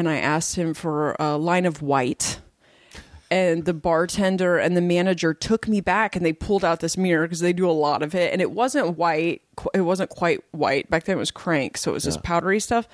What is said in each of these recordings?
and I asked him for a line of white. And the bartender and the manager took me back and they pulled out this mirror because they do a lot of it. And it wasn't white. It wasn't quite white. Back then it was crank. So it was this powdery stuff.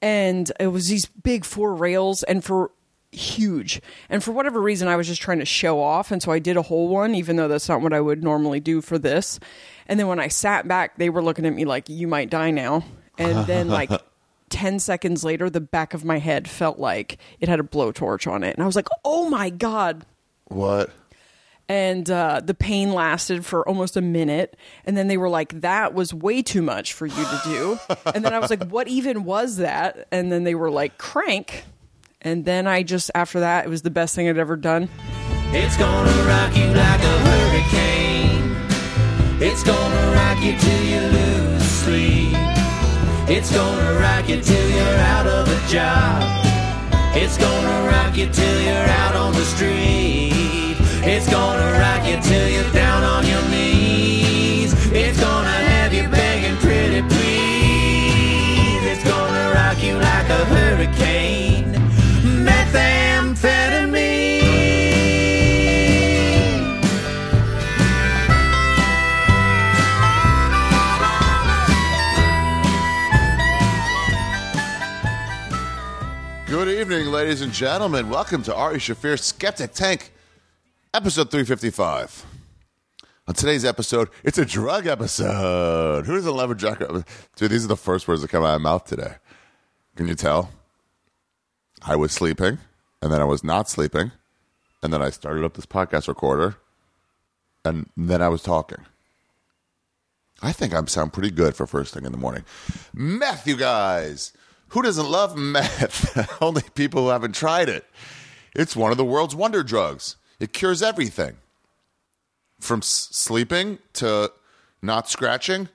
And it was these big four rails and for huge. And for whatever reason, I was just trying to show off. And so I did a whole one, even though that's not what I would normally do for this. And then when I sat back, they were looking at me like, you might die now. And then, like, 10 seconds later, the back of my head felt like it had a blowtorch on it. And I was like, oh my God. What? And uh, the pain lasted for almost a minute. And then they were like, that was way too much for you to do. and then I was like, what even was that? And then they were like, crank. And then I just, after that, it was the best thing I'd ever done. It's gonna rock you like a hurricane. It's gonna rock you till you lose sleep. It's gonna rock you till you're out of a job. It's gonna rock you till you're out on the street. It's gonna rock you till you're down on your knees. It's gonna have you begging pretty please. It's gonna rock you like a hurricane. Evening, ladies and gentlemen. Welcome to Ari Shaffir Skeptic Tank, episode 355. On today's episode, it's a drug episode. Who doesn't love a drug? Dude, these are the first words that come out of my mouth today. Can you tell? I was sleeping, and then I was not sleeping, and then I started up this podcast recorder, and then I was talking. I think I sound pretty good for first thing in the morning. Meth, you guys. Who doesn't love meth? Only people who haven't tried it. It's one of the world's wonder drugs. It cures everything from s- sleeping to not scratching.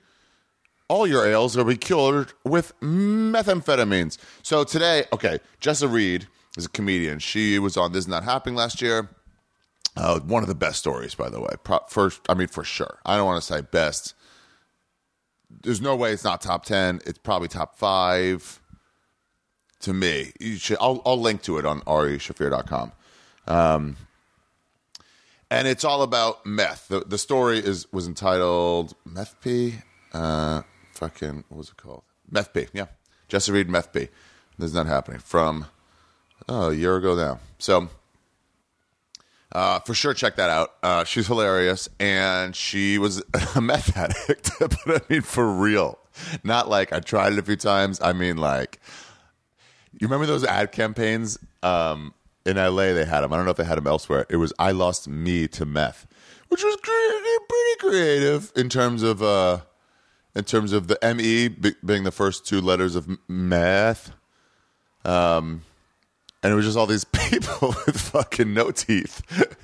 All your ails will be cured with methamphetamines. So today, okay, Jessa Reed is a comedian. She was on This Is Not Happening last year. Uh, one of the best stories, by the way. Pro- first, I mean, for sure. I don't want to say best. There's no way it's not top ten. It's probably top five to me. You should. I'll, I'll link to it on arishaffir.com. Um, and it's all about meth. The, the story is was entitled Meth P. Uh, fucking what was it called? Meth P. Yeah, Jessa Reed Meth P. This is not happening from oh, a year ago now. So uh, for sure, check that out. Uh, she's hilarious, and she was a meth addict, but I mean for real. Not like I tried it a few times. I mean like you remember those ad campaigns um, in LA? They had them. I don't know if they had them elsewhere. It was "I lost me to meth," which was pretty creative in terms of uh, in terms of the ME being the first two letters of meth. Um, and it was just all these people with fucking no teeth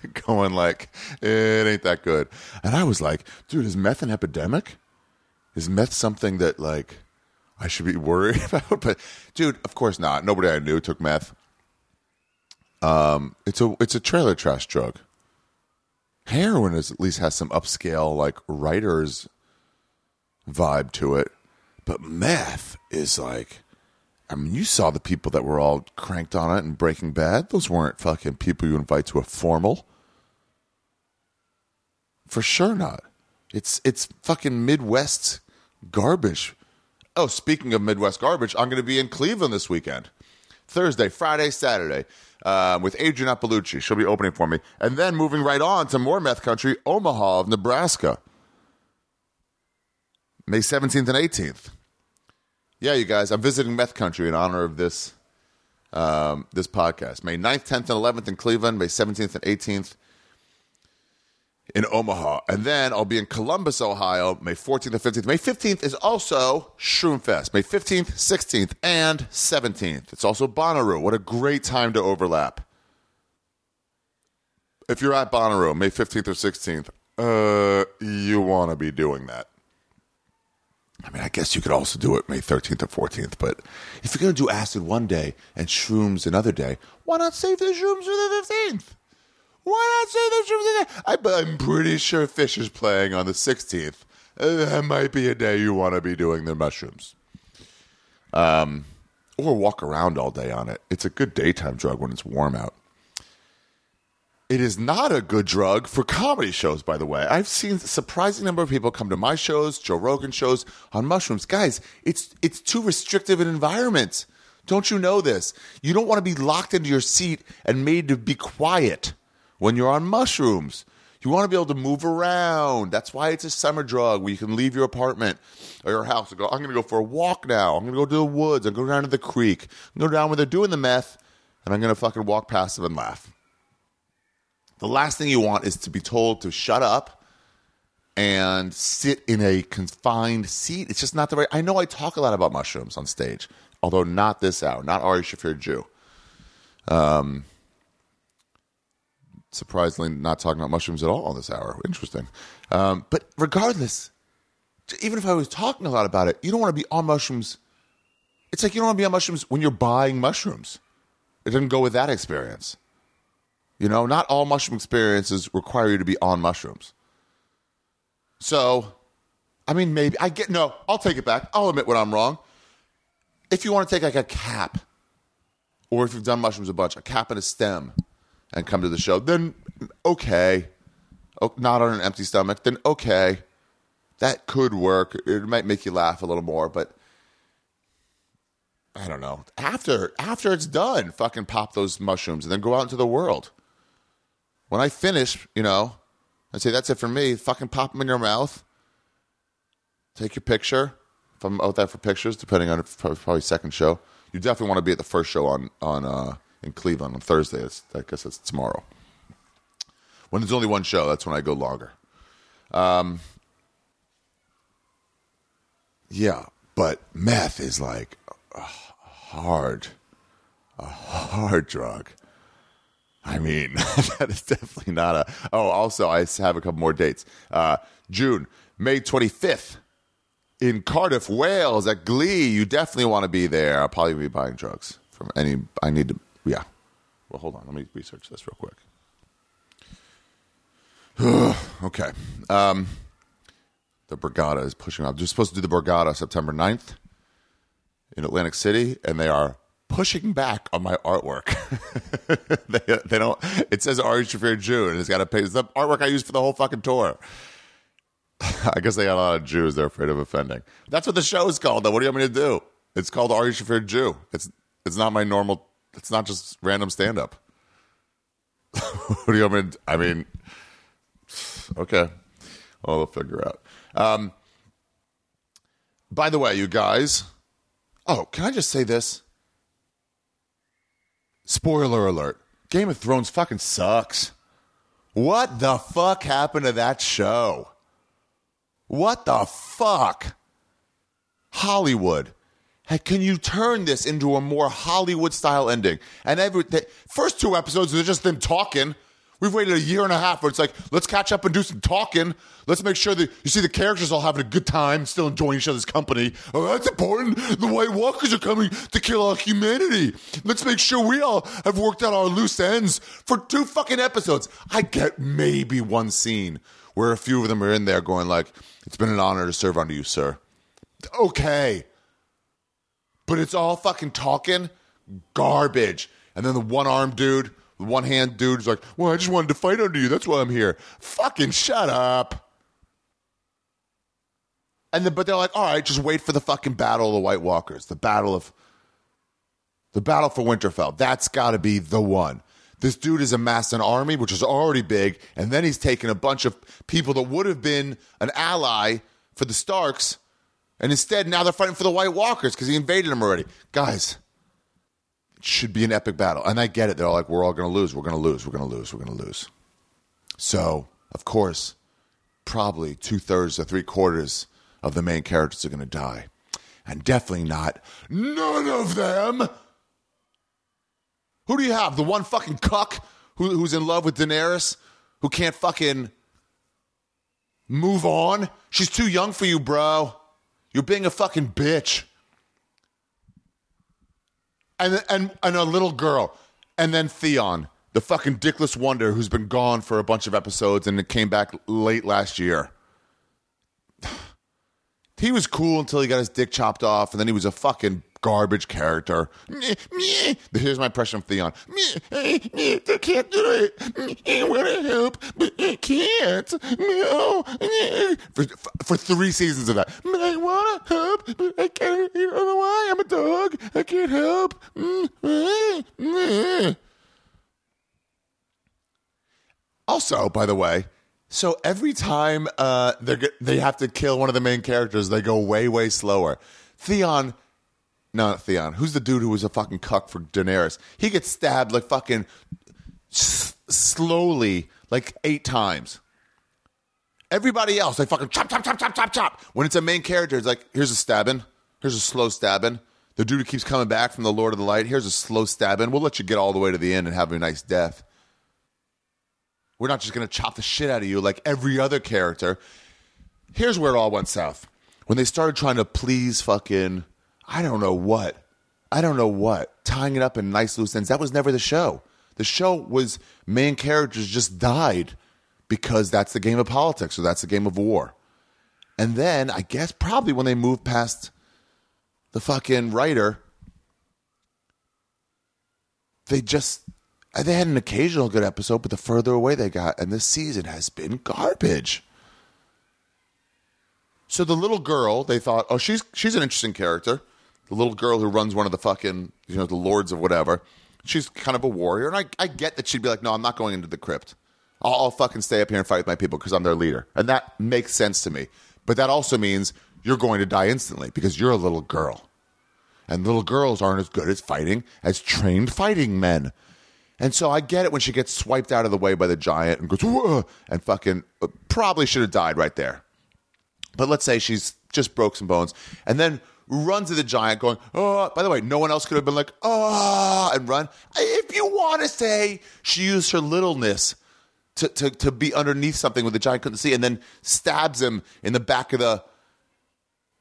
going like, "It ain't that good." And I was like, "Dude, is meth an epidemic? Is meth something that like?" I should be worried about. But dude, of course not. Nobody I knew took meth. Um, it's a it's a trailer trash drug. Heroin is at least has some upscale like writers vibe to it, but meth is like. I mean, you saw the people that were all cranked on it and Breaking Bad. Those weren't fucking people you invite to a formal. For sure not. It's it's fucking Midwest garbage. Oh, speaking of Midwest garbage, I'm going to be in Cleveland this weekend. Thursday, Friday, Saturday, uh, with Adrienne Iapalucci. She'll be opening for me. And then moving right on to more meth country, Omaha of Nebraska. May 17th and 18th. Yeah, you guys, I'm visiting meth country in honor of this um, this podcast. May 9th, 10th, and 11th in Cleveland. May 17th and 18th in Omaha. And then I'll be in Columbus, Ohio, May 14th and 15th. May 15th is also Shroomfest. May 15th, 16th, and 17th. It's also Bonnaroo. What a great time to overlap. If you're at Bonnaroo, May 15th or 16th, uh, you want to be doing that. I mean, I guess you could also do it May 13th or 14th, but if you're going to do acid one day and shrooms another day, why not save the shrooms for the 15th? Why not say the shrooms? I, I'm pretty sure Phish is playing on the 16th. Uh, that might be a day you want to be doing the mushrooms. Um, or walk around all day on it. It's a good daytime drug when it's warm out. It is not a good drug for comedy shows, by the way. I've seen a surprising number of people come to my shows, Joe Rogan shows on mushrooms. Guys, it's it's too restrictive an environment. Don't you know this? You don't want to be locked into your seat and made to be quiet when you're on mushrooms. You want to be able to move around. That's why it's a summer drug where you can leave your apartment or your house and go, I'm going to go for a walk now. I'm going to go to the woods. I'm going to go down to the creek. I'm going to go down where they're doing the meth and I'm going to fucking walk past them and laugh. The last thing you want is to be told to shut up and sit in a confined seat. It's just not the right. I know I talk a lot about mushrooms on stage, although not this hour, not Ari Shaffir Jew. Um, surprisingly, not talking about mushrooms at all on this hour. Interesting. Um, but regardless, even if I was talking a lot about it, you don't want to be on mushrooms. It's like you don't want to be on mushrooms when you're buying mushrooms. It doesn't go with that experience. You know, not all mushroom experiences require you to be on mushrooms. So, I mean, maybe I get no. I'll take it back. I'll admit when I'm wrong. If you want to take like a cap, or if you've done mushrooms a bunch, a cap and a stem, and come to the show, then okay. Oh, not on an empty stomach, then okay. That could work. It might make you laugh a little more, but I don't know. After after it's done, fucking pop those mushrooms and then go out into the world. When I finish, you know, I say that's it for me. Fucking pop them in your mouth. Take your picture. If I'm out there for pictures, depending on if probably second show, you definitely want to be at the first show on on uh, in Cleveland on Thursday. I guess it's tomorrow. When there's only one show, that's when I go longer. Um, yeah, but meth is like a hard, a hard drug. I mean, that is definitely not a. Oh, also, I have a couple more dates. Uh, June, May 25th in Cardiff, Wales at Glee. You definitely want to be there. I'll probably be buying drugs from any. I need to. Yeah. Well, hold on. Let me research this real quick. okay. Um, the Borgata is pushing up. They're supposed to do the Borgata September 9th in Atlantic City, and they are pushing back on my artwork. they, they don't. It says Ari Shaffir Jew, and it's got to pay. It's the artwork I used for the whole fucking tour. I guess they got a lot of Jews they're afraid of offending. That's what the show is called, though. What do you want me to do? It's called Ari Shaffir Jew. It's it's not my normal. It's not just random stand up. what do you mean? I mean, okay. We'll figure out. Um, by the way, you guys. Oh, can I just say this? Spoiler alert. Game of Thrones fucking sucks. What the fuck happened to that show? What the fuck? Hollywood. Hey, can you turn this into a more Hollywood style ending? And every the first two episodes are just them talking. We've waited a year and a half where it's like, let's catch up and do some talking. Let's make sure that you see the characters all having a good time, still enjoying each other's company. Oh, that's important. The White Walkers are coming to kill all humanity. Let's make sure we all have worked out our loose ends for two fucking episodes. I get maybe one scene where a few of them are in there going like, it's been an honor to serve under you, sir. Okay. But it's all fucking talking garbage. And then the one arm dude, the one hand dude's like, well, I just wanted to fight under you. That's why I'm here. Fucking shut up. And then, but they're like, all right, just wait for the fucking battle of the White Walkers, the battle of the battle for Winterfell. That's got to be the one. This dude has amassed an army, which is already big, and then he's taken a bunch of people that would have been an ally for the Starks, and instead now they're fighting for the White Walkers because he invaded them already. Guys, it should be an epic battle, and I get it. They're all like, "We're all going to lose. We're going to lose. We're going to lose. We're going to lose." So, of course, probably two thirds or three quarters of the main characters are going to die, and definitely not none of them. Who do you have? The one fucking cuck who, who's in love with Daenerys, who can't fucking move on. She's too young for you, bro. You're being a fucking bitch. And and and a little girl, and then Theon, the fucking dickless wonder who's been gone for a bunch of episodes and it came back late last year. He was cool until he got his dick chopped off, and then he was a fucking garbage character. Here's my impression of Theon. I can't do it. I want to help, but I can't. Meh, oh. For, for three seasons of that. I want to help, but I can't. I don't know why. I'm a dog. I can't help. Also, by the way, so every time uh, they they have to kill one of the main characters, they go way way slower. Theon, no, not Theon. Who's the dude who was a fucking cuck for Daenerys? He gets stabbed like fucking s- slowly, like eight times. Everybody else, they fucking chop, chop, chop, chop, chop, chop. When it's a main character, it's like, here's a stabbing, here's a slow stabbing. The dude who keeps coming back from the Lord of the Light, here's a slow stabbing. We'll let you get all the way to the end and have a nice death. We're not just going to chop the shit out of you like every other character. Here's where it all went south. When they started trying to please fucking, I don't know what, I don't know what, tying it up in nice loose ends. That was never the show. The show was main characters just died because that's the game of politics or that's the game of war. And then I guess probably when they moved past the fucking writer, they just uh, they had an occasional good episode, but the further away they got, and this season has been garbage. So the little girl, they thought, oh, she's she's an interesting character. The little girl who runs one of the fucking, you know, the lords of whatever. She's kind of a warrior, and I, I get that she'd be like, no, I'm not going into the crypt. I'll, I'll fucking stay up here and fight with my people because I'm their leader, and that makes sense to me. But that also means you're going to die instantly because you're a little girl, and little girls aren't as good at fighting as trained fighting men. And so I get it when she gets swiped out of the way by the giant and goes, Whoa, and fucking uh, probably should have died right there. But let's say she's just broke some bones and then runs at the giant going, oh, by the way, no one else could have been like, oh, and run. If you want to say she used her littleness to, to, to be underneath something where the giant couldn't see and then stabs him in the back of the,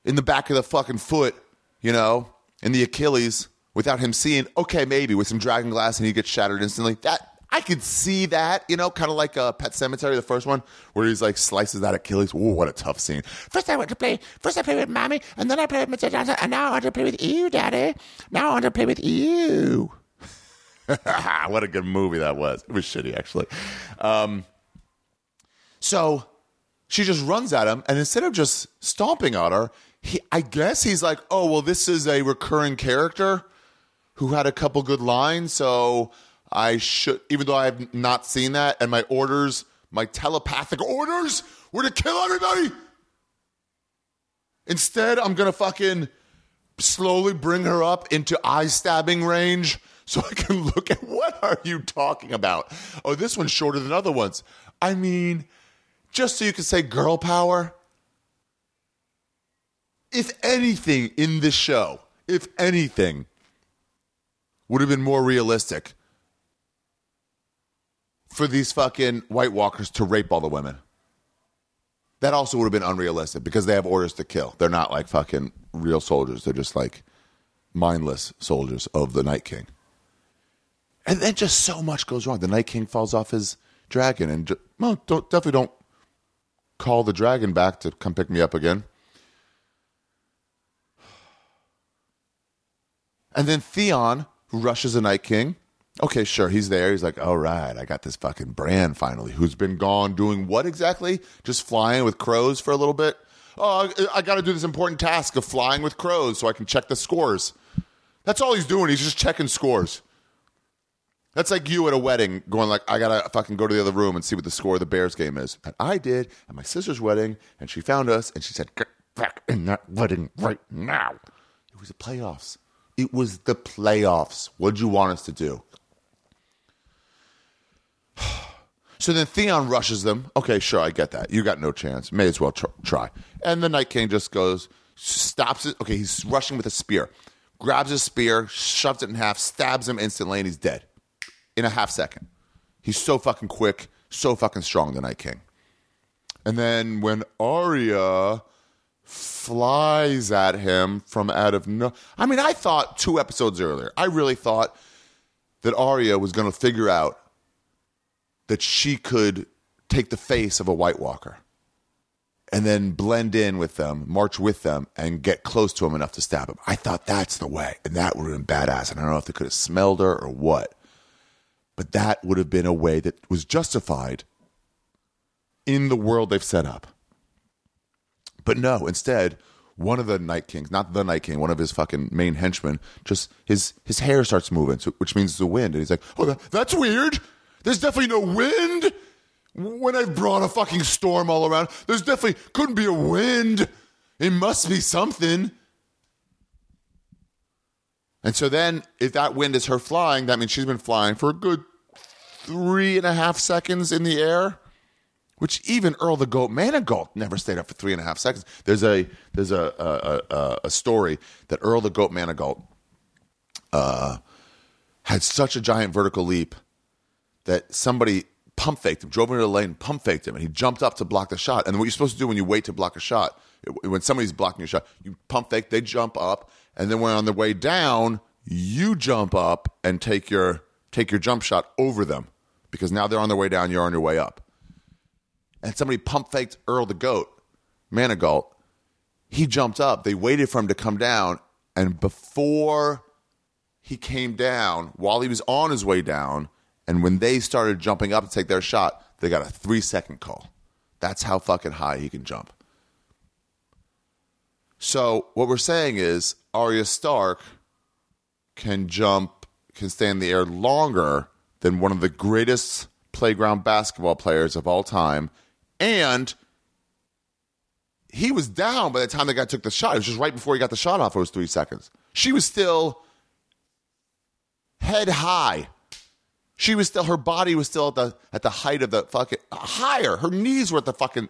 in the back of the fucking foot, you know, in the Achilles without him seeing, okay, maybe with some dragon glass and he gets shattered instantly. That I could see that, you know, kind of like a Pet Sematary, the first one, where he's like slices that Achilles. Ooh, what a tough scene. First I went to play, first I played with mommy, and then I played with Mr. Johnson, and now I want to play with you, daddy. Now I want to play with you. what a good movie that was. It was shitty, actually. Um, so she just runs at him, and instead of just stomping on her, he, I guess he's like, oh, well, this is a recurring character who had a couple good lines, so I should, even though I have not seen that, and my orders, my telepathic orders were to kill everybody. Instead, I'm gonna fucking slowly bring her up into eye stabbing range so I can look at what are you talking about? Oh, this one's shorter than other ones. I mean, just so you can say girl power. If anything in this show, if anything, would have been more realistic for these fucking White Walkers to rape all the women. That also would have been unrealistic because they have orders to kill. They're not like fucking real soldiers. They're just like mindless soldiers of the Night King. And then just so much goes wrong. The Night King falls off his dragon, and well, don't definitely don't call the dragon back to come pick me up again. And then Theon rushes the Night King. Okay, sure, he's there. He's like, all right, I got this fucking Bran finally, who's been gone doing what exactly? Just flying with crows for a little bit? Oh, I, I got to do this important task of flying with crows so I can check the scores. That's all he's doing. He's just checking scores. That's like you at a wedding going like, I gotta fucking go to the other room and see what the score of the Bears game is. And I did at my sister's wedding, and she found us, and she said, "Get back in that wedding right now." It was the playoffs. It was the playoffs. What'd you want us to do? So then Theon rushes them. Okay, sure, I get that. You got no chance. May as well tr- try. And the Night King just goes, stops it. Okay, he's rushing with a spear, grabs his spear, shoves it in half, stabs him instantly, and he's dead in a half second. He's so fucking quick, so fucking strong, the Night King. And then when Arya flies at him from out of no, I mean, I thought two episodes earlier, I really thought that Arya was going to figure out that she could take the face of a White Walker. and then blend in with them, march with them, and get close to him enough to stab him. I thought that's the way, and that would have been badass. And I don't know if they could have smelled her or what, but that would have been a way that was justified in the world they've set up. But no, instead, one of the Night Kings, not the Night King, one of his fucking main henchmen, just his his hair starts moving, so, which means the wind. And he's like, "Oh, that, that's weird. There's definitely no wind when I've brought a fucking storm all around. There's definitely couldn't be a wind. It must be something." And so then, if that wind is her flying, that means she's been flying for a good three and a half seconds in the air which even Earl the Goat Manigault never stayed up for three and a half seconds. There's a there's a a, a, a story that Earl the Goat Manigault uh, had such a giant vertical leap that somebody pump faked him, drove into the lane, pump faked him, and he jumped up to block the shot. And what you're supposed to do when you wait to block a shot, when somebody's blocking your shot, you pump fake, they jump up, and then when on the way down, you jump up and take your take your jump shot over them because now they're on their way down, you're on your way up and somebody pump faked Earl the Goat, Manigault. He jumped up. They waited for him to come down, and before he came down, while he was on his way down, and when they started jumping up to take their shot, they got a three second call. That's how fucking high he can jump. So what we're saying is Arya Stark can jump, can stay in the air longer than one of the greatest playground basketball players of all time and he was down by the time the guy took the shot. It was just right before he got the shot off. It was three seconds. She was still head high. She was still her body was still at the at the height of the fucking higher. Her knees were at the fucking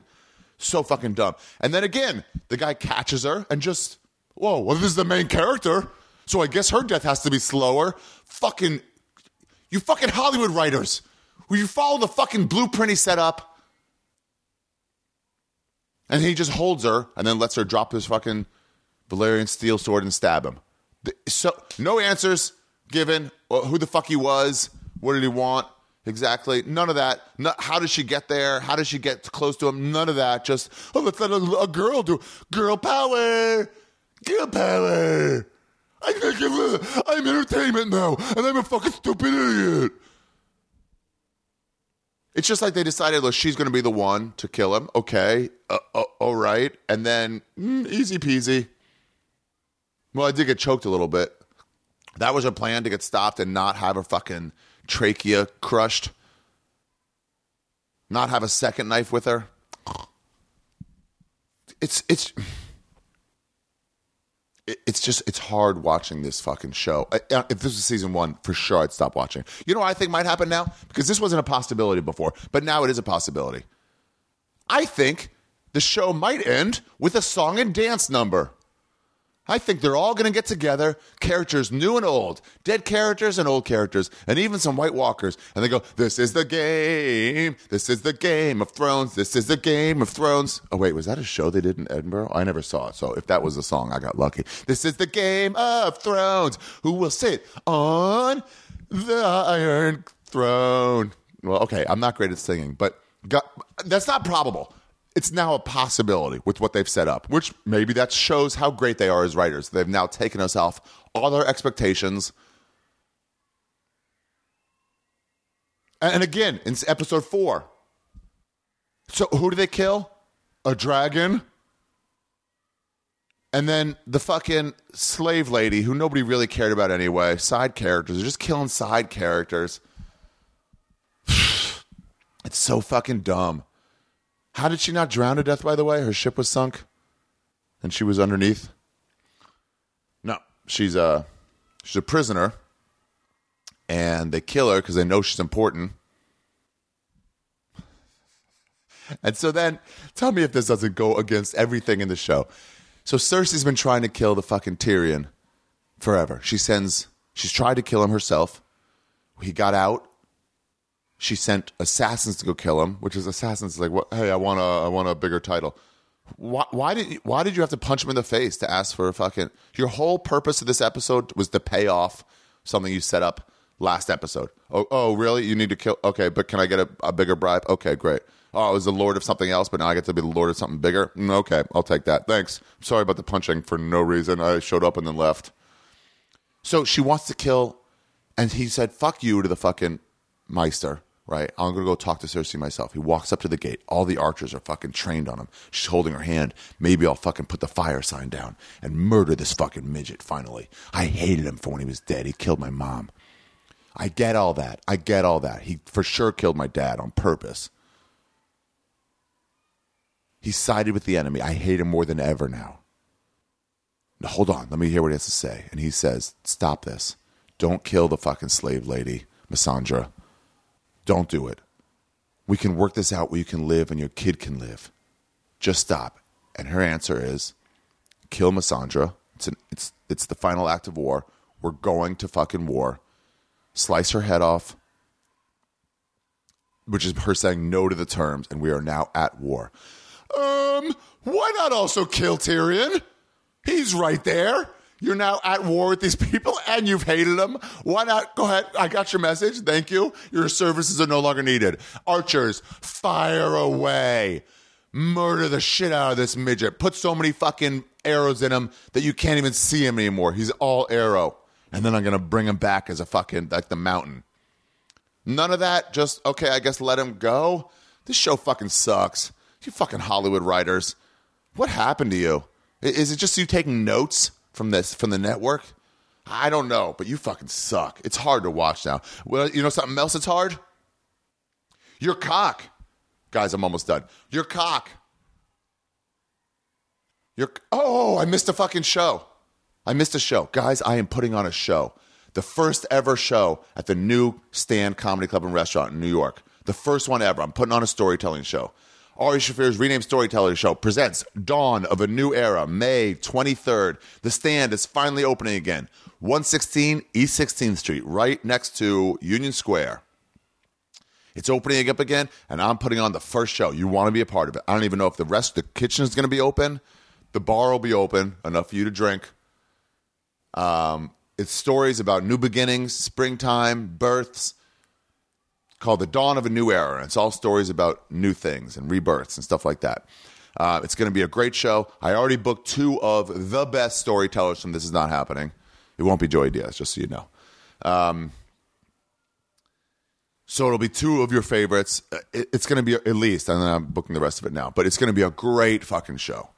so fucking dumb. And then again, the guy catches her and just whoa. Well, this is the main character, so I guess her death has to be slower. Fucking you fucking Hollywood writers. Will you follow the fucking blueprint he set up? And he just holds her and then lets her drop his fucking Valyrian steel sword and stab him. So no answers given. Who the fuck he was? What did he want? Exactly. None of that. No, how did she get there? How did she get close to him? None of that. Just oh, let's let a, a girl do girl power. Girl power. I think I'm entertainment now, and I'm a fucking stupid idiot. It's just like they decided, look, she's going to be the one to kill him. Okay, uh, uh, all right, and then mm, easy peasy. Well, I did get choked a little bit. That was her plan to get stopped and not have her fucking trachea crushed. Not have a second knife with her. It's it's it's just it's hard watching this fucking show. If this was season one, for sure I'd stop watching. You know what I think might happen now because this wasn't a possibility before, but now it is a possibility. I think the show might end with a song and dance number. I think they're all going to get together, characters new and old, dead characters and old characters, and even some White Walkers, and they go, This is the game. This is the Game of Thrones. This is the Game of Thrones. Oh, wait, was that a show they did in Edinburgh? I never saw it. So if that was a song, I got lucky. This is the Game of Thrones. Who will sit on the Iron Throne? Well, okay, I'm not great at singing, but that's not probable it's now a possibility with what they've set up, which maybe that shows how great they are as writers. They've now taken us off all their expectations. And again, in episode four. So who do they kill? A dragon. And then the fucking slave lady who nobody really cared about anyway. Side characters. They're just killing side characters. it's so fucking dumb. How did she not drown to death, by the way? Her ship was sunk and she was underneath? No, she's a, she's a prisoner and they kill her because they know she's important. And so then, tell me if this doesn't go against everything in the show. So Cersei's been trying to kill the fucking Tyrion forever. She sends, she's tried to kill him herself. He got out she sent assassins to go kill him, which is assassins like, what, hey, I want a, I want a bigger title. Why, why did you, why did you have to punch him in the face to ask for a fucking? Your whole purpose of this episode was to pay off something you set up last episode. Oh, oh, really? You need to kill? Okay, but can I get a, a bigger bribe? Okay, great. Oh, I was the lord of something else, but now I get to be the lord of something bigger. Mm, okay, I'll take that. Thanks. Sorry about the punching for no reason. I showed up and then left. So she wants to kill, and he said, "Fuck you" to the fucking Maester. Right, I'm gonna go talk to Cersei myself. He walks up to the gate. All the archers are fucking trained on him. She's holding her hand. Maybe I'll fucking put the fire sign down and murder this fucking midget. Finally, I hated him for when he was dead. He killed my mom. I get all that. I get all that. He for sure killed my dad on purpose. He sided with the enemy. I hate him more than ever now. Now, hold on. Let me hear what he has to say. And he says, Stop this. Don't kill the fucking slave lady, Missandra. Don't do it. We can work this out where you can live and your kid can live. Just stop. And her answer is, kill Missandra. It's, an, it's, it's the final act of war. We're going to fucking war. Slice her head off, which is her saying no to the terms, and we are now at war. Um, why not also kill Tyrion? He's right there. You're now at war with these people and you've hated them. Why not? Go ahead. I got your message. Thank you. Your services are no longer needed. Archers, fire away. Murder the shit out of this midget. Put so many fucking arrows in him that you can't even see him anymore. He's all arrow. And then I'm going to bring him back as a fucking, like the mountain. None of that. Just, okay, I guess let him go. This show fucking sucks. You fucking Hollywood writers. What happened to you? Is it just you taking notes from this from the network? I don't know, but you fucking suck. It's hard to watch now. Well, you know something else that's hard? Your cock. Guys, I'm almost done. Your cock. Your Oh, I missed a fucking show. I missed a show. Guys, I am putting on a show. The first ever show at the new Stand Comedy Club and Restaurant in New York. The first one ever. I'm putting on a storytelling show. Ari Shaffir's Renamed Storyteller Show presents Dawn of a New Era, May 23rd. The stand is finally opening again. 116 East 16th Street, right next to Union Square. It's opening up again, and I'm putting on the first show. You want to be a part of it. I don't even know if the rest of the kitchen is going to be open. The bar will be open, enough for you to drink. Um, it's stories about new beginnings, springtime, births, called The Dawn of a New Era. It's all stories about new things and rebirths and stuff like that. Uh, it's going to be a great show. I already booked two of the best storytellers from This Is Not Happening. It won't be Joey Diaz, just so you know. Um, so it'll be two of your favorites. Uh, it's going to be at least, and then I'm booking the rest of it now, but it's going to be a great fucking show.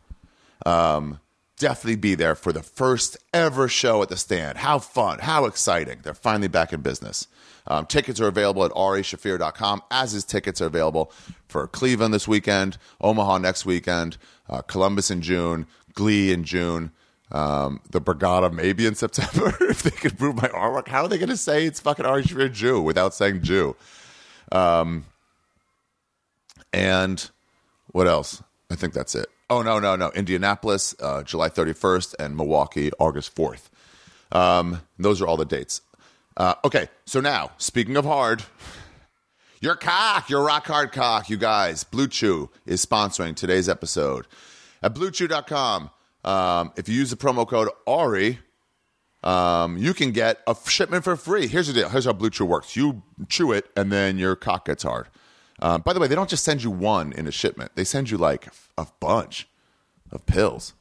Um, definitely be there for the first ever show at the stand. How fun, how exciting. They're finally back in business. Um, tickets are available at arishaffir.com, as is tickets are available for Cleveland this weekend, Omaha next weekend, uh, Columbus in June, Glee in June, um, the Borgata maybe in September if they could prove my artwork. How are they going to say it's fucking Ari Shaffir Jew without saying Jew? Um, and what else? I think that's it. Oh no, no, no! Indianapolis, uh, July 31st, and Milwaukee, August 4th. Um, those are all the dates. Uh, okay, so now speaking of hard, your cock, your rock hard cock, you guys. Blue Chew is sponsoring today's episode at BlueChew.com. Um, if you use the promo code Ari, um, you can get a shipment for free. Here's the deal. Here's how Blue Chew works. You chew it, and then your cock gets hard. Um, by the way, they don't just send you one in a shipment. They send you like a bunch of pills.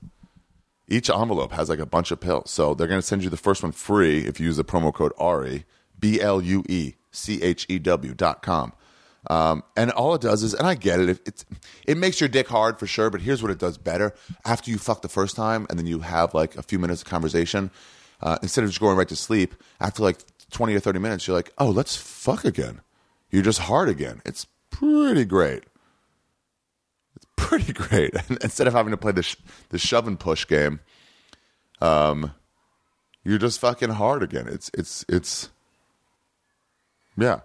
Each envelope has like a bunch of pills. So they're going to send you the first one free if you use the promo code ARI, B L U E C H E W dot com. Um, and all it does is, and I get it, it, it makes your dick hard for sure, but here's what it does better. After you fuck the first time and then you have like a few minutes of conversation, uh, instead of just going right to sleep, after like 20 or 30 minutes, you're like, oh, let's fuck again. You're just hard again. It's pretty great. Pretty great. Instead of having to play the, sh- the shove and push game, um, you're just fucking hard again. It's, it's, it's, yeah.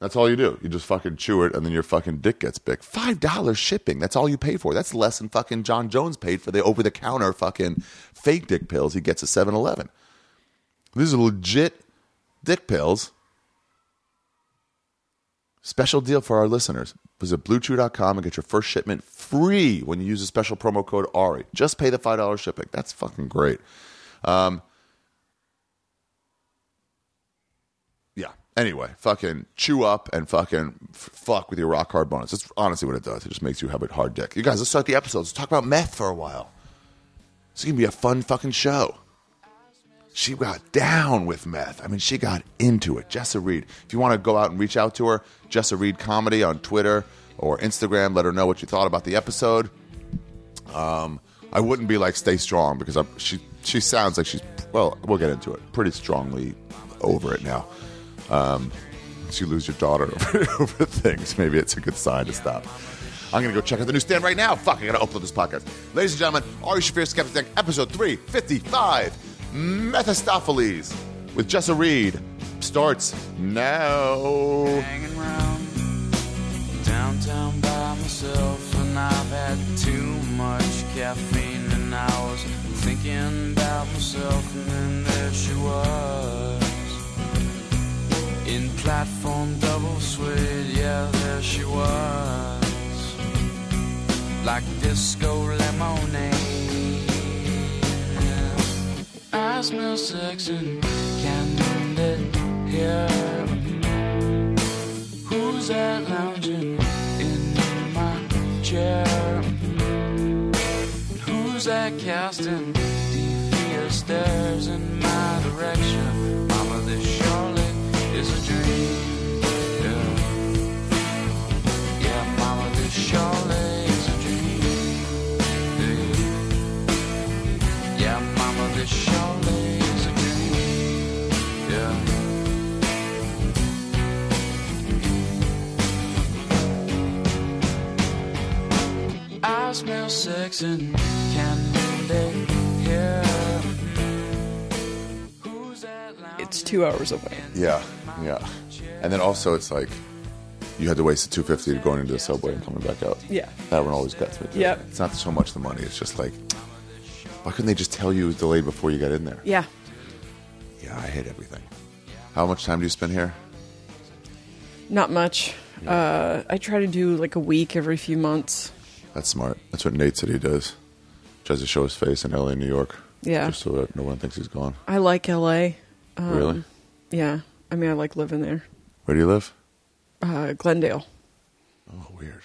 That's all you do. You just fucking chew it, and then your fucking dick gets big. Five dollars shipping. That's all you pay for. That's less than fucking Jon Jones paid for the over the counter fucking fake dick pills he gets at 7-Eleven. These are legit dick pills. Special deal for our listeners. Visit BlueChew.com and get your first shipment free when you use the special promo code ARI. Just pay the five dollars shipping. That's fucking great. Um, yeah. Anyway, fucking chew up and fucking f- fuck with your rock hard bonus. That's honestly what it does. It just makes you have a hard dick. You guys, let's start the episodes. Let's talk about meth for a while. It's gonna be a fun fucking show. She got down with meth. I mean, she got into it. Jessa Reed. If you want to go out and reach out to her, Jessa Reed Comedy on Twitter or Instagram. Let her know what you thought about the episode. Um, I wouldn't be like stay strong because I'm, she she sounds like she's well. We'll get into it. Pretty strongly over it now. Um, you lose your daughter over, things. Maybe it's a good sign to stop. I'm gonna go check out the newsstand right now. Fuck, I gotta upload this podcast. Ladies and gentlemen, Ari Shaffir Skeptic episode 355, Methistopheles with Jessa Reed starts now. hanging round downtown by myself, and I've had too much caffeine, and I was thinking about myself, and then there she was in platform double suede, yeah, there she was, like disco lemonade. I smell sex and candy here. Who's that lounging in my chair? Who's that casting devious stares in my direction? Mama, this surely is a dream. Yeah, yeah Mama, this surely I smell sex and candy here. Who's that It's two hours away. Yeah, yeah. And then also, it's like you had to waste the 250 to going into the subway and coming back out. Yeah. That one always gets me. too. Yep. It's not so much the money, it's just like, why couldn't they just tell you it was delayed before you got in there? Yeah. Yeah, I hate everything. How much time do you spend here? Not much. Uh, I try to do like a week every few months. That's smart. That's what Nate said he does. Tries to show his face in LA, New York. Yeah. Just so that no one thinks he's gone. I like LA. Um, really? Yeah. I mean, I like living there. Where do you live? Uh, Glendale. Oh, weird.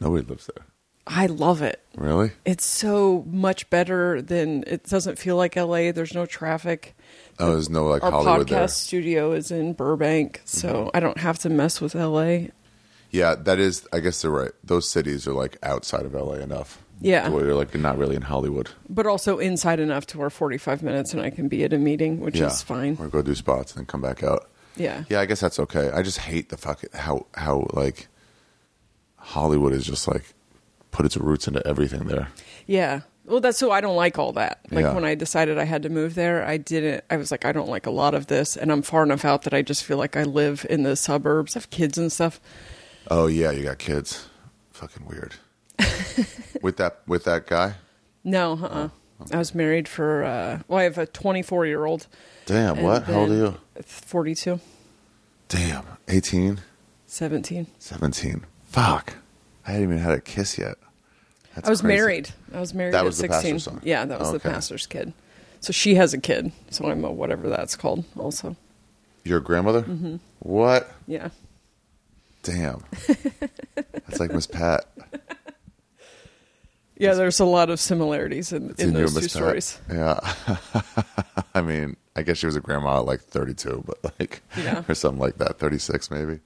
Nobody lives there. I love it. Really? It's so much better than it doesn't feel like LA. There's no traffic. Oh, there's no like Our Hollywood podcast there. Mm-hmm. studio is in Burbank, so I don't have to mess with LA. Yeah, that is. I guess they're right. Those cities are like outside of LA enough. Yeah. to where you're like not really in Hollywood. But also inside enough to where 45 minutes and I can be at a meeting, which yeah, is fine. Or go do spots and then come back out. Yeah. Yeah, I guess that's okay. I just hate the fuck how how like Hollywood is just like put its roots into everything there. Yeah. Well, that's so I don't like all that. Like Yeah. when I decided I had to move there, I didn't. I was like, I don't like a lot of this, and I'm far enough out that I just feel like I live in the suburbs, have kids and stuff. Oh yeah, you got kids. Fucking weird. with that with that guy. No, uh-uh. I was married for. Uh, well, I have a 24 year old. Damn. What? How old are you? 42, Damn. 18, 17. 17. Fuck. I hadn't even had a kiss yet. That's I was crazy. married. I was married That at was the 16. pastor's son? Yeah, that was the pastor's kid. So she has a kid. So I'm a whatever that's called. Also, Your grandmother? Mm-hmm. What? yeah. Damn. That's like Miss Pat. Yeah, there's a lot of similarities in, in those two Pat. stories. Yeah. I mean, I guess she was a grandma at like 32, but like, Yeah. or something like that, 36 maybe.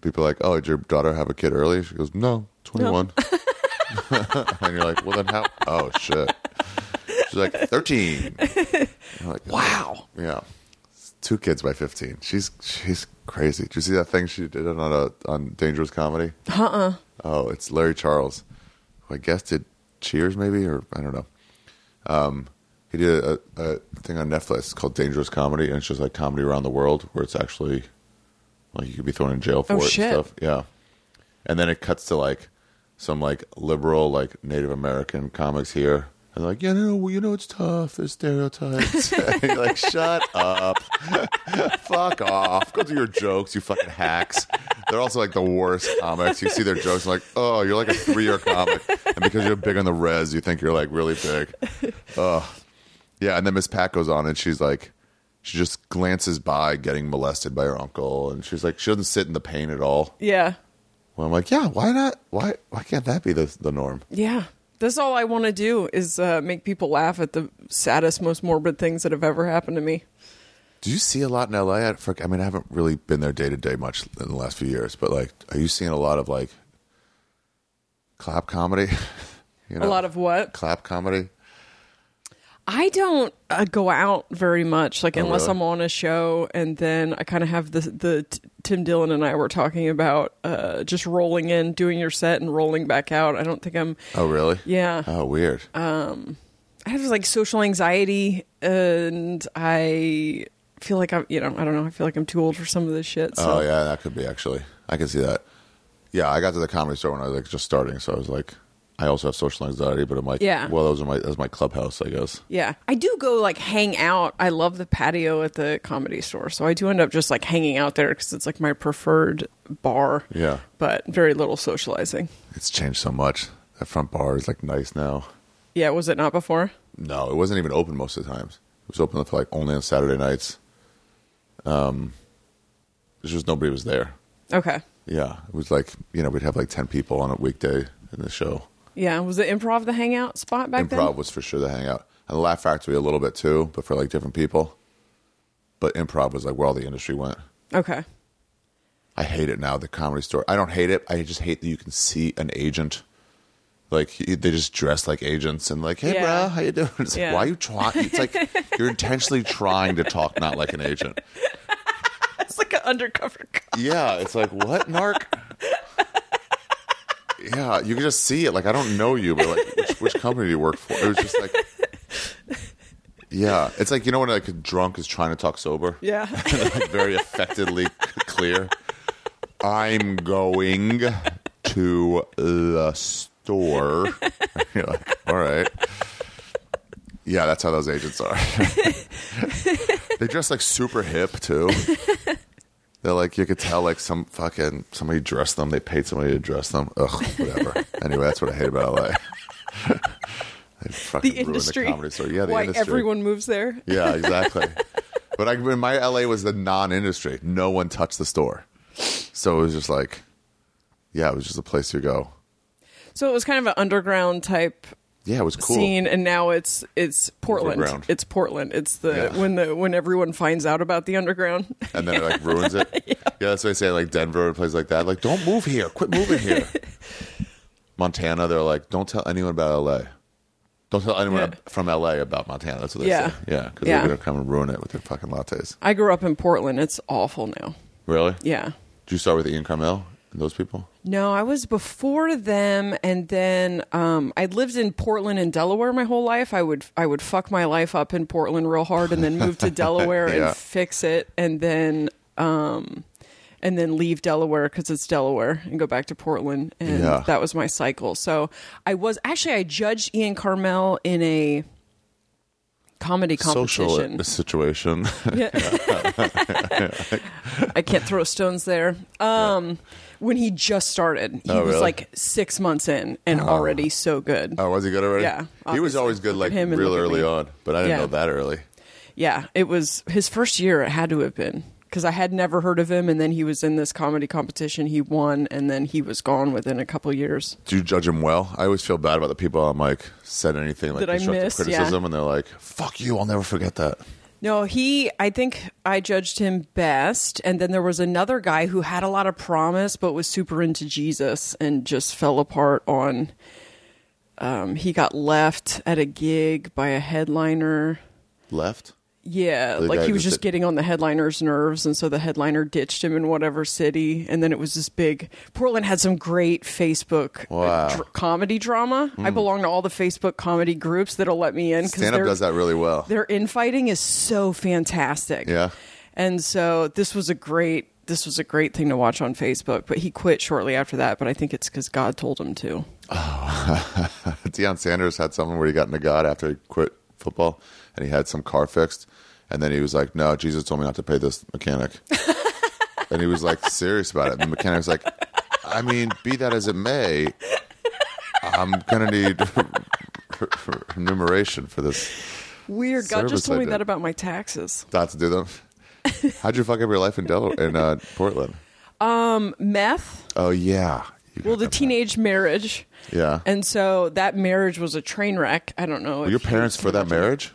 People are like, oh, did your daughter have a kid early? She goes, no, 21. and you're like, well, then how? Oh, shit. She's like, 13. Like, Wow. Yeah. Two kids by 15. She's she's crazy. Did you see that thing she did on a on Dangerous Comedy? Uh-uh. Oh, it's Larry Charles, who I guess did Cheers, maybe, or I don't know. Um, he did a, a thing on Netflix called Dangerous Comedy, and it's just like comedy around the world, where it's actually like you could be thrown in jail for Oh, it shit. and stuff. Yeah, and then it cuts to like some like liberal, like Native American comics here. And like, yeah, no, well, you know, it's tough. There's stereotypes. like, shut up. Fuck off. Go do your jokes, you fucking hacks. They're also like the worst comics. You see their jokes, like, oh, you're like a three year comic. And because you're big on the res, you think you're like really big. Oh. Yeah. And then Miss Pat goes on and she's like, she just glances by getting molested by her uncle, and she's like, she doesn't sit in the pain at all. Yeah. Well, I'm like, yeah, why not? Why why can't that be the the norm? Yeah. That's all I want to do is uh, make people laugh at the saddest, most morbid things that have ever happened to me. Do you see a lot in LA? I, for, I mean, I haven't really been there day to day much in the last few years, but like, are you seeing a lot of like clap comedy? you know, A lot of what? clap comedy. I don't uh, go out very much, like unless really? I'm on a show, and then I kind of have the the t- Tim Dillon and I were talking about uh, just rolling in, doing your set, and rolling back out. I don't think I'm. Oh, really? Yeah, Oh, weird. Um, I have like social anxiety, and I feel like I'm. You know, I don't know. I feel like I'm too old for some of this shit. So. oh, yeah, that could be actually. I can see that. Yeah, I got to the comedy store when I was like just starting, so I was like, I also have social anxiety, but I'm like, Yeah. well, those are my that's my clubhouse, I guess. Yeah, I do go like hang out. I love the patio at the comedy store, so I do end up just like hanging out there because it's like my preferred bar. Yeah. but very little socializing. It's changed so much. That front bar is like nice now. Yeah, was it not before? No, it wasn't even open most of the times. It was open for like only on Saturday nights. Um, there's just nobody was there. Okay. Yeah, it was like you know we'd have like ten people on a weekday in the show. Yeah, was the improv the hangout spot back Improv then? Improv was for sure the hangout, and the Laugh Factory a little bit too, but for like different people. But improv was like where all the industry went. Okay. I hate it now. The comedy store. I don't hate it. I just hate that you can see an agent. Like he- they just dress like agents and like, hey, Yeah. bro, how you doing? It's like, Yeah. why are you trying? It's like you're intentionally trying to talk not like an agent. It's like an undercover cop. Yeah, it's like what, narc? Yeah, you can just see it. Like I don't know you, but like which, which company do you work for? It was just like, yeah, it's like you know when like a drunk is trying to talk sober. Yeah. like very affectedly clear. I'm going to the store. You're like, all right. Yeah, that's how those agents are. they dress like super hip too. They're like you could tell like some fucking somebody dressed them. They paid somebody to dress them. Ugh, whatever. anyway, that's what I hate about LA. the industry. the. Yeah, the Why industry. everyone moves there? Yeah, exactly. but I, when my LA was the non-industry. No one touched the store, so it was just like, yeah, it was just a place to go. So it was kind of an underground type Yeah, it was cool. scene, and now it's it's Portland. It's Portland. It's the Yeah. when the when everyone finds out about the underground. and then it like ruins it. yeah. that's what I say. Like Denver and places like that. Like, don't move here. Quit moving here. Montana, they're like, don't tell anyone about LA. Don't tell anyone Yeah. from LA about Montana. That's what they Yeah. say. Yeah, because Yeah. they're gonna come and ruin it with their fucking lattes. I grew up in Portland. It's awful now. Really? Yeah. Did you start with Ian Karmel those people? No, I was before them, and then um, I lived in Portland and Delaware my whole life. I would I would fuck my life up in Portland real hard, and then move to Delaware Yeah. and fix it, and then um, and then leave Delaware because it's Delaware, and go back to Portland, and Yeah. that was my cycle. So I was actually I judged Ian Karmel in a comedy competition. Social situation. Yeah. I can't throw stones there. Um, when he just started, he Oh, was really? like six months in and oh. already so good. oh, was he good already? Yeah, He was obviously. always good, Look like at him and real look at early me. on, but I didn't Yeah. know that early. Yeah, it was his first year. It had to have been because I had never heard of him, and then he was in this comedy competition. He won, and then he was gone within a couple years. Do you judge him well? I always feel bad about the people I'm like said anything like That I constructive missed, yeah. criticism, and they're like, "Fuck you! I'll never forget that." No, he. I think I judged him best, and then there was another guy who had a lot of promise, but was super into Jesus and just fell apart on. Um, he got left at a gig by a headliner. Left. Yeah, The like he was just just getting on the headliner's nerves, and so the headliner ditched him in whatever city, and then it was this big. Portland had some great Facebook uh, Wow. Hmm. dr- comedy drama. I belong to all the Facebook comedy groups that'll let me in Stand up does that really well. their infighting is so fantastic. Yeah. And so this was a great this was a great thing to watch on Facebook, but he quit shortly after that, but I think it's cuz God told him to. Deion Sanders had something where he got into God after he quit football, and he had some car fixed, and then he was like, "No, Jesus told me not to pay this mechanic," and he was like serious about it. And the mechanic was like, "I mean, be that as it may, I'm gonna need remuneration for this Weird. God just told me that about my taxes. Not to do them. How'd you fuck up your life in Delaware in uh, Portland? Meth. Oh yeah. You Well, the that teenage marriage. Yeah. And so that marriage was a train wreck. I don't know. Were your parents can for that marriage?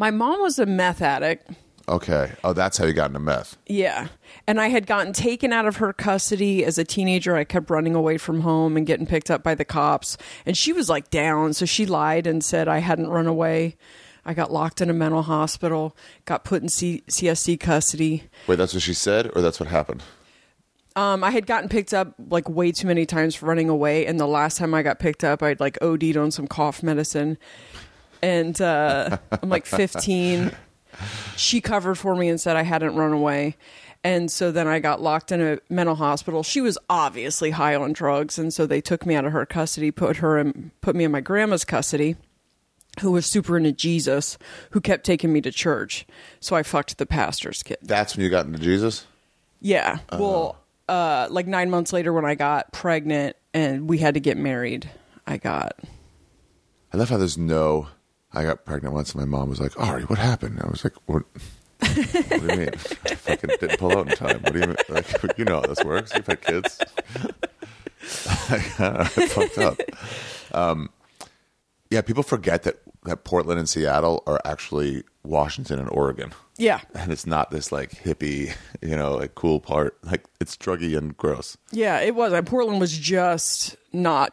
My mom was a meth addict. Okay. Oh, that's how you got into meth. Yeah. And I had gotten taken out of her custody as a teenager. I kept running away from home and getting picked up by the cops. And she was like down. So she lied and said I hadn't run away. I got locked in a mental hospital, got put in C- CSC custody. Wait, that's what she said, or that's what happened? Um, I had gotten picked up like way too many times for running away. And the last time I got picked up, I'd like OD'd on some cough medicine. And uh, I'm like 15. She covered for me and said I hadn't run away. And so then I got locked in a mental hospital. She was obviously high on drugs, and so they took me out of her custody, put her and put me in my grandma's custody, who was super into Jesus, who kept taking me to church. So I fucked the pastor's kid. That's when you got into Jesus. Yeah. Well, uh, like nine months later, when I got pregnant and we had to get married, I got. I love how there's no. I got pregnant once, and my mom was like, "Ari, what happened?" I was like, "What? what do you mean? I fucking didn't pull out in time. What do you mean? Like, you know how this works. You've had kids. I fucked up. Um, yeah, people forget that that Portland and Seattle are actually Washington and Oregon, Yeah. and it's not this like hippie, you know, like cool part. Like it's druggy and gross. Yeah, it was. Portland was just not.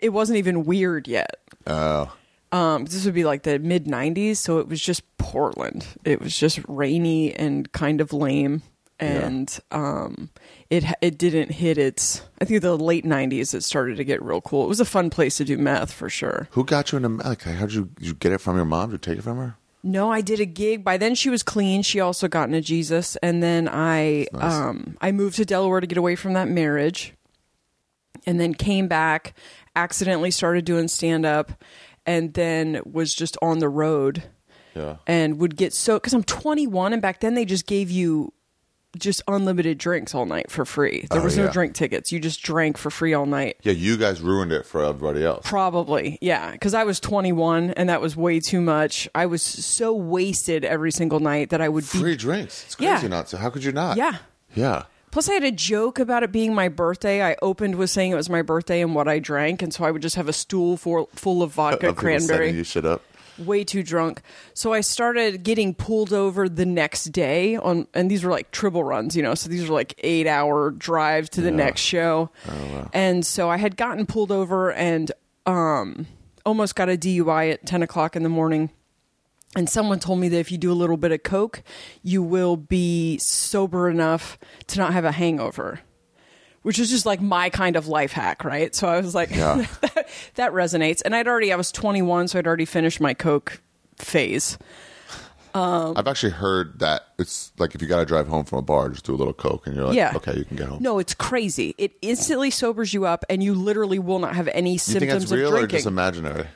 It wasn't even weird yet. Oh, Um, this would be like the mid '90s, so it was just Portland. It was just rainy and kind of lame, and um, it it didn't hit its. I think the late '90s it started to get real cool. It was a fun place to do meth for sure. who got you into like? How did you did you get it from your mom? Did you take it from her? No, I did a gig. By then she was clean. She also got into Jesus, and then I Nice. um I moved to Delaware to get away from that marriage, and then came back. Accidentally started doing stand up, and then was just on the road Yeah. and would get so because I'm 21, and back then they just gave you just unlimited drinks all night for free. There Oh, was no yeah. drink tickets. You just drank for free all night. Yeah, you guys ruined it for everybody else. Probably, yeah, because I was 21 and that was way too much. I was so wasted every single night that I would be. Free drinks. It's crazy Yeah. not to. How could you not? Yeah. Yeah. Plus, I had a joke about it being my birthday. I opened with saying it was my birthday and what I drank, and so I would just have a stool for, full of vodka, people cranberry. You shit up. way too drunk. So I started getting pulled over the next day on, and these were like triple runs, you know. So these were like eight hour drives to the next show. And so I had gotten pulled over and um, almost got a DUI at ten o'clock in the morning. And someone told me that if you do a little bit of coke, you will be sober enough to not have a hangover. Which is just like my kind of life hack, right? So I was like, Yeah. that, that resonates. And I'd already, I was 21, so I'd already finished my Coke phase. Um, I've actually heard that it's like if you got to drive home from a bar, just do a little coke, and you're like, Yeah. okay, you can get home. No, it's crazy. It instantly sobers you up, and you literally will not have any you think symptoms that's of real or drinking. just imaginary?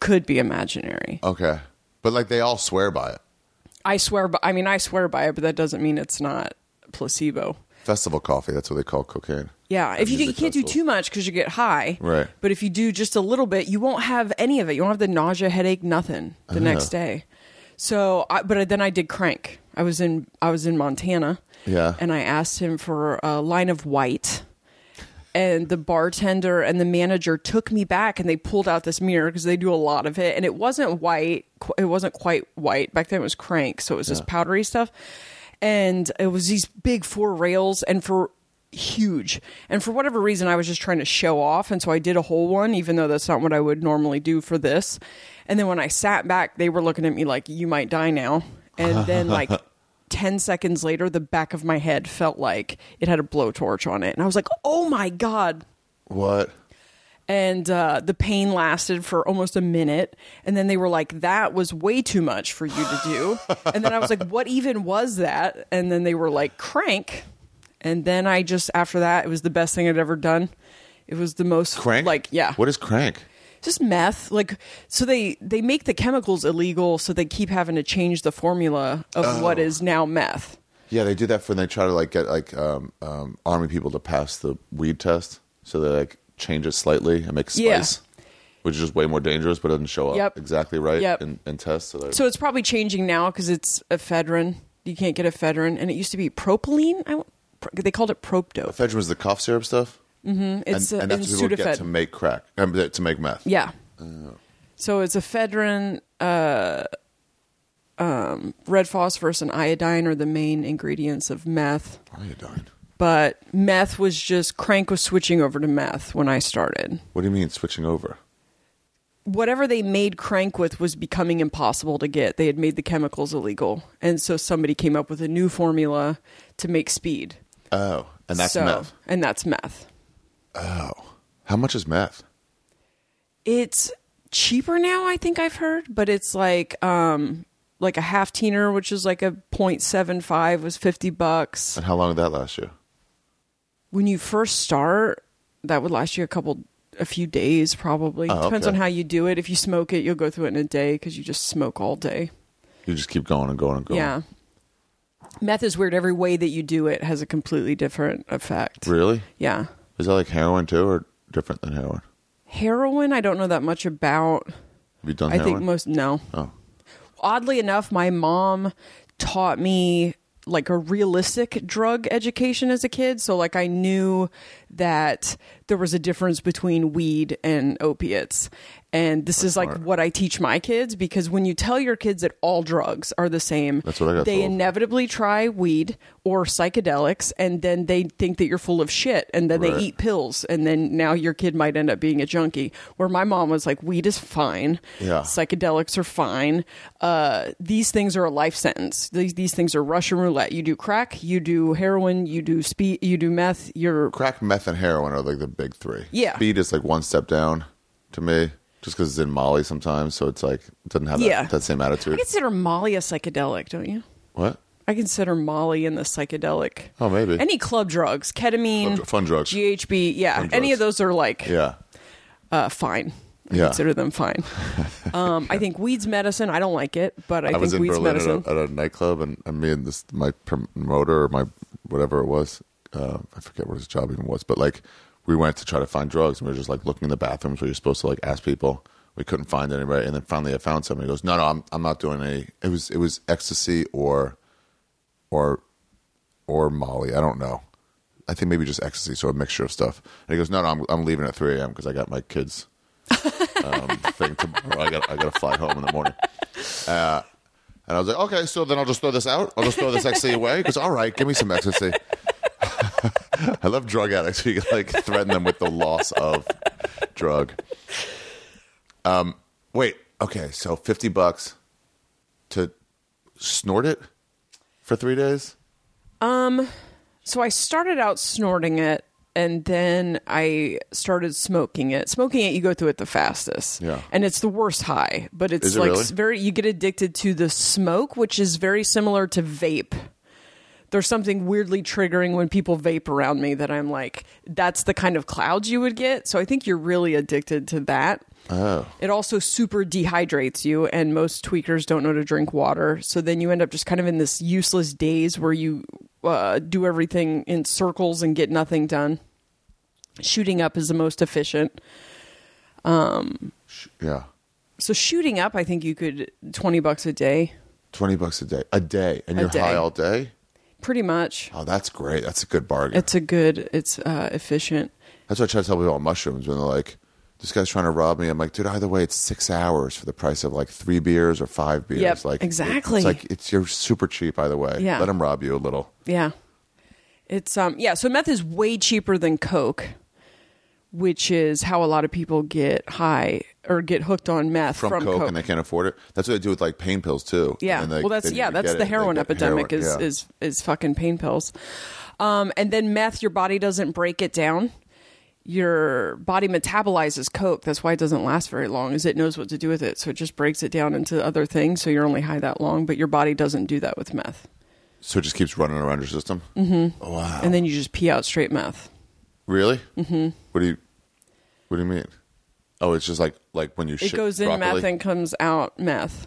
Could be imaginary. Okay, but like they all swear by it. I swear, by, I mean, I swear by it, but that doesn't mean it's not placebo. Festival coffee. That's what they call cocaine. Yeah, if you, you can't do too much because you get high. Right. But if you do just a little bit, you won't have any of it. You won't have the nausea, headache, nothing the ah. next day. So, I, but then I did crank. I was in I was in Montana. Yeah. And I asked him for a line of white. And the bartender and the manager took me back and they pulled out this mirror because they do a lot of it. And it wasn't white. It wasn't quite white. Back then it was crank. So it was this powdery stuff. And it was these big four rails and for huge. And for whatever reason, I was just trying to show off. And so I did a whole one, even though that's not what I would normally do for this. And then when I sat back, they were looking at me like, you might die now. And then, like, 10 seconds later, the back of my head felt like it had a blowtorch on it. And I was like, oh my God. What? And uh, the pain lasted for almost a minute. And then they were like, that was way too much for you to do. and then I was like, what even was that? And then they were like, crank. And then I just, after that, it was the best thing I'd ever done. It was the most Crank? like yeah, What is crank? Just meth. Like so they they make the chemicals illegal, so they keep having to change the formula of what is now meth. Yeah, they do that for when they try to like get like um, um, army people to pass the weed test. So they like change it slightly and make Yeah. spice. which is just way more dangerous, but it doesn't show up Yep. exactly right Yep. in, in tests. So, So it's probably changing now because it's ephedrine. You can't get ephedrine, and it used to be propylene. I, they called it propdo. ephedrine was the cough syrup stuff, It's and, uh, and that's what people get to make crack, um, to make meth. Yeah. So it's ephedrine, uh, um, red phosphorus, and iodine are the main ingredients of meth. Iodine. But meth was just crank was switching over to meth when I started. What do you mean switching over? Whatever they made crank with was becoming impossible to get. They had made the chemicals illegal, and so somebody came up with a new formula to make speed. Oh, and that's So- meth. And that's meth. Oh, how much is meth? It's cheaper now, I think I've heard, but it's like um like a half teener, which is like a 0.75 was 50 bucks. And how long did that last you? When you first start, that would last you a couple a few days probably. Oh, Depends okay. on how you do it. If you smoke it, you'll go through it in a day cuz you just smoke all day. You just keep going and going and going. Yeah. Meth is weird. Every way that you do it has a completely different effect. Really? Yeah. Is that like heroin too, or different than heroin? Heroin, I don't know that much about. Have you done I heroin? think most no. Oh, Oddly enough, my mom taught me like a realistic drug education as a kid. So like I knew that there was a difference between weed and opiates. And this is like smart. what I teach my kids because when you tell your kids that all drugs are the same, That's what I got they told. inevitably try weed or psychedelics and then they think that you're full of shit and then Right. they eat pills and then now your kid might end up being a junkie. Where my mom was like, weed is fine. Yeah. Psychedelics are fine. Uh, these things are a life sentence. These these things are Russian roulette. You do crack, you do heroin, you do speed, you do meth. You're crack, meth, and heroin are like the big three. Yeah. speed is like one step down to me, just because it's in Molly sometimes, so it's like it doesn't have Yeah. that, that same attitude. I consider Molly a psychedelic, don't you? What? I consider Molly in the psychedelic. Oh, maybe. Any club drugs, ketamine, Fun- fun drugs. GHB, yeah, Fun any of those are like Yeah, uh, fine. I Yeah. consider them fine. Um, I think weed's medicine. I don't like it, but I, I, think was in weed's Berlin medicine. at a, at a nightclub, and, and me and this my promoter or my whatever it was, uh, I forget what his job even was, but like we went to try to find drugs, and we were just like looking in the bathrooms where you're supposed to like ask people. We couldn't find anybody, and then finally I found somebody. He goes, "No, no, I'm I'm not doing any." It was it was ecstasy or or or Molly. I don't know. I think maybe just ecstasy, so a mixture of stuff. And he goes, "No, no, I'm I'm leaving at 3 a.m. because I got my kids." um, thing tomorrow. I got I got to fly home in the morning. Uh, and I was like, okay, so then I'll just throw this out. I'll just throw this ecstasy away. Because all right, give me some ecstasy. I love drug addicts. You can like threaten them with the loss of drug. Um, wait. Okay, so fifty bucks to snort it for three days. Um, so I started out snorting it, and then I started smoking it. Smoking it, you go through it the fastest, Yeah. and it's the worst high. But it's it like really? very. You get addicted to the smoke, which is very similar to vape. There's something weirdly triggering when people vape around me that I'm like, that's the kind of clouds you would get. So I think you're really addicted to that. Oh, It also super dehydrates you, and most tweakers don't know to drink water. So then you end up just kind of in this useless daze where you uh, do everything in circles and get nothing done. Shooting up is the most efficient. yeah, So shooting up, I think you could twenty bucks a day, twenty bucks a day, a day, and A you're day. high all day. Pretty much. Oh, that's great. That's a good bargain. It's a good. It's uh, efficient. That's what I try to tell people about mushrooms when they're like, "This guy's trying to rob me." I'm like, "Dude, either way, it's six hours for the price of like three beers or five beers." Yep, like exactly. It's like it's you're super cheap either way. Yeah. let him rob you a little. Yeah. It's um yeah, so meth is way cheaper than coke, which is how a lot of people get high or get hooked on meth From, from, coke, and they can't afford it. That's what they do with like pain pills too. Yeah. And they- well, that's yeah, that's the it. Heroin epidemic heroin, is yeah. is is fucking pain pills. Um and then meth your body doesn't break it down. Your body metabolizes coke. That's why it doesn't last very long. Is it knows what to do with it, so it just breaks it down into other things. So you're only high that long, but your body doesn't do that with meth. so it just keeps running around your system. Mm-hmm. Wow. And then you just pee out straight meth. really? Mm-hmm. What do you What do you mean? Oh, it's just like like when you It shit goes in broccoli? meth and comes out meth.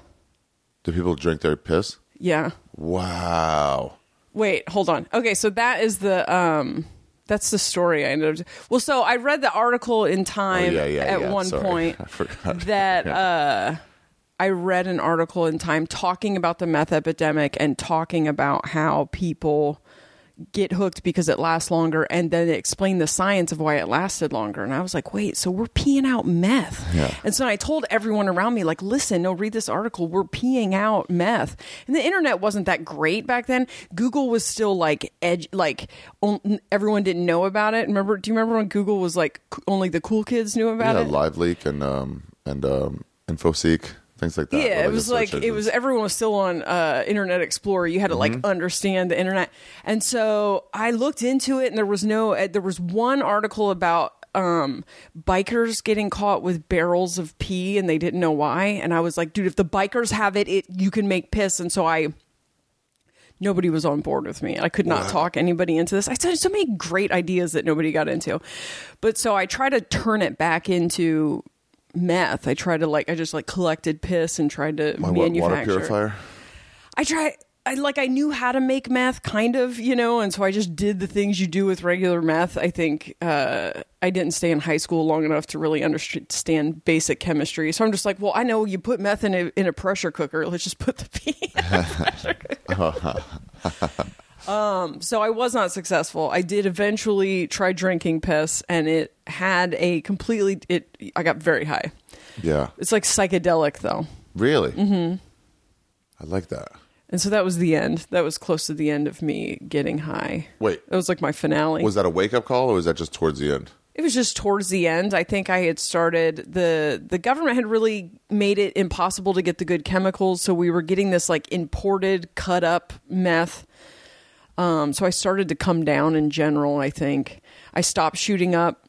Do people drink their piss? Yeah. Wow. Wait, hold on. Okay, so that is the um That's the story I ended up. Well, so I read the article in Time Oh, yeah, yeah, at yeah. one Sorry. point I forgot. that uh, I read an article in Time talking about the meth epidemic and talking about how people get hooked because it lasts longer, and then it explained the science of why it lasted longer. And I was like, wait, so we're peeing out meth? Yeah. And so I told everyone around me, like, listen, no, read this article. We're peeing out meth. And the internet wasn't that great back then. Google was still like edge, like on, everyone didn't know about it. Remember? Do you remember when Google was like only the cool kids knew about yeah, it? Live Leak and um and um InfoSeek things like that. Yeah, it was like it was everyone was still on uh, Internet Explorer. You had to Mm-hmm. like understand the internet, and so I looked into it, and there was no. Uh, there was one article about um, bikers getting caught with barrels of pee, and they didn't know why. And I was like, dude, if the bikers have it, it you can make piss. And so I. Nobody was on board with me. I could not talk anybody into this. I said so many great ideas that nobody got into. But so I try to turn it back into meth. I tried to like I just like collected piss and tried to My wa- water manufacture. purifier. I tried. I like I knew how to make meth, kind of, you know, and so I just did the things you do with regular meth. I think uh, I didn't stay in high school long enough to really understand basic chemistry, so I'm just like, well, I know you put meth in a in a pressure cooker. Let's just put the pee in a pressure cooker. um, so I was not successful. I did eventually try drinking piss, and it had a completely it. I got very high. Yeah. It's like psychedelic though. Really? Mm-hmm. I like that. And so that was the end. That was close to the end of me getting high. Wait. That was like my finale. Was that a wake up call or was that just towards the end? it was just towards the end. I think I had started the the government had really made it impossible to get the good chemicals, so we were getting this like imported cut up meth. Um, so I started to come down in general. I think I stopped shooting up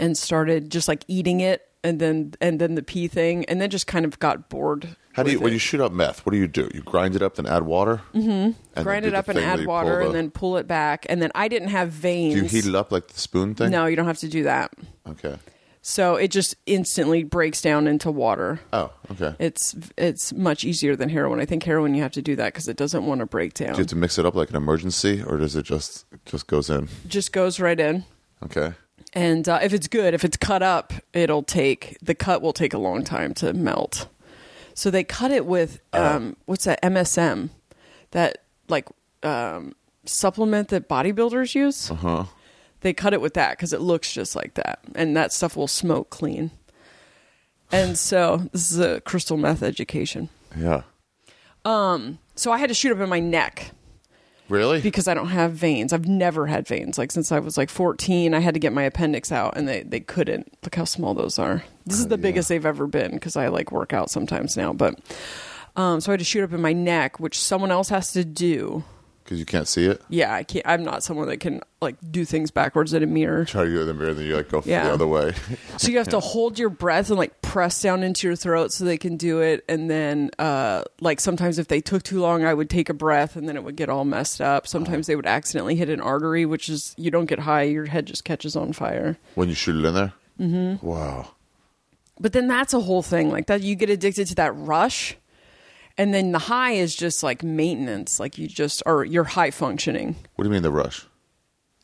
and started just like eating it, and then and then the pee thing, and then just kind of got bored. How do you when it. you shoot up meth? What do you do? You grind it up, then add water. Mm-hmm. grind it up and add water and then pull it back and then i didn't have veins do you heat it up like the spoon thing? no you don't have to do that Okay. So it just instantly breaks down into water Oh, okay. it's it's much easier than heroin i think heroin you have to do that because it doesn't want to break down do you have to mix it up like an emergency, or does it just just goes in? just goes right in Okay. and uh, if it's good if it's cut up it'll take the cut will take a long time to melt so they cut it with um, what's that msm that like um, supplement that bodybuilders use Uh huh. They cut it with that because it looks just like that and that stuff will smoke clean. And so this is a crystal meth education. Yeah. Um. So i had to shoot up in my neck. Really? because i don't have veins. I've never had veins. Like since i was like 14 i had to get my appendix out and they, they couldn't. Look how small those are. This is the biggest they've ever been because i like work out sometimes now but um, so i had to shoot up in my neck which someone else has to do Because you can't see it. yeah i can't i'm not someone that can like do things backwards in a mirror Try to do it in the mirror, then you like go Yeah. the other way. So you have to hold your breath and like press down into your throat so they can do it. And then, uh, like sometimes if they took too long, I would take a breath and then it would get all messed up. Sometimes they would accidentally hit an artery, which is you don't get high, your head just catches on fire. when you shoot it in there. Mm-hmm. Wow. But then that's a whole thing like that. You get addicted to that rush. And then the high is just like maintenance, like you just are you're high functioning. What do you mean the rush?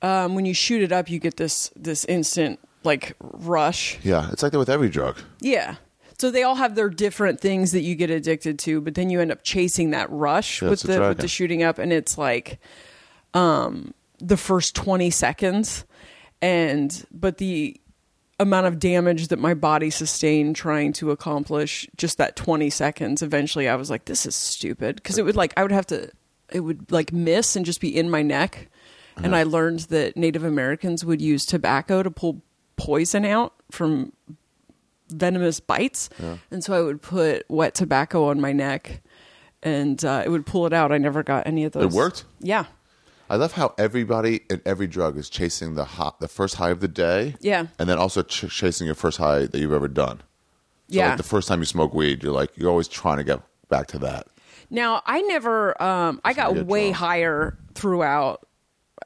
Um, when you shoot it up, you get this this instant like rush. Yeah, it's like that with every drug. Yeah. So they all have their different things that you get addicted to, but then you end up chasing that rush Yeah, with the with the shooting up, and it's like um, the first twenty seconds, and but the amount of damage that my body sustained trying to accomplish just that 20 seconds eventually i was like this is stupid. Because it would like i would have to it would like miss and just be in my neck. And i learned that native americans would use tobacco to pull poison out from venomous bites. And so i would put wet tobacco on my neck and uh, it would pull it out. I never got any of those. It worked? yeah I love how everybody in every drug is chasing the hot, the first high of the day. Yeah. and then also ch- chasing your first high that you've ever done. So yeah like the first time you smoke weed, you're like you're always trying to get back to that. Now, I never, um, I got way drunk. higher throughout.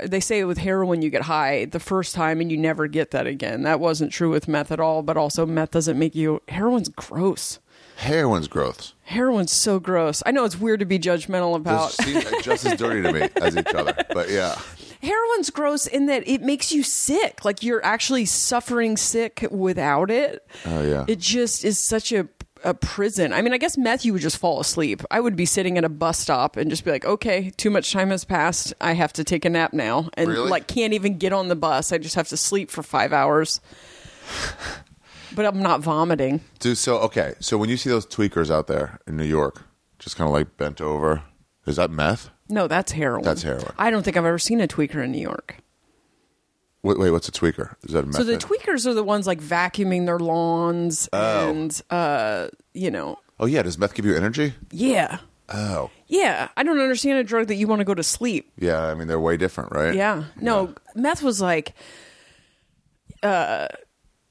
They say with heroin, you get high the first time and you never get that again. That wasn't true with meth at all, but also meth doesn't make you, heroin's gross. Heroin's growth. Heroin's so gross. I know it's weird to be judgmental about. Just seems like just as dirty to me as each other. But yeah, Heroin's gross in that it makes you sick. Like you're actually suffering sick without it. Oh, yeah. It just is such a a prison. I mean, I guess meth you would just fall asleep. I would be sitting at a bus stop and just be like, "Okay, too much time has passed. I have to take a nap now." And Really? like can't even get on the bus. I just have to sleep for 5 hours. But I'm not vomiting. Dude, so okay, so when you see those tweakers out there in New York, just kind of like bent over, is that meth? No, that's heroin. That's heroin. I don't think I've ever seen a tweaker in New York. Wait, wait what's a tweaker? Is that a meth? So the tweakers are the ones like vacuuming their lawns Oh. and uh, you know, oh yeah, does meth give you energy? yeah. Oh, Yeah, I don't understand a drug that you want to go to sleep. yeah. I mean, they're way different, right? Yeah. No, meth was like uh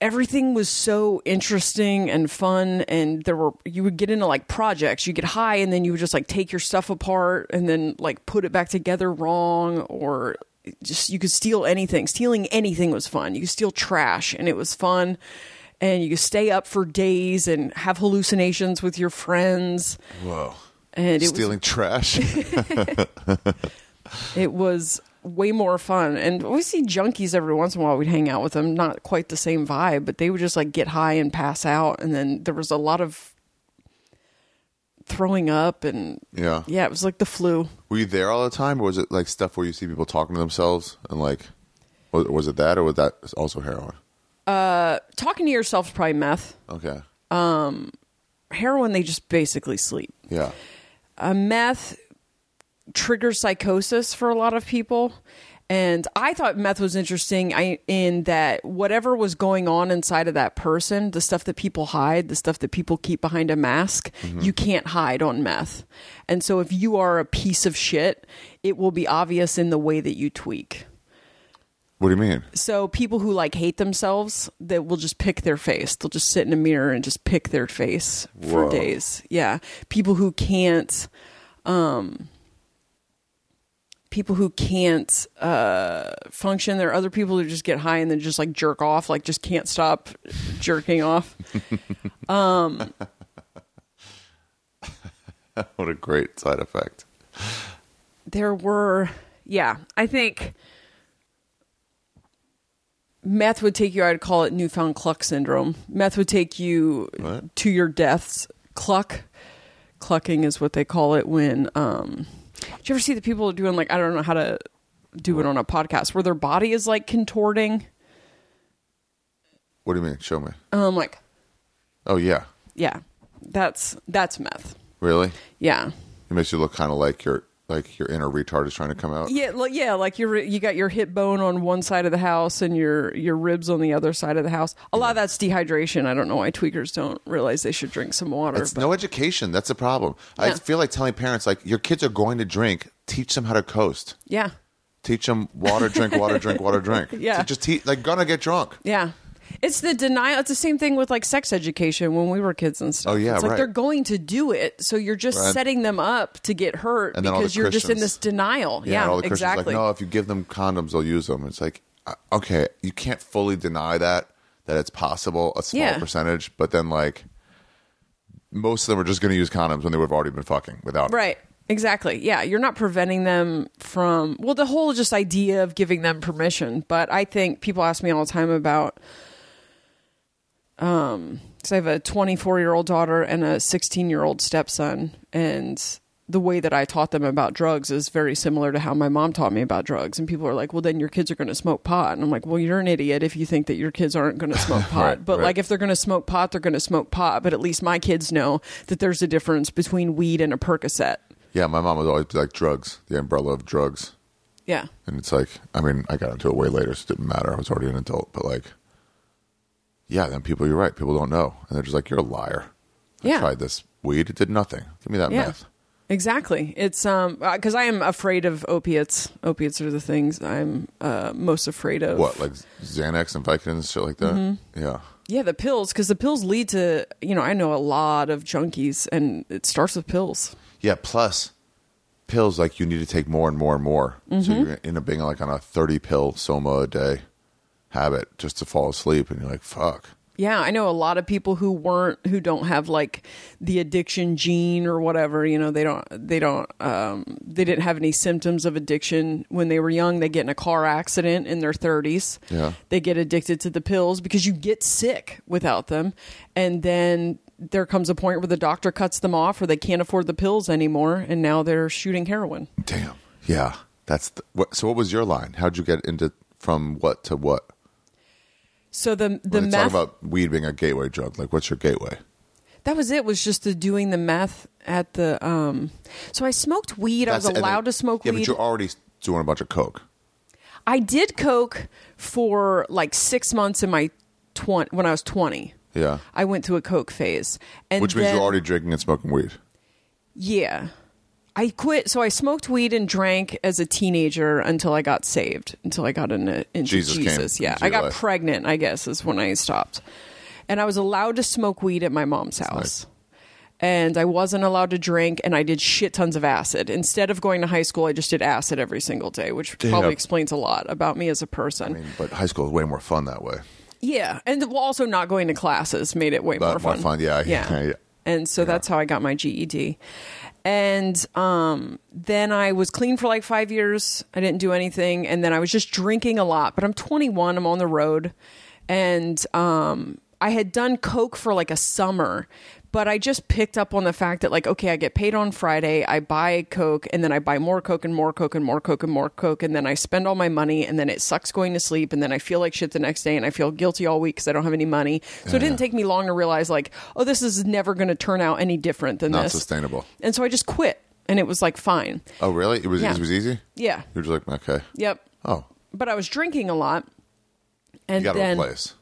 everything was so interesting and fun and there were you would get into like projects. You get high and then you would just like take your stuff apart and then like put it back together wrong or just you could steal anything. Stealing anything was fun. You could steal trash and it was fun. And you could stay up for days and have hallucinations with your friends. Whoa. And it was Stealing trash. it was way more fun. And we see junkies every once in a while. We'd hang out with them. Not quite the same vibe, but they would just like get high and pass out. And then there was a lot of throwing up and yeah. yeah, it was like the flu. Were you there all the time, or was it like stuff where you see people talking to themselves and like, was, was it that, or was that also heroin? Uh, talking to yourself is probably meth. Okay. Um, heroin, they just basically sleep. Yeah. a meth triggers psychosis for a lot of people. And i thought meth was interesting I, in that whatever was going on inside of that person the stuff that people hide the stuff that people keep behind a mask you can't hide on meth. And so if you are a piece of shit it will be obvious in the way that you tweak. What do you mean? so people who like hate themselves that will just pick their face. They'll just sit in a mirror and just pick their face for days. Yeah. People who can't um people who can't uh function there are other people who just get high and then just like jerk off like just can't stop jerking off Um, What a great side effect. there were yeah i think meth would take you i'd call it newfound cluck syndrome meth would take you What? to your deaths cluck clucking is what they call it when um did you ever see the people doing like i don't know how to do it on a podcast where their body is like contorting What do you mean? Show me. um like Oh yeah. yeah that's that's meth Really? yeah It makes you look kind of like your like your inner retard is trying to come out. Yeah, like, yeah, like you're you got your hip bone on one side of the house and your your ribs on the other side of the house. A lot of that's dehydration. I don't know why tweakers don't realize they should drink some water. It's but- no education. That's the problem. I feel like telling parents like your kids are going to drink. Teach them how to coast. yeah, Teach them water, drink, water, drink, water, drink. Yeah. So just teach. Like gonna get drunk. yeah. It's the denial. It's the same thing with like sex education when we were kids and stuff. Oh, yeah, it's like right. they're going to do it, so you're just Right. setting them up to get hurt And because the you're just in this denial. Yeah. Yeah, all the Christians are exactly. like, no, if you give them condoms, they'll use them. It's like, uh, okay, you can't fully deny that that it's possible, a small Yeah. percentage, but then like most of them are just going to use condoms when they would have already been fucking without. it. Right. Exactly. Yeah, you're not preventing them from well the whole just idea of giving them permission, but I think people ask me all the time about um cuz I have a 24-year-old daughter and a 16-year-old stepson and the way that I taught them about drugs is very similar to how my mom taught me about drugs and people are like, "Well, then your kids are going to smoke pot." And I'm like, "Well, you're an idiot if you think that your kids aren't going to smoke pot." Right, but right. like if they're going to smoke pot, they're going to smoke pot, but at least my kids know that there's a difference between weed and a Percocet. Yeah, my mom was always like drugs, the umbrella of drugs. Yeah. And it's like, I mean, I got into it way later, so it didn't matter. I was already an adult, but like, yeah, then people, you're right. People don't know, and they're just like, you're a liar. I Yeah. tried this weed; it did nothing. Give me that Yeah. meth. Exactly. It's um because I am afraid of opiates. Opiates are the things I'm uh, most afraid of. What, like Xanax and Vicodin, shit like that? Mm-hmm. Yeah. Yeah, the pills because the pills lead to you know I know a lot of junkies and it starts with pills. Yeah. Plus, pills like you need to take more and more and more, so Mm-hmm. you end up being like on a thirty pill soma a day habit just to fall asleep, and you're like, fuck. Yeah, I know a lot of people who weren't who don't have like the addiction gene or whatever, you know, they don't they don't um they didn't have any symptoms of addiction when they were young. They get in a car accident in their 30s. Yeah. They get addicted to the pills because you get sick without them and then there comes a point where the doctor cuts them off or they can't afford the pills anymore and now they're shooting heroin. Damn. Yeah. That's the, what, so. What was your line? How'd you get into from what to what? So the the When they talk about weed being a gateway drug, like what's your gateway? That was it. Was just the doing the meth at the. um So I smoked weed. I was That's- allowed then- to smoke Yeah, weed. but you're already doing a bunch of coke. I did coke for like six months in my twenty when I was twenty. Yeah. I went through a coke phase, and Which means then- you're already drinking and smoking weed. yeah. I quit. So I smoked weed and drank as a teenager until I got saved. Until I got into, into Jesus Jesus. Yeah, I got life. pregnant. I guess is when I stopped, and I was allowed to smoke weed at my mom's house. nice. And I wasn't allowed to drink, and I did shit tons of acid. Instead of going to high school, I just did acid every single day, which Damn. probably explains a lot about me as a person. I mean, but high school is way more fun that way. Yeah, and also not going to classes made it way But more fun. more fun, yeah, yeah. yeah. And so that's how I got my GED. And um, then I was clean for like five years. I didn't do anything, and then I was just drinking a lot. But I'm 21. I'm on the road, and um, I had done coke for like a summer. But I just picked up on the fact that, like, okay, I get paid on Friday, I buy Coke, and then I buy more Coke and more Coke and more Coke and more Coke, and then I spend all my money, and then it sucks going to sleep, and then I feel like shit the next day, and I feel guilty all week because I don't have any money. So it didn't take me long to realize, like, oh, this is never going to turn out any different than Not this. Not sustainable. And so I just quit, and it was like fine. Oh, really? It was Yeah. it was easy. Yeah. You're just like okay. Yep. Oh, But I was drinking a lot, and you got then. replace.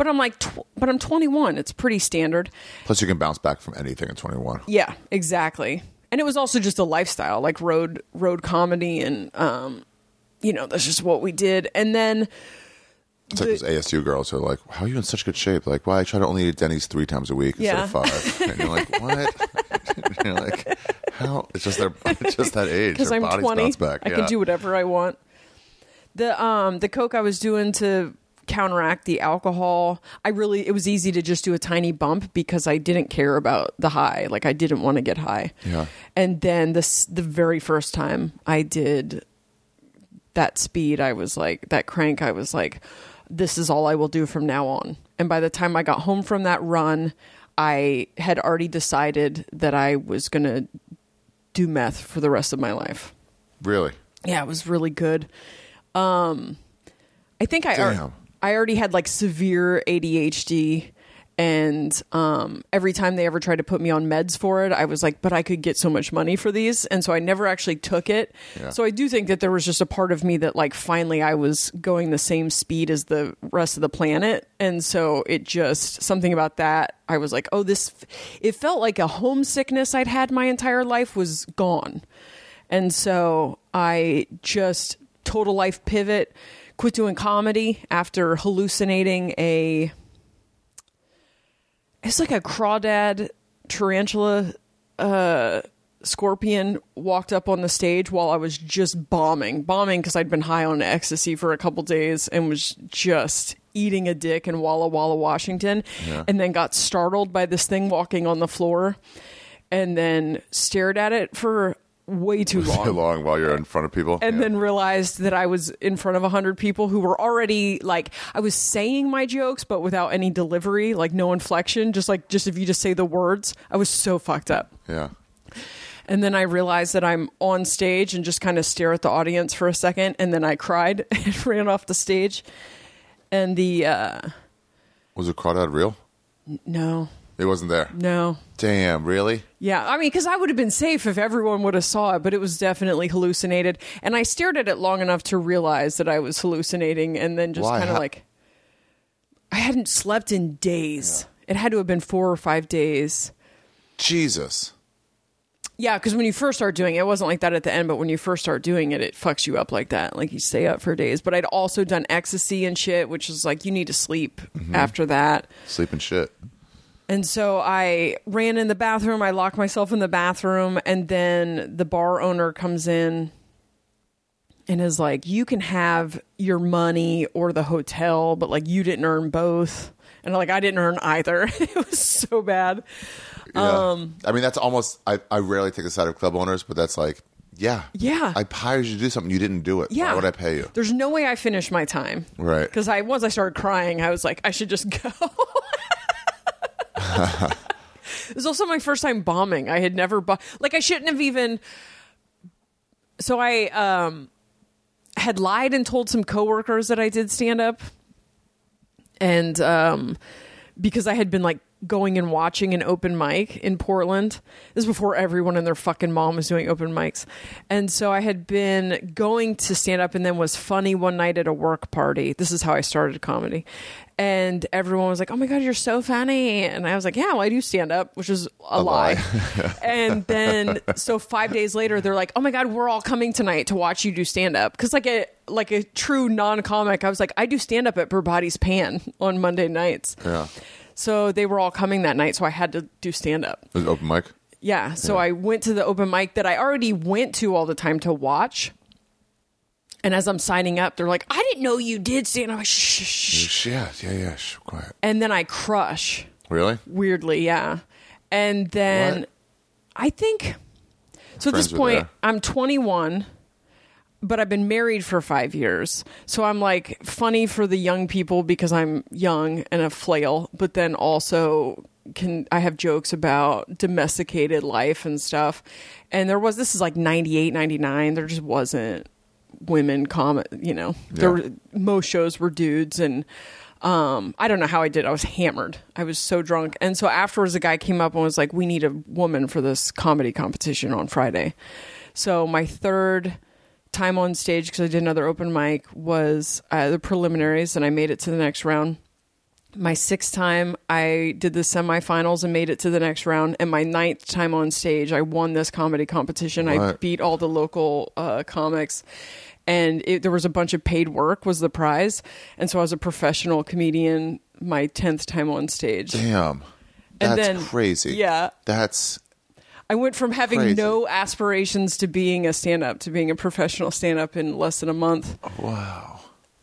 But I'm like, tw- but I'm 21. It's pretty standard. Plus, you can bounce back from anything at 21. Yeah, exactly. And it was also just a lifestyle, like road road comedy, and um, you know, that's just what we did. And then It's like those ASU girls who are like, "How are you in such good shape? Like, why I try to only eat Denny's three times a week Yeah. instead of five? and you're like, "What?" you're like, "How?" It's just their, it's just that age. because I'm bodies 20, bounce back. I yeah. can do whatever I want. The um the coke I was doing to counteract the alcohol, I really it was easy to just do a tiny bump because I didn't care about the high. Like I didn't want to get high. Yeah. And then this the very first time I did that speed, I was like that crank, I was like this is all I will do from now on. And by the time I got home from that run, I had already decided that I was going to do meth for the rest of my life. Really? Yeah, it was really good. Um, I think I Damn. I already had like severe ADHD, and um, every time they ever tried to put me on meds for it, I was like, "But I could get so much money for these," and so I never actually took it. Yeah. So I do think that there was just a part of me that like finally I was going the same speed as the rest of the planet, and so it just something about that. I was like, "Oh, this." It felt like a homesickness I'd had my entire life was gone. And so I just total life pivot, quit doing comedy after hallucinating a it's like a crawdad tarantula uh scorpion walked up on the stage while I was just bombing, bombing because I'd been high on ecstasy for a couple days and was just eating a dick in Walla Walla, Washington, Yeah. and then got startled by this thing walking on the floor, and then stared at it for way too long Too long while you're in front of people. and Yeah. then realized that I was in front of a hundred people who were already like I was saying my jokes but without any delivery, like no inflection, just like just if you just say the words. I was so fucked up. yeah. And then I realized that I'm on stage and just kind of stare at the audience for a second and then I cried and ran off the stage. And the uh Was the crawdad real? no, It wasn't there. no. Damn, really? Yeah, I mean, because I would have been safe if everyone would have saw it, but it was definitely hallucinated. And I stared at it long enough to realize that I was hallucinating, and then just Why? kind of How- like, I hadn't slept in days. It had to have been four or five days. Jesus. Yeah, because when you first start doing it, it wasn't like that at the end, but when you first start doing it, it fucks you up like that. Like you stay up for days. But I'd also done ecstasy and shit, which is like you need to sleep mm-hmm. after that. Sleeping shit. And so I ran in the bathroom. I locked myself in the bathroom. And then the bar owner comes in and is like, You can have your money or the hotel, but like you didn't earn both. and like I didn't earn either. it was so bad. Yeah. Um, I mean, that's almost. I, I rarely take the side of club owners, but that's like, yeah, Yeah. I hired you to do something, you didn't do it. Yeah. Why would I pay you? There's no way I finished my time. Right. Because I once I started crying, I was like, I should just go. It was also my first time bombing. I had never bo- like I shouldn't have even. So I um had lied and told some coworkers that I did stand up, and um because I had been like going and watching an open mic in Portland. This is before everyone and their fucking mom was doing open mics. And so I had been going to stand up and then was funny one night at a work party. This is how I started comedy. And everyone was like, "Oh my god, you're so funny." And I was like, "Yeah, well, I do stand up," which is a, A lie. lie. and then so 5 days later they're like, "Oh my god, we're all coming tonight to watch you do stand up." Cuz like a like a true non-comic, I was like, "I do stand up at Burbati's Pan on Monday nights." Yeah. So they were all coming that night, so I had to do stand up. It was open mic. Yeah. So Yeah. I went to the open mic that I already went to all the time to watch. And as I'm signing up, they're like, I didn't know you did stand up. Like, shh, shh, shh. Oh, yeah, yeah, yeah. Shh, quiet. And then I crush, Really? weirdly, yeah. And then What? I think, so at this point. I'm 21, but I've been married for five years. So I'm like funny for the young people because I'm young and a flail, but then also can I have jokes about domesticated life and stuff. And there was this is like 98, 99. There just wasn't women comment, you know. There were, most shows were dudes and um I don't know how I did. I was hammered. I was so drunk. And so afterwards a guy came up and was like, "We need a woman for this comedy competition on Friday." So my third time on stage because I did another open mic was uh, the preliminaries and I made it to the next round. My sixth time, I did the semifinals and made it to the next round. And my ninth time on stage, I won this comedy competition. I beat all the local uh, comics, and it, there was a bunch of paid work was the prize. And so I was a professional comedian. My tenth time on stage. Damn. And That's then- crazy. yeah. That's I went from having Crazy. no aspirations to being a stand up to being a professional stand up in less than a month. wow.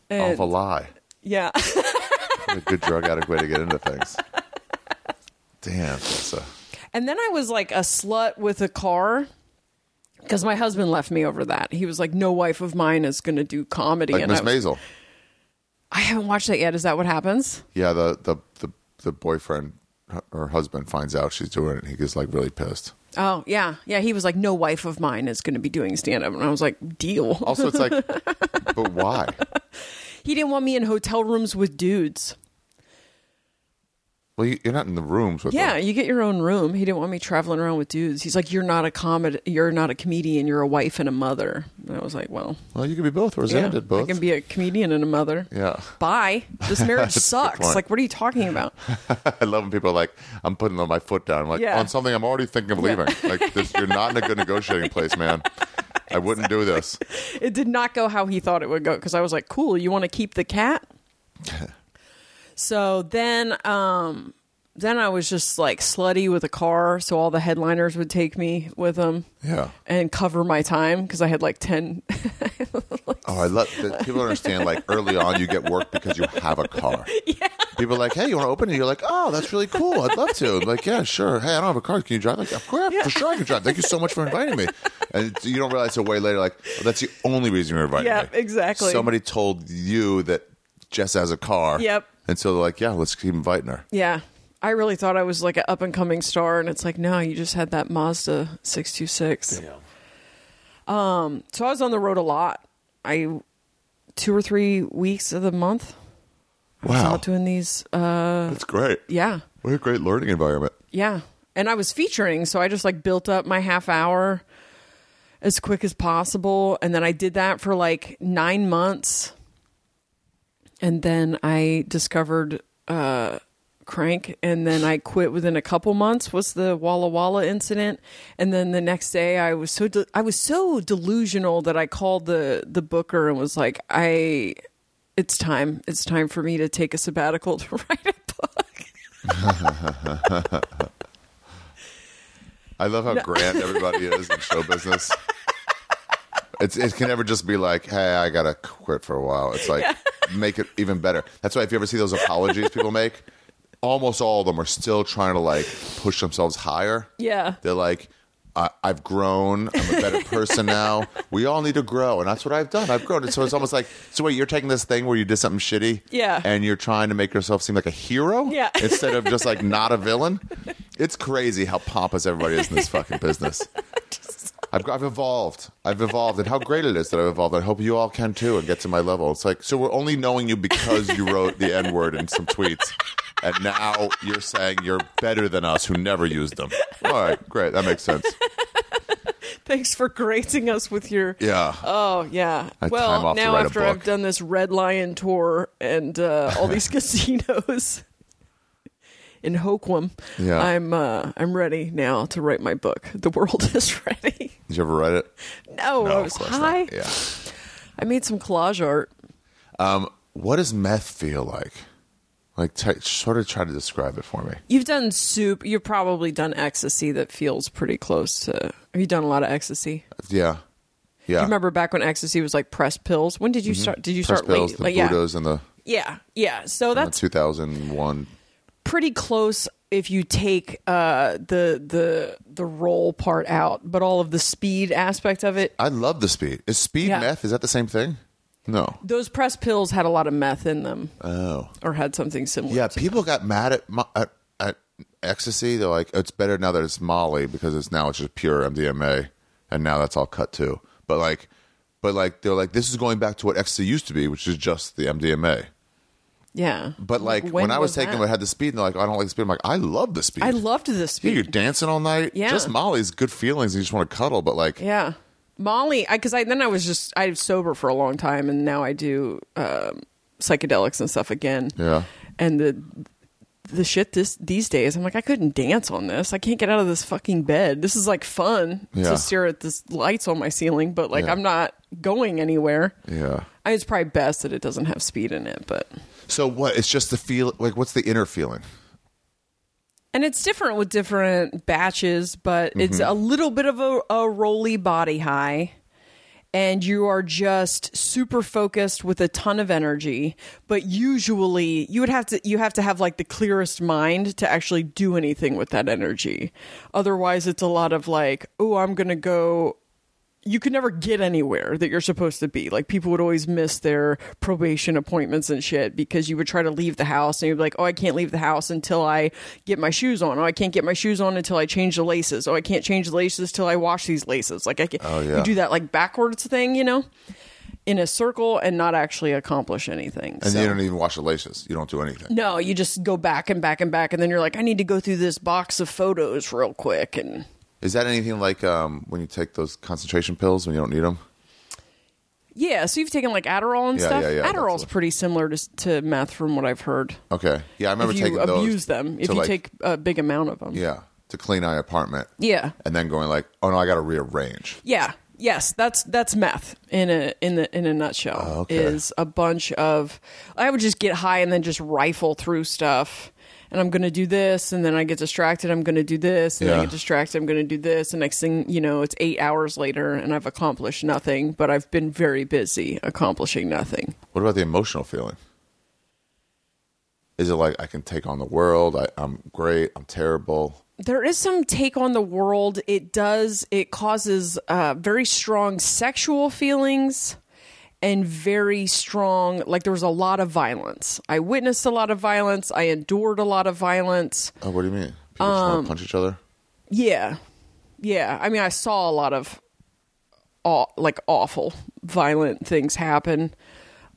And- Of a lie. Yeah. A good drug addict way to get into things. Damn. A, And then I was like a slut with a car because my husband left me over that. He was like, "No wife of mine is going to do comedy." like and Miss I, was- Maisel. I haven't watched that yet. Is that what happens? Yeah, the, the the the boyfriend or husband finds out she's doing it and he gets like really pissed. Oh yeah, yeah. He was like, "No wife of mine is going to be doing stand up," and I was like, "Deal." Also, it's like, but why? he didn't want me in hotel rooms with dudes. Well, you- you're not in the rooms with Yeah, them. you get your own room. He didn't want me traveling around with dudes. He's like, "You're not a comedy. You're not a comedian. You're a wife and a mother." And I was like, "Well, Well, you could be both. yeah, Roseanne did both. I can be a comedian and a mother." yeah. Bye. This marriage That's a good sucks. point. Like, what are you talking about? I love when people are like, I'm putting my foot down. I'm like, Yeah. on something I'm already thinking of Yeah. leaving. Like, this, you're not in a good negotiating place, man. I wouldn't do this. it did not go how he thought it would go because I was like, "Cool, you want to keep the cat?" So then, um, then I was just like slutty with a car, so all the headliners would take me with them Yeah. and cover my time because I had like ten. Oh, I love that people understand. Like early on, you get work because you have a car. Yeah. People are like, "Hey, you want to open it?" You're like, "Oh, that's really cool. I'd love to." I'm like, "Yeah, sure. Hey, I don't have a car. Can you drive?" Like, "Of course, for sure, I can drive. Thank you so much for inviting me." And you don't realize a way later, like, oh, that's the only reason you're inviting Yeah, me. exactly. Somebody told you that Jess has a car. Yep. And so they're like, "Yeah, let's keep inviting her." yeah, I really thought I was like an up and coming star, and it's like, no, you just had that Mazda six two six. Yeah. Um, so I was on the road a lot. I two or three weeks of the month. I was Wow, out doing these. Uh, that's great. yeah, What a great learning environment. yeah, and I was featuring, so I just like built up my half hour as quick as possible, and then I did that for like nine months, and then I discovered uh, crank, and then I quit within a couple months. Was the Walla Walla incident, and then the next day I was so de- I was so delusional that I called the the booker and was like, I. It's time. It's time for me to take a sabbatical to write a book. I love how grand everybody is in show business. It's, it can never just be like, hey, I got to quit for a while. It's like, make it even better. That's why if you ever see those apologies people make, almost all of them are still trying to like push themselves higher. Yeah. They're like, I, I've grown. I'm a better person now. We all need to grow, and that's what I've done. I've grown. And so it's almost like, so wait, you're taking this thing where you did something shitty, Yeah. and you're trying to make yourself seem like a hero, Yeah. instead of just like not a villain. It's crazy how pompous everybody is in this fucking business. I've, I've evolved. I've evolved, and how great it is that I've evolved. I hope you all can too and get to my level. It's like, so we're only knowing you because you wrote the N word in some tweets, and now you're saying you're better than us who never used them. All right, great. That makes sense. Thanks for gracing us with your. Yeah. Oh yeah. I well, now after. I've done this Red Lion tour and uh, all these casinos in Hoquiam, Yeah. I'm uh, I'm ready now to write my book. The world is ready. Did you ever write it? No, I was high. not. Yeah. I made some collage art. Um, What does meth feel like? Like, t- sort of try to describe it for me. You've done soup. You've probably done ecstasy that feels pretty close to. Have you done a lot of ecstasy? Yeah. Yeah. You remember back when ecstasy was like pressed pills? When did you start? Did you Press start pills, late? the Like, yeah, and the, yeah, yeah. So that's 2001. Pretty close if you take uh, the the the roll part out, but all of the speed aspect of it. I love the speed. Is speed Yeah. meth? Is that the same thing? No. Those press pills had a lot of meth in them, Oh. or had something similar. Yeah, to people got mad at, mo- at at ecstasy. They're like, it's better now that it's Molly because it's now it's just pure MDMA, and now that's all cut too. But like, but like they're like, this is going back to what ecstasy used to be, which is just the MDMA. Yeah, But like when, I was, taking, that? it had the speed, and they're like, I don't like the speed. I'm like, I love the speed. I loved the Yeah, speed. you're dancing all night. Yeah. just Molly's good feelings. And you just want to cuddle, but like, Yeah, Molly. Because I, then I was just I was sober for a long time, and now I do um, psychedelics and stuff again. yeah. And the the shit this these days, I'm like, I couldn't dance on this. I can't get out of this fucking bed. This is like fun Yeah. to stare at this lights on my ceiling, but like Yeah. I'm not going anywhere. Yeah. I, it's probably best that it doesn't have speed in it, but So what? It's just the feel. Like, what's the inner feeling? and it's different with different batches, but Mm-hmm. it's a little bit of a, a rolly body high. And you are just super focused with a ton of energy, but usually you would have to you have to have like the clearest mind to actually do anything with that energy. Otherwise, it's a lot of like, oh, I'm gonna go you could never get anywhere that you're supposed to be. Like people would always miss their probation appointments and shit because you would try to leave the house and you'd be like, "Oh, I can't leave the house until I get my shoes on. Oh, I can't get my shoes on until I change the laces. Oh, I can't change the laces till I wash these laces." Like I can Oh, yeah. you do that like backwards thing, you know, in a circle and not actually accomplish anything. And So- you don't even wash the laces. You don't do anything. no, you just go back and back and back, and then you're like, I need to go through this box of photos real quick, and Is that anything like um, when you take those concentration pills when you don't need them? Yeah, so you've taken like Adderall and Yeah, stuff. yeah, yeah, Adderall's that's pretty similar to, to meth, from what I've heard. Okay. Yeah, I remember if you taking those. abuse them, if to, you like- take a big amount of them. Yeah, to clean my apartment. Yeah. And then going like, oh no, I got to rearrange. Yeah. Yes, that's that's meth in a in the in a nutshell. Oh, okay. Is a bunch of I would just get high and then just rifle through stuff. And I'm gonna do this, and then I get distracted. I'm gonna do this, and then I get distracted. I'm gonna do this, and next thing you know, it's eight hours later, and I've accomplished nothing. But I've been very busy accomplishing nothing. What about the emotional feeling? Is it like I can take on the world? I, I'm great. I'm terrible. there is some take on the world. It does. It causes uh, very strong sexual feelings and very strong. Like there was a lot of violence. I witnessed a lot of violence. I endured a lot of violence. Oh, what do you mean? People just Um, want to punch each other? Yeah, yeah. I mean, I saw a lot of aw- like awful, violent things happen.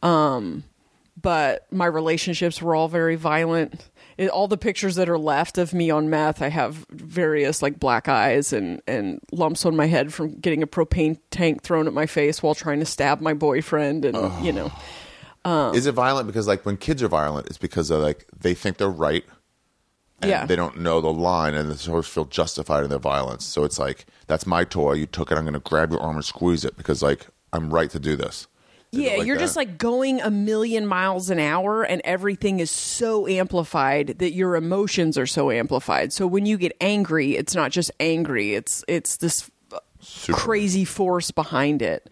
Um, but my relationships were all very violent. It, all the pictures that are left of me on meth, I have various like black eyes and and lumps on my head from getting a propane tank thrown at my face while trying to stab my boyfriend, and you know, um, Is it violent because like when kids are violent, it's because they're like they think they're right. And Yeah. They don't know the line and they sort of feel justified in their violence. So it's like, that's my toy. You took it. I'm going to grab your arm and squeeze it because like I'm right to do this. Yeah, like you're that? just like going a million miles an hour, and everything is so amplified that your emotions are so amplified. So when you get angry, it's not just angry; it's it's this Super. crazy force behind it,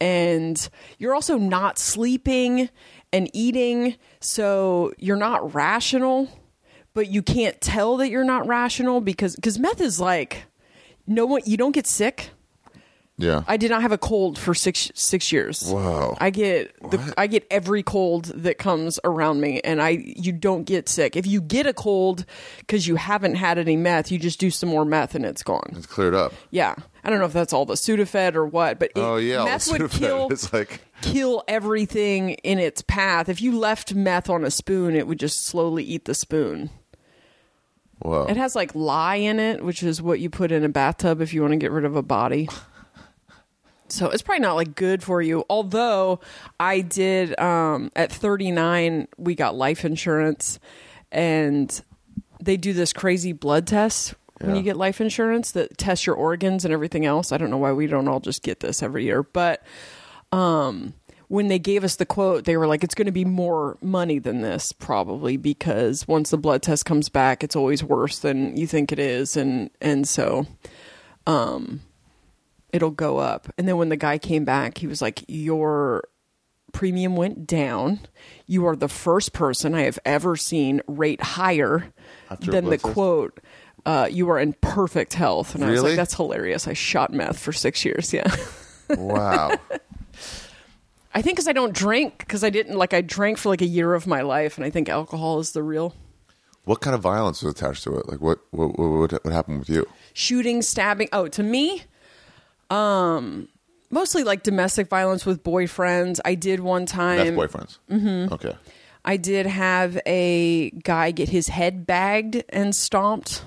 and you're also not sleeping and eating, so you're not rational but you can't tell that you're not rational because because meth is like no one you don't get sick. Yeah. I did not have a cold for six six years. Whoa. I get the, What? I get every cold that comes around me, and I you don't get sick. If you get a cold because you haven't had any meth, you just do some more meth and it's gone. it's cleared up. Yeah, I don't know if that's all the Sudafed or what, but it, oh yeah. meth would kill It's like kill everything in its path. If you left meth on a spoon, it would just slowly eat the spoon. whoa. It has like lye in it, which is what you put in a bathtub if you want to get rid of a body. So it's probably not like good for you. Although I did um, at 39, we got life insurance, and they do this crazy blood test when Yeah. you get life insurance that tests your organs and everything else. I don't know why we don't all just get this every year, but um, when they gave us the quote, they were like, "It's going to be more money than this, probably, because once the blood test comes back, it's always worse than you think it is," and and so, um, it'll go up. And then when the guy came back, he was like, "Your premium went down. You are the first person I have ever seen rate higher After than the test? quote." Uh, you are in perfect health, and I was like, "That's hilarious." I shot meth for six years. Yeah. wow. I think because I don't drink, because I didn't like I drank for like a year of my life, and I think alcohol is the real what kind of violence was attached to it? Like what what what, what happened with you? shooting, stabbing. Oh, to me, um, mostly like domestic violence with boyfriends. I did one time. boyfriends. Mm-hmm. Okay. I did have a guy get his head bagged and stomped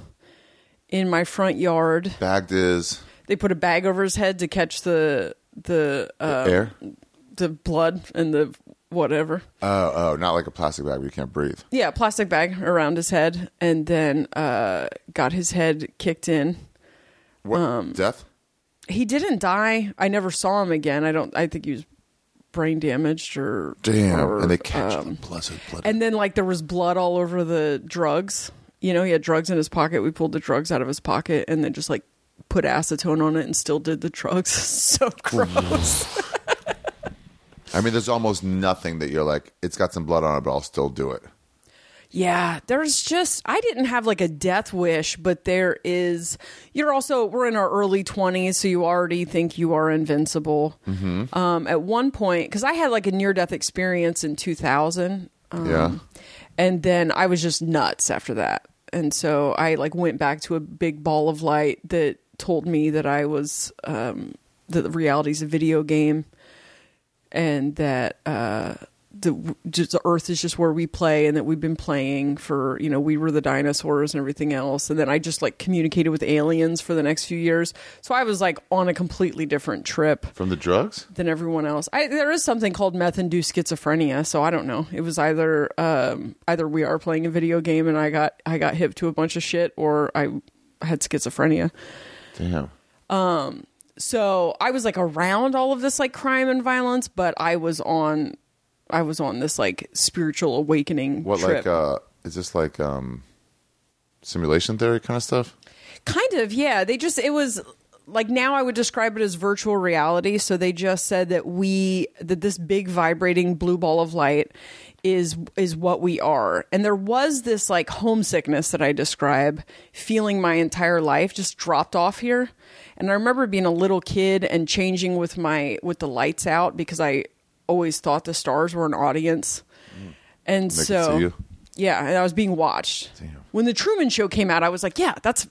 in my front yard. Bagged is They put a bag over his head to catch the the uh, air. the blood and the whatever. Oh, oh, not like a plastic bag where you can't breathe. Yeah, plastic bag around his head, and then uh, got his head kicked in. What Um, death? He didn't die. I never saw him again. I don't. I think he was brain damaged or Damn. or, and they catch um, blessed blood. and then like there was blood all over the drugs. You know, he had drugs in his pocket. We pulled the drugs out of his pocket and then just like put acetone on it and still did the drugs. so gross. I mean, there's almost nothing that you're like, it's got some blood on it, but I'll still do it. Yeah, there's just I didn't have like a death wish, but there is. You're also we're in our early 20s, so you already think you are invincible. Mm-hmm. Um, at one point, because I had like a near death experience in 2000, um, yeah. and then I was just nuts after that, and so I like went back to a big ball of light that told me that I was um, that the reality's a video game, and that uh, the just the Earth is just where we play, and that we've been playing for you know we were the dinosaurs and everything else, and then I just like communicated with aliens for the next few years. So I was like on a completely different trip From the drugs? than everyone else. I, there is something called meth-induced schizophrenia, so I don't know. It was either um, either we are playing a video game and I got I got hip to a bunch of shit, or I had schizophrenia. Damn. um So I was like around all of this like crime and violence, but I was on I was on this like spiritual awakening What, trip. like, uh, is this like um, simulation theory kind of stuff? Kind of, yeah. They just it was like now I would describe it as virtual reality. So they just said that we that this big vibrating blue ball of light is is what we are. And there was this like homesickness that I describe feeling my entire life just dropped off here. And I remember being a little kid and changing with my with the lights out because I always thought the stars were an audience. And They so yeah, and I was being watched. Damn. When the Truman Show came out, I was like, yeah, that's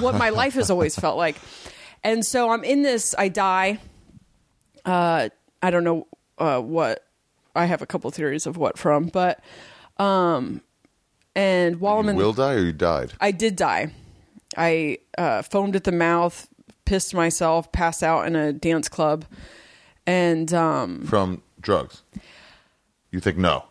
what my life has always felt like. And so I'm in this. I die. Uh, I don't know uh, what. I have a couple theories of what from, but um, and while I'm You in, will die or you died? I did die. I uh, foamed at the mouth, pissed myself, passed out in a dance club, and um, From drugs? You think no?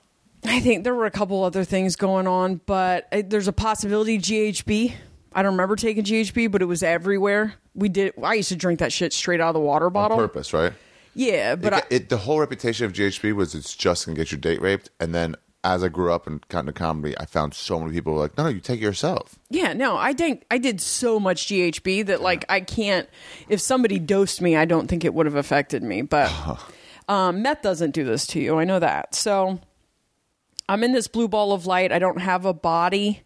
I think there were a couple other things going on, but uh, there's a possibility GHB. I don't remember taking GHB, but it was everywhere. We did. I used to drink that shit straight out of the water On bottle. purpose, right? Yeah, but it, I, it, the whole reputation of GHB was it's just gonna get your date raped, and then as I grew up and got into comedy, I found so many people were like, "No, no, you take it yourself." yeah, no, I did. I did so much GHB that like I can't. If somebody dosed me, I don't think it would have affected me. But um, meth doesn't do this to you. I know that. So I'm in this blue ball of light. I don't have a body.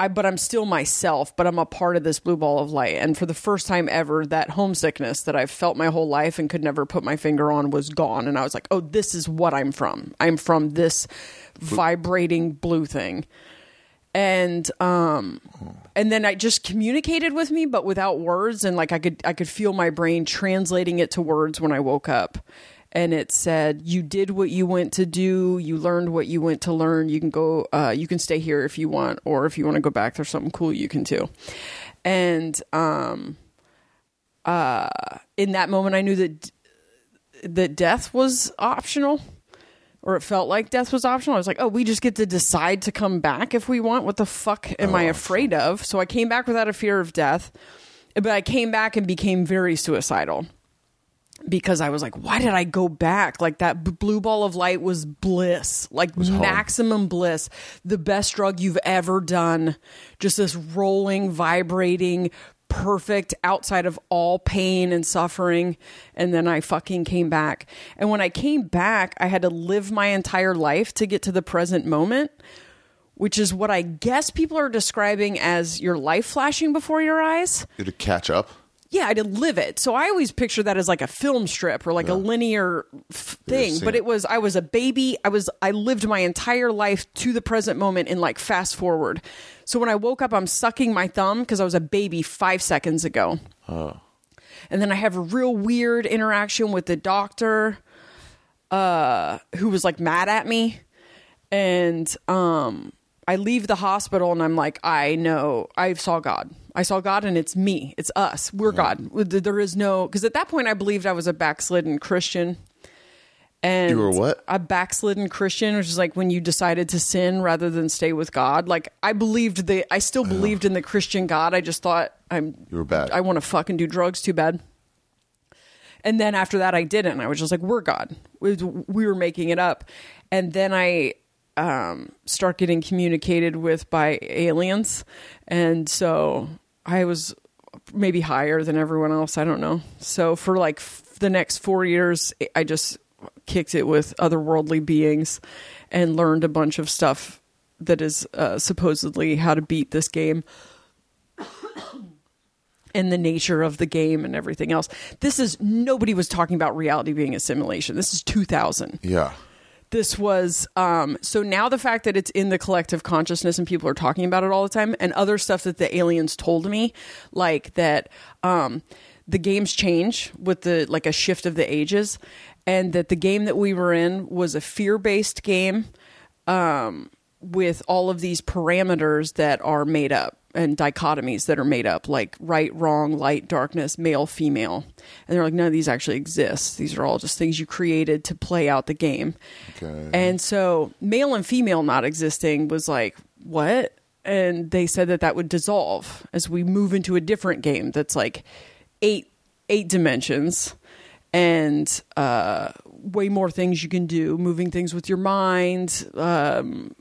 I but I'm still myself, but I'm a part of this blue ball of light. And for the first time ever, that homesickness that I've felt my whole life and could never put my finger on was gone. And I was like, oh, this is what I'm from. I'm from this vibrating blue thing. And um and then I just communicated with me but without words and like I could I could feel my brain translating it to words when I woke up. And it said, "You did what you went to do. You learned what you went to learn. You can go. Uh, you can stay here if you want, or if you want to go back, there's something cool you can do." And um, uh, in that moment, I knew that that death was optional or it felt like death was optional. I was like, oh, we just get to decide to come back if we want. What the fuck am I afraid of? So I came back without a fear of death, but I came back and became very suicidal because I was like, why did I go back? Like that b- blue ball of light was bliss, like home. maximum bliss, the best drug you've ever done. Just this rolling, vibrating, perfect outside of all pain and suffering. And then I fucking came back. And when I came back, I had to live my entire life to get to the present moment. Which is what I guess people are describing as your life flashing before your eyes You to catch up. Yeah, I did live it. So I always picture that as like a film strip or like a linear f- thing. But it. it was I was a baby. I was I lived my entire life to the present moment in like fast forward. So when I woke up, I'm sucking my thumb because I was a baby five seconds ago. Oh. And then I have a real weird interaction with the doctor, uh, who was like mad at me, and um, I leave the hospital and I'm like, I know I saw God. I saw God, and it's me. It's us. We're God. There is no because at that point I believed I was a backslidden Christian. And You were what? A backslidden Christian, which is like when you decided to sin rather than stay with God. Like I believed the, I still believed in the Christian God. I just thought I'm, You were bad. I want to fucking do drugs too bad. And then after that, I didn't. I was just like, we're God. We, we were making it up. And then I um, start getting communicated with by aliens. And so I was maybe higher than everyone else. I don't know. So for like f- the next four years, I just kicked it with otherworldly beings and learned a bunch of stuff that is uh, supposedly how to beat this game and the nature of the game and everything else. This is nobody was talking about reality being a simulation. This is 2000 Yeah. This was um so now the fact that it's in the collective consciousness and people are talking about it all the time and other stuff that the aliens told me like that um the games change with the like a shift of the ages and that the game that we were in was a fear-based game um with all of these parameters that are made up and dichotomies that are made up like right wrong light darkness male female and they're like none of these actually exist these are all just things you created to play out the game Okay. and so male and female not existing was like, what? And they said that that would dissolve as we move into a different game that's like eight eight dimensions and uh, way more things you can do, moving things with your mind, um,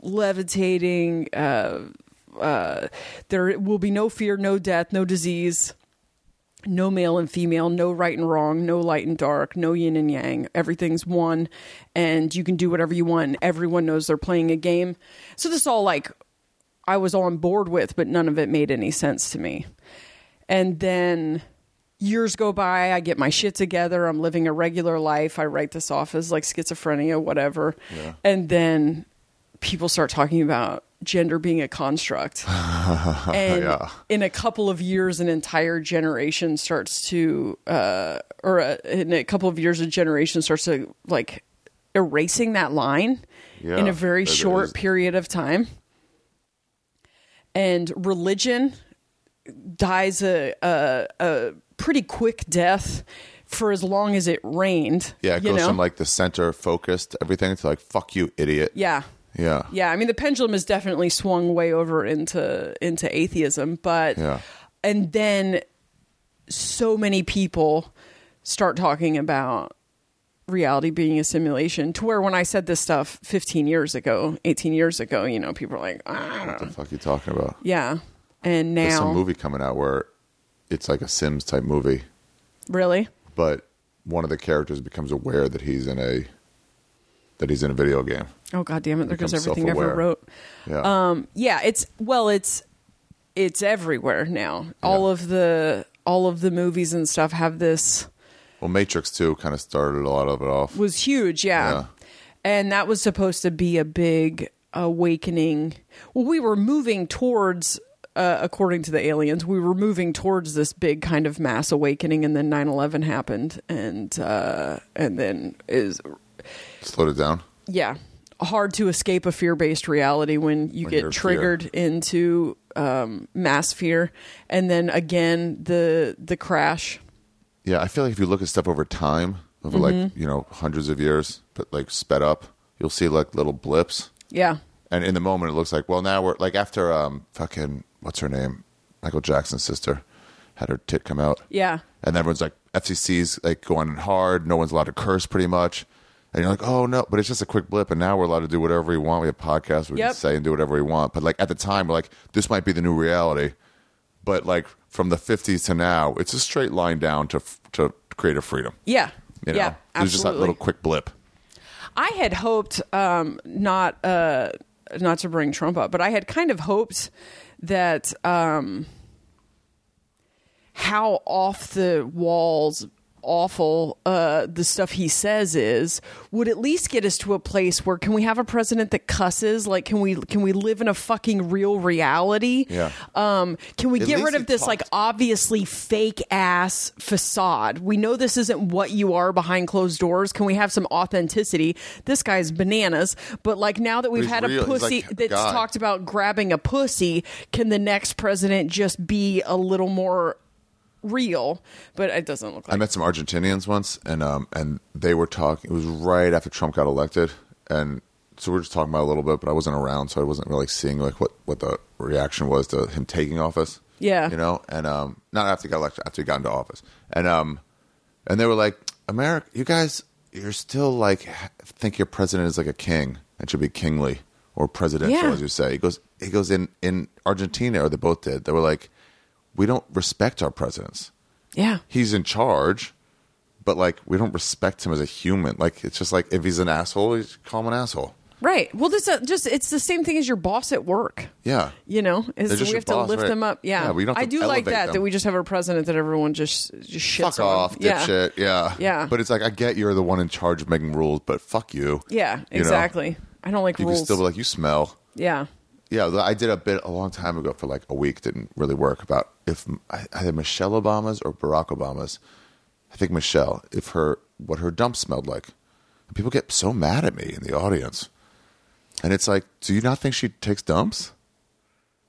levitating. Uh, uh, there will be no fear, no death, no disease no male and female, no right and wrong, no light and dark, no yin and yang. Everything's one, and you can do whatever you want. Everyone knows they're playing a game. So this all like I was on board with, but none of it made any sense to me. And then years go by, I get my shit together. I'm living a regular life. I write this off as like schizophrenia, whatever. Yeah. And then people start talking about gender being a construct. and Yeah. in a couple of years, an entire generation starts to, uh, or uh in a couple of years, a generation starts to like erasing that line Yeah, in a very it is. short period of time. And religion dies a, a, a pretty quick death for as long as it rained. Yeah, it goes know? from like the center focused everything to like fuck you, idiot. yeah. Yeah. Yeah, I mean the pendulum has definitely swung way over into into atheism, but Yeah. and then so many people start talking about reality being a simulation to where when I said this stuff 15 years ago, 18 years ago, you know, people are like, ah. What the fuck are you talking about? yeah. And now There's some movie coming out where it's like a Sims type movie, really? but one of the characters becomes aware that he's in a that he's in a video game. Oh god damn it! There goes everything I ever wrote. Yeah. Um, yeah, it's well, it's it's everywhere now. All of the all of the movies and stuff have this well, Matrix 2 kind of started a lot of it off. was huge, yeah. Yeah. And that was supposed to be a big awakening. Well, we were moving towards uh, according to the aliens, we were moving towards this big kind of mass awakening and then 9/11 happened and uh and then is Slowed it down. yeah hard to escape a fear-based reality when you When get triggered into um, mass fear and then again the the crash Yeah, I feel like if you look at stuff over time, over Mm-hmm. like, you know, hundreds of years, but like sped up, you'll see like little blips. yeah And in the moment, it looks like, well, now we're like after um fucking what's her name, Michael Jackson's sister, had her tit come out, yeah and everyone's like, FCC's like going hard. No one's allowed to curse, pretty much. And you're like, oh no, but it's just a quick blip, and now we're allowed to do whatever we want. We have podcasts, we Yep. can say and do whatever we want. But like at the time, we're like, this might be the new reality. But like from the 50s to now, it's a straight line down to to creative freedom. yeah You know, yeah it was just that little quick blip. I had hoped um, not uh, not to bring Trump up, but I had kind of hoped that um, how off the walls awful uh, the stuff he says is would at least get us to a place where can we have a president that cusses like can we can we live in a fucking real reality Yeah. um can we At get rid of this like obviously fake ass facade. We know this isn't what you are behind closed doors. Can we have some authenticity? This guy's bananas, but like now that we've he's had real. a pussy like that's guy. talked about grabbing a pussy, can the next president just be a little more real? But it doesn't look like. I met some Argentinians once, and um, and they were talking. It was right after Trump got elected, and so we are just talking about a little bit. But I wasn't around, so I wasn't really seeing like what what the reaction was to him taking office. Yeah. you know, and um, not after he got elected, after he got into office, and um, and they were like, America, you guys, you're still like think your president is like a king and should be kingly or presidential, Yeah. as you say. He goes, he goes in in Argentina, or they both did. They were like, we don't respect our presidents yeah. he's in charge, but like we don't respect him as a human. Like it's just like if he's an asshole, he's call him an asshole. Right. Well, this uh, just it's the same thing as your boss at work. Yeah. You know, is we have to lift right. them up. Yeah, Yeah, we don't I do like that them. that we just have a president that everyone just just shits Fuck on. off, yeah. dipshit. Yeah. Yeah. But it's like I get you're the one in charge of making rules, but fuck you. Yeah, You know? exactly. I don't like You rules. can still be like, you smell. yeah. Yeah, I did a bit a long time ago for like a week. Didn't really work about if I- either Michelle Obama's or Barack Obama's. I think Michelle. If her what her dump smelled like, and people get so mad at me in the audience, and it's like, do you not think she takes dumps?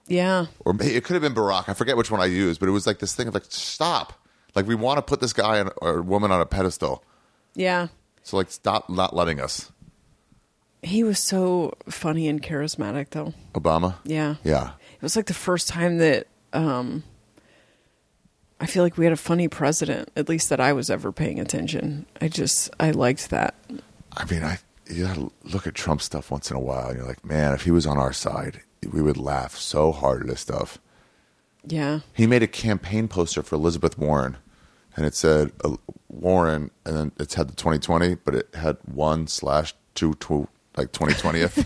Yeah. or may- it could have been Barack. I forget which one I used, but it was like this thing of like, stop. Like we want to put this guy on, or woman on a pedestal. Yeah. So like, stop not letting us. He was so funny and charismatic though. Obama. Yeah. Yeah. It was like the first time that um I feel like we had a funny president, at least that I was ever paying attention. I just I liked that. I mean, I you gotta look at Trump stuff once in a while, and you're like, man, if he was on our side, we would laugh so hard at his stuff. Yeah. He made a campaign poster for Elizabeth Warren, and it said uh, Warren, and then it's had the 2020, but it had one slash two two like 2020th.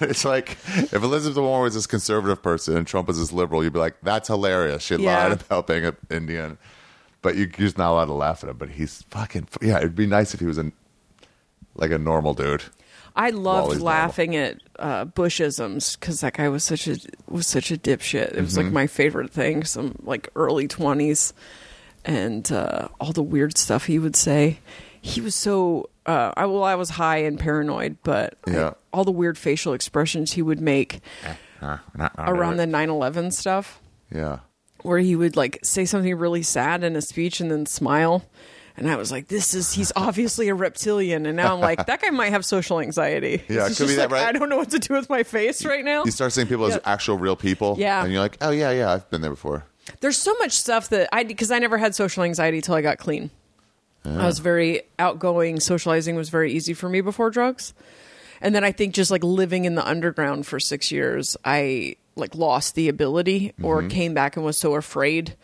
it's like if Elizabeth Warren was this conservative person and Trump was this liberal, you'd be like, that's hilarious. She Yeah. lied about being an Indian, but you- you're just not allowed to laugh at him. But he's fucking yeah. It'd be nice if he was a like a normal dude. I loved he's normal. laughing at uh, Bushisms because that guy was such a was such a dipshit. It was like my favorite thing. Some like early twenties, and uh, all the weird stuff he would say. He was so. Uh, I well, I was high and paranoid, but I- all the weird facial expressions he would make around the 9-11 stuff, yeah. where he would like say something really sad in a speech and then smile. And I was like, "This is he's obviously a reptilian." And now I'm like, "That guy might have social anxiety." Yeah, It's could be that, like, right? I don't know what to do with my face right now. You start seeing people as actual real people, Yeah. and you're like, oh yeah, yeah, I've been there before. There's so much stuff that I because I never had social anxiety till I got clean. I was very outgoing. Socializing was very easy for me before drugs, and then I think just like living in the underground for six years, I like lost the ability or Mm-hmm. came back and was so afraid,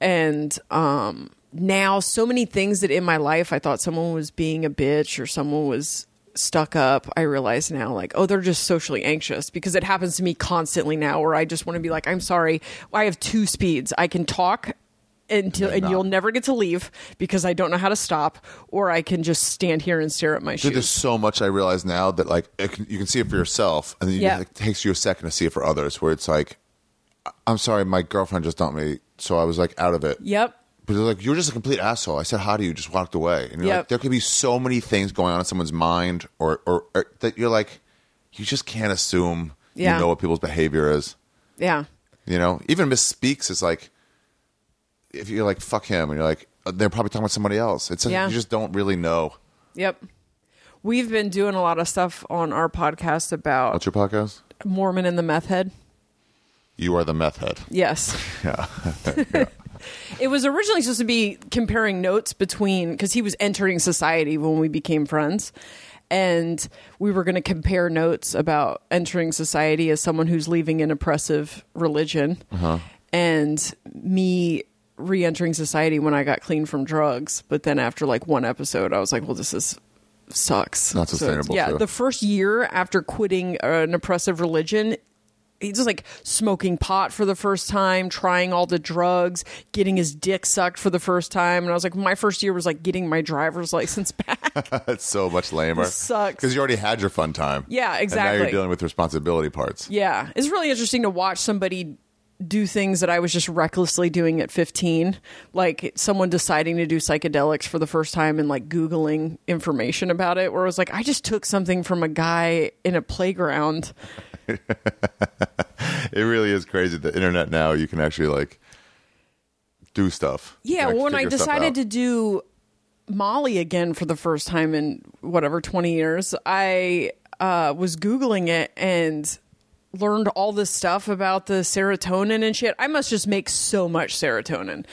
and um now so many things that in my life I thought someone was being a bitch or someone was stuck up, I realize now like, oh, they're just socially anxious because it happens to me constantly now where I just want to be like, I'm sorry, I have two speeds. I can talk until and you'll never get to leave because I don't know how to stop, or I can just stand here and stare at my Dude, there's so much I realize now that like it can, you can see it for yourself, and then you, Yeah. it takes you a second to see it for others. Where it's like, I'm sorry, my girlfriend just dumped me, so I was like out of it. Yep. But they're like, you're just a complete asshole. I said hi to you, just walked away, and you're Yep. like, there could be so many things going on in someone's mind, or, or, or that you're like, you just can't assume Yeah. you know what people's behavior is. Yeah. You know, even misspeaks is like, if you're like fuck him, and you're like, uh, they're probably talking about somebody else. It's Yeah. you just don't really know. Yep. We've been doing a lot of stuff on our podcast about What's your podcast? Mormon and the meth head. You are the meth head. Yes. Yeah. It was originally supposed to be comparing notes between because he was entering society when we became friends. And we were going to compare notes about entering society as someone who's leaving an oppressive religion and me re entering society when I got clean from drugs. But then after like one episode, I was like, well, this is sucks. Not So, sustainable, yeah. too. The first year after quitting an oppressive religion, he's just like smoking pot for the first time, trying all the drugs, getting his dick sucked for the first time. And I was like, my first year was like getting my driver's license back. It's so much lamer. Sucks. Because you already had your fun time. Yeah, exactly. And now you're dealing with responsibility parts. yeah. It's really interesting to watch somebody do things that I was just recklessly doing at 15. Like someone deciding to do psychedelics for the first time and like Googling information about it, where it was like, I just took something from a guy in a playground. It really is crazy. The internet now, you can actually like do stuff. Yeah, Like, when I decided to do Molly again for the first time in whatever 20 years, I uh, was Googling it and learned all this stuff about the serotonin and shit. I must just make so much serotonin.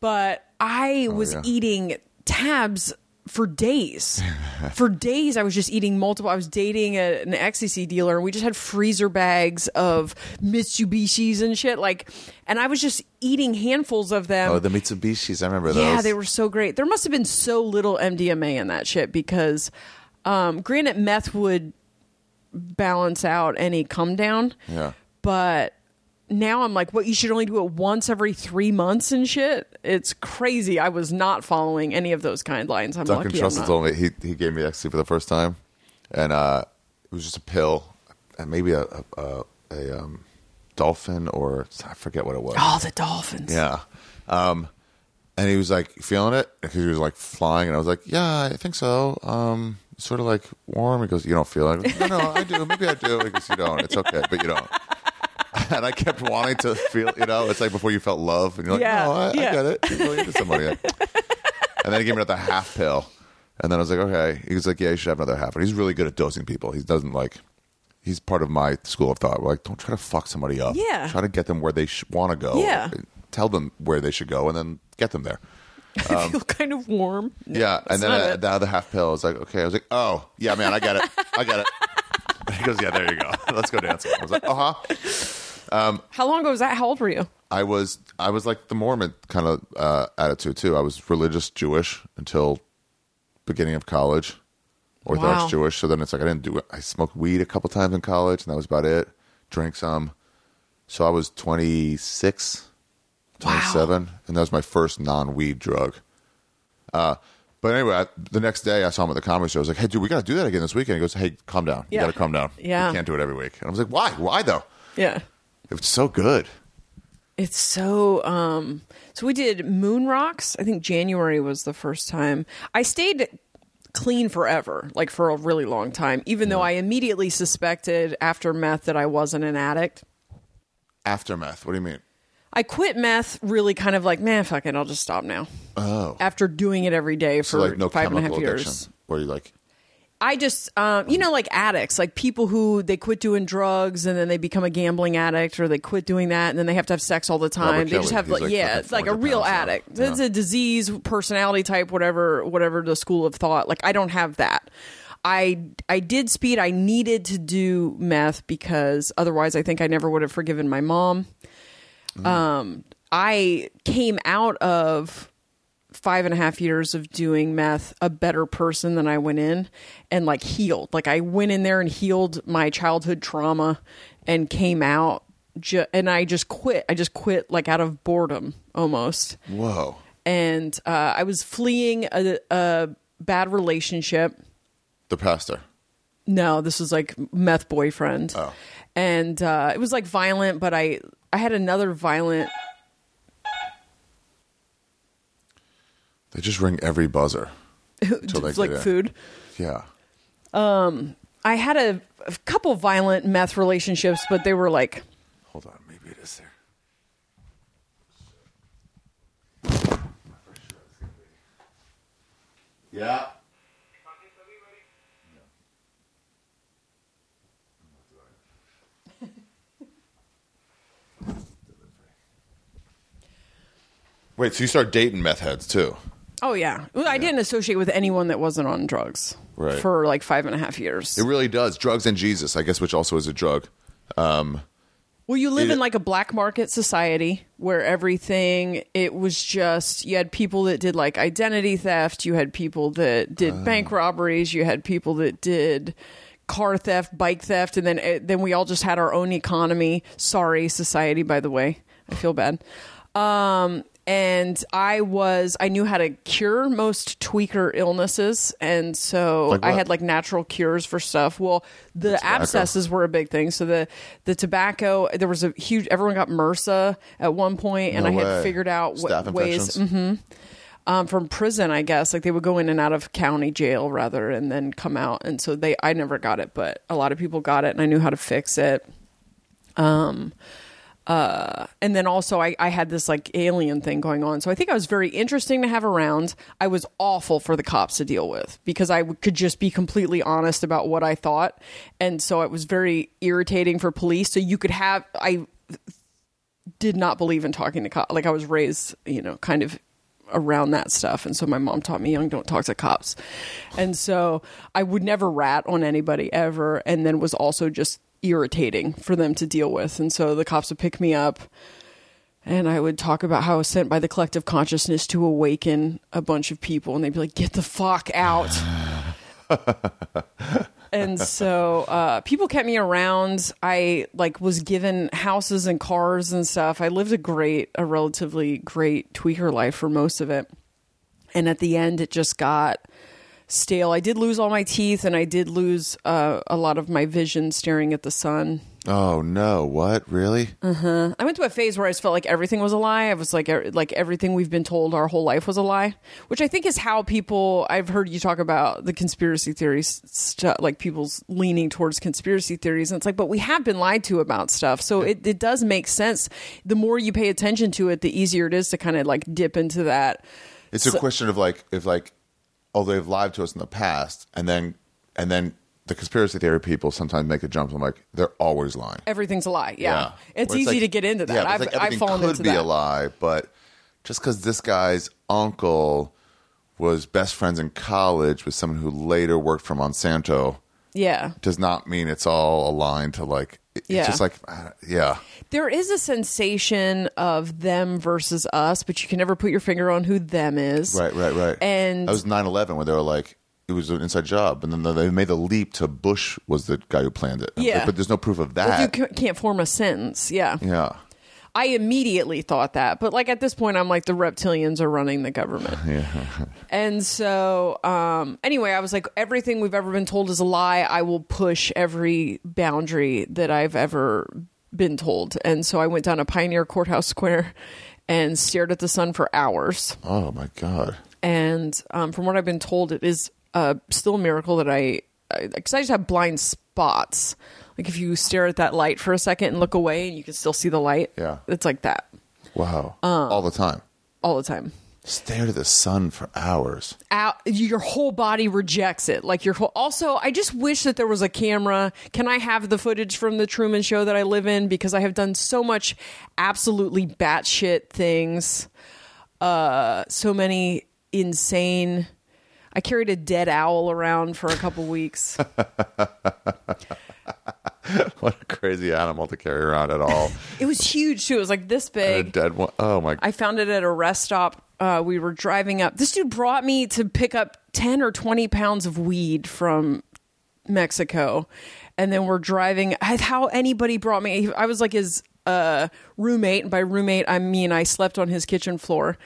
But I was Oh, yeah. eating tabs for days. for days, I was just eating multiple. I was dating a, an ecstasy dealer, and we just had freezer bags of Mitsubishis and shit. Like, and I was just eating handfuls of them. Oh, the Mitsubishis. I remember those. Yeah, they were so great. There must have been so little MDMA in that shit because, um, granted, meth would balance out any come down, Yeah. but now I'm like, what? You should only do it once every three months and shit. It's crazy. I was not following any of those guidelines. I'm Duncan lucky. I'm Trussell told me he, he gave me ecstasy for the first time, and uh, it was just a pill, and maybe a a, a, a um, dolphin or I forget what it was. Oh, the dolphins. Yeah. Um, and he was like, feeling it?" Because he was like flying, and I was like, "Yeah, I think so." Um, sort of like warm. He goes, "You don't feel it?" I go, no, no, I do. Maybe I do. He goes, "You don't. It's okay, but you don't." And I kept wanting to feel, you know, it's like before you felt love, and you're like, Yeah, "No, I, yeah. I get it. You're really into somebody." and then he gave me another half pill, and then I was like, "Okay." He was like, "Yeah, you should have another half." And he's really good at dosing people. He doesn't like. He's part of my school of thought. We're like, don't try to fuck somebody up. Yeah. Try to get them where they sh- want to go. Yeah. Tell them where they should go, and then get them there. I feel kind of warm. No, Um, Yeah, and then uh, the other half pill, I was like, okay. I was like, oh, yeah, man, I get it. I get it. he goes, yeah, there you go. Let's go dancing. I was like, uh huh. How long ago was that? How old were you? I was, I was like the Mormon kind of uh, attitude too. I was religious Jewish until beginning of college, Orthodox Wow. Jewish. So then it's like I didn't do it. I smoked weed a couple times in college, and that was about it. Drank some. So I was 26, 27, and that was my first non-weed drug. Uh, but anyway, I, the next day I saw him at the comedy show. I was like, "Hey, dude, we got to do that again this weekend." He goes, "Hey, calm down. You Yeah. got to calm down. Yeah. you can't do it every week." And I was like, "Why? Why though? Yeah. it's so good." It's so um so we did moon rocks. I think January was the first time. I stayed clean forever, like for a really long time, even though I immediately suspected after meth that I wasn't an addict. Aftermath. What do you mean? I quit meth really kind of like, man, fuck it, I'll just stop now. Oh, After doing it every day so for like no five and a half addiction, years. where you like I just, um, you know, like addicts, like people who they quit doing drugs and then they become a gambling addict, or they quit doing that and then they have to have sex all the time. Robert they just have, like, like yeah, it's like a real now. addict. It's Yeah. a disease, personality type, whatever, whatever the school of thought. Like I don't have that. I I did speed. I needed to do meth because otherwise, I think I never would have forgiven my mom. Mm. Um, I came out of five and a half years of doing meth a better person than I went in and like healed. Like I went in there and healed my childhood trauma and came out ju- and I just quit. I just quit like out of boredom almost. Whoa. And uh, I was fleeing a, a bad relationship. The pastor. No, this was like meth boyfriend. Oh. And uh, it was like violent, but I I had another violent They just ring every buzzer. It's like food. Yeah. Um, I had a, a couple violent meth relationships, but they were like Hold on. Maybe it is there. Yeah. Wait, so you start dating meth heads too? Oh yeah. Well, I didn't associate with anyone that wasn't on drugs Right. for like five and a half years. It really does. Drugs and Jesus, I guess, which also is a drug. Um, well, you live it- in like a black market society where everything it was just you had people that did like identity theft, you had people that did bank robberies, you had people that did car theft, bike theft, and then eh, then we all just had our own economy. Sorry, society. By the way, I feel bad. Um, and I was I knew how to cure most tweaker illnesses, and so Like I had like natural cures for stuff. Well, the Tobacco. abscesses were a big thing. So the the tobacco, there was a huge. Everyone got MRSA at one point, and No I had figured out what ways infections? um, from prison. I guess like they would go in and out of county jail rather, and then come out. And so they, I never got it, but a lot of people got it, and I knew how to fix it. Um, uh, and then also I, I had this like alien thing going on. So I think I was very interesting to have around. I was awful for the cops to deal with because I w- could just be completely honest about what I thought. And so it was very irritating for police. So you could have, I did not believe in talking to cops. Like I was raised, you know, kind of around that stuff. And so my mom taught me young, don't talk to cops. And so I would never rat on anybody ever. And then was also just irritating for them to deal with. And so the cops would pick me up and I would talk about how I was sent by the collective consciousness to awaken a bunch of people. And they'd be like, get the fuck out. and so uh, people kept me around. I like was given houses and cars and stuff. I lived a great, a relatively great tweaker life for most of it. And at the end, it just got stale. I did lose all my teeth, and I did lose uh, a lot of my vision staring at the sun. oh no! What really? Uh huh. I went to a phase where I just felt like everything was a lie. I was like, er- like everything we've been told our whole life was a lie, which I think is how people. I've heard you talk about the conspiracy theories stuff, like people's leaning towards conspiracy theories, and it's like, but we have been lied to about stuff, so it, it does make sense. The more you pay attention to it, the easier it is to kind of like dip into that. It's a question of like if like, oh, they've lied to us in the past, and then and then the conspiracy theory people sometimes make a jump. I'm like, they're always lying. Everything's a lie. Yeah, it's Where easy like- to get into that. Yeah, it's I've like I've fallen could into be that. a lie, but just because this guy's uncle was best friends in college with someone who later worked for Monsanto Yeah. does not mean it's all aligned to like. It- Yeah. It's just like, uh, yeah. There is a sensation of them versus us, but you can never put your finger on who them is. Right, right, right. And- that was 9-11 where they were like, it was an inside job, and then they made the leap to Bush was the guy who planned it. Yeah. but there's no proof of Well, that. you can't form a sentence. Yeah. yeah, I immediately thought that. But like at this point, I'm like, the reptilians are running the government. And so, um, anyway, I was like, everything we've ever been told is a lie. I will push every boundary that I've ever been told. And so I went down to Pioneer Courthouse Square and stared at the sun for hours. Oh my god. and um, from what I've been told, it is uh, still a miracle that I, because I, just have blind spots. Like if you stare at that light for a second and look away, and you can still see the light. Yeah. it's like that Wow. Uh. All the time. all the time. Stare at the sun for hours. Out, your whole body rejects it. Like your whole. Also, I just wish that there was a camera. Can I have the footage from the Truman Show that I live in? Because I have done so much absolutely batshit things. Uh, so many insane. I carried a dead owl around for a couple weeks. what a crazy animal to carry around at all. It was huge too. It was like this a big. dead one. Oh my! God. I found it at a rest stop. Uh, we were driving up. This dude brought me to pick up 10 or 20 pounds of weed from Mexico. And then we're driving. How anybody brought me, I was like his uh, roommate. And by roommate, I mean I slept on his kitchen floor.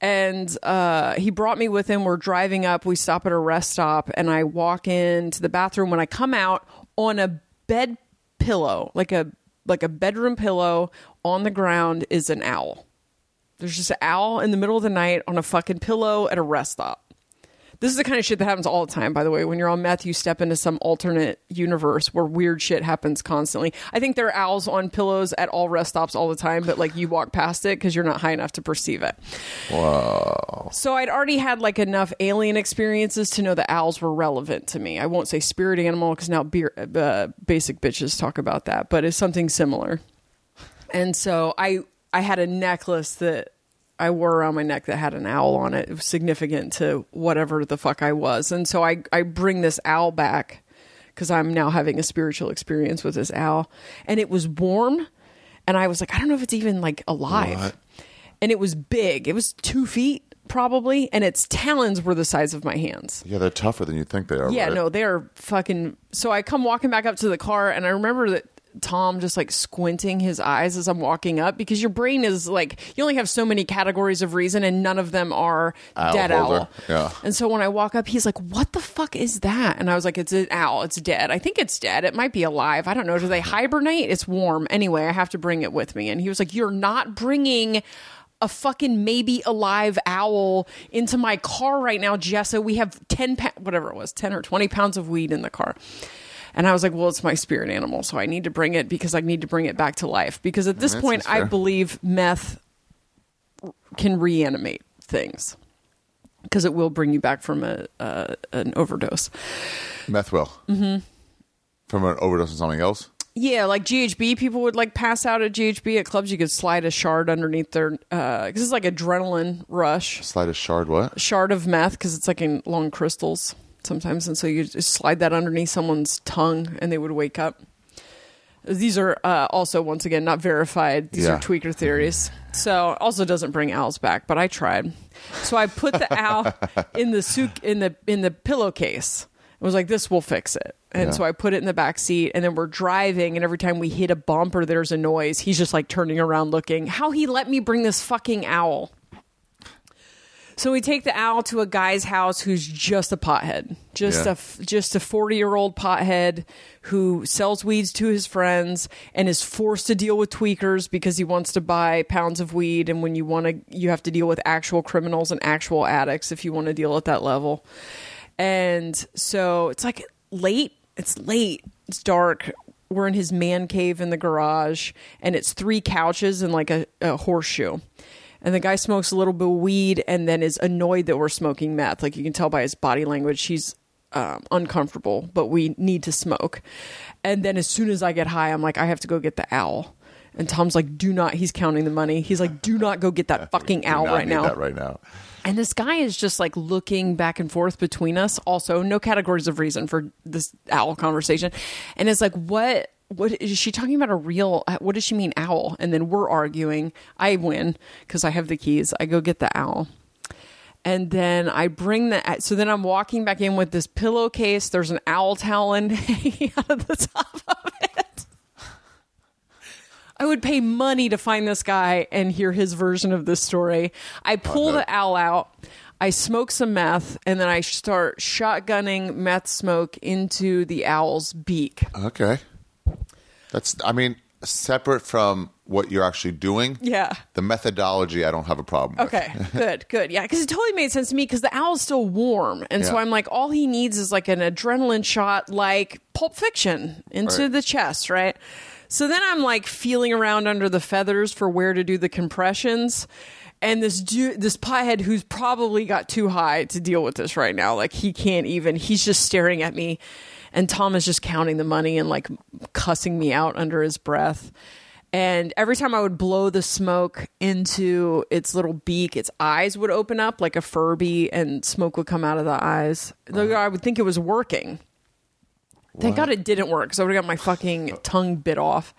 And uh, he brought me with him. We're driving up. We stop at a rest stop. And I walk into the bathroom. When I come out on a bed pillow, like a like a bedroom pillow on the ground, is an owl. There's just an owl in the middle of the night on a fucking pillow at a rest stop. This is the kind of shit that happens all the time, by the way. When you're on meth, you step into some alternate universe where weird shit happens constantly. I think there are owls on pillows at all rest stops all the time, but like you walk past it because you're not high enough to perceive it. Whoa! So I'd already had like enough alien experiences to know that owls were relevant to me. I won't say spirit animal because now beer, uh, basic bitches talk about that, but it's something similar. And so I I had a necklace that I wore around my neck that had an owl on it. It was significant to whatever the fuck I was. And so I, I bring this owl back because I'm now having a spiritual experience with this owl. And it was warm. And I was like, I don't know if it's even like alive. What? And it was big. It was two feet probably. And its talons were the size of my hands. Yeah, they're tougher than you think they are. Yeah, right? no, they're fucking. So I come walking back up to the car, and I remember that Tom just like squinting his eyes as I'm walking up because your brain is like you only have so many categories of reason, and none of them are Owl dead holder. owl. Yeah. And so when I walk up, he's like, "What the fuck is that?" And I was like, "It's an owl. It's dead. I think it's dead. It might be alive. I don't know. Do they hibernate? It's warm anyway. I have to bring it with me." And he was like, "You're not bringing." A fucking maybe alive owl into my car right now, Jessa. We have 10, pa- whatever it was, 10 or 20 pounds of weed in the car. And I was like, well, it's my spirit animal, so I need to bring it because I need to bring it back to life. Because at this point, I believe meth can reanimate things because it will bring you back from a, uh, an overdose. meth will. Mm-hmm. From an overdose on something else. Yeah, like GHB, people would like pass out at GHB at clubs. You could slide a shard underneath their because it's like adrenaline rush. Slide a shard. What? shard of meth because it's like in long crystals sometimes, and so you just slide that underneath someone's tongue, and they would wake up. These are uh, also once again not verified. These Yeah. are tweaker theories. So also doesn't bring owls back, but I tried. So I put the owl in the suit in the in the pillowcase. I was like, this will fix it. And Yeah. so I put it in the back seat, and then we're driving, and every time we hit a bumper, there's a noise. He's just like turning around, looking. How he let me bring this fucking owl? So we take the owl to a guy's house who's just a pothead, just Yeah. a f- just a forty year old pothead who sells weeds to his friends and is forced to deal with tweakers because he wants to buy pounds of weed. And when you want to, you have to deal with actual criminals and actual addicts if you want to deal at that level. And so it's like late. It's late. It's dark. We're in his man cave in the garage, and it's three couches and like a, a horseshoe. And the guy smokes a little bit of weed and then is annoyed that we're smoking meth. Like you can tell by his body language, he's um, uncomfortable, but we need to smoke. And then as soon as I get high, I'm like, I have to go get the owl. And Tom's like, do not, he's counting the money. He's like, do not go get that fucking owl right now. That right now. And this guy is just like looking back and forth between us. Also, no categories of reason for this owl conversation. And it's like, what? What is she talking about? A real? Uh, what does she mean, owl? And then we're arguing. I win because I have the keys. I go get the owl. And then I bring the. Uh, so then I'm walking back in with this pillowcase. There's an owl talon hanging out of the top of it. I would pay money to find this guy and hear his version of this story. I pull the owl out. I smoke some meth and then I start shotgunning meth smoke into the owl's beak. Okay. That's. I mean, separate from what you're actually doing. Yeah. The methodology, I don't have a problem. with. Okay, good, good. Yeah, because it totally made sense to me because the owl's still warm. And so Yeah. I'm like, all he needs is like an adrenaline shot, like Pulp Fiction, into Right. the chest, right? So then I'm like feeling around under the feathers for where to do the compressions. And this dude, this pothead who's probably got too high to deal with this right now, like he can't even, he's just staring at me. And Tom is just counting the money and like cussing me out under his breath. And every time I would blow the smoke into its little beak, its eyes would open up like a Furby and smoke would come out of the eyes. Though I would think it was working. Thank God it didn't work because I would have got my fucking tongue bit off.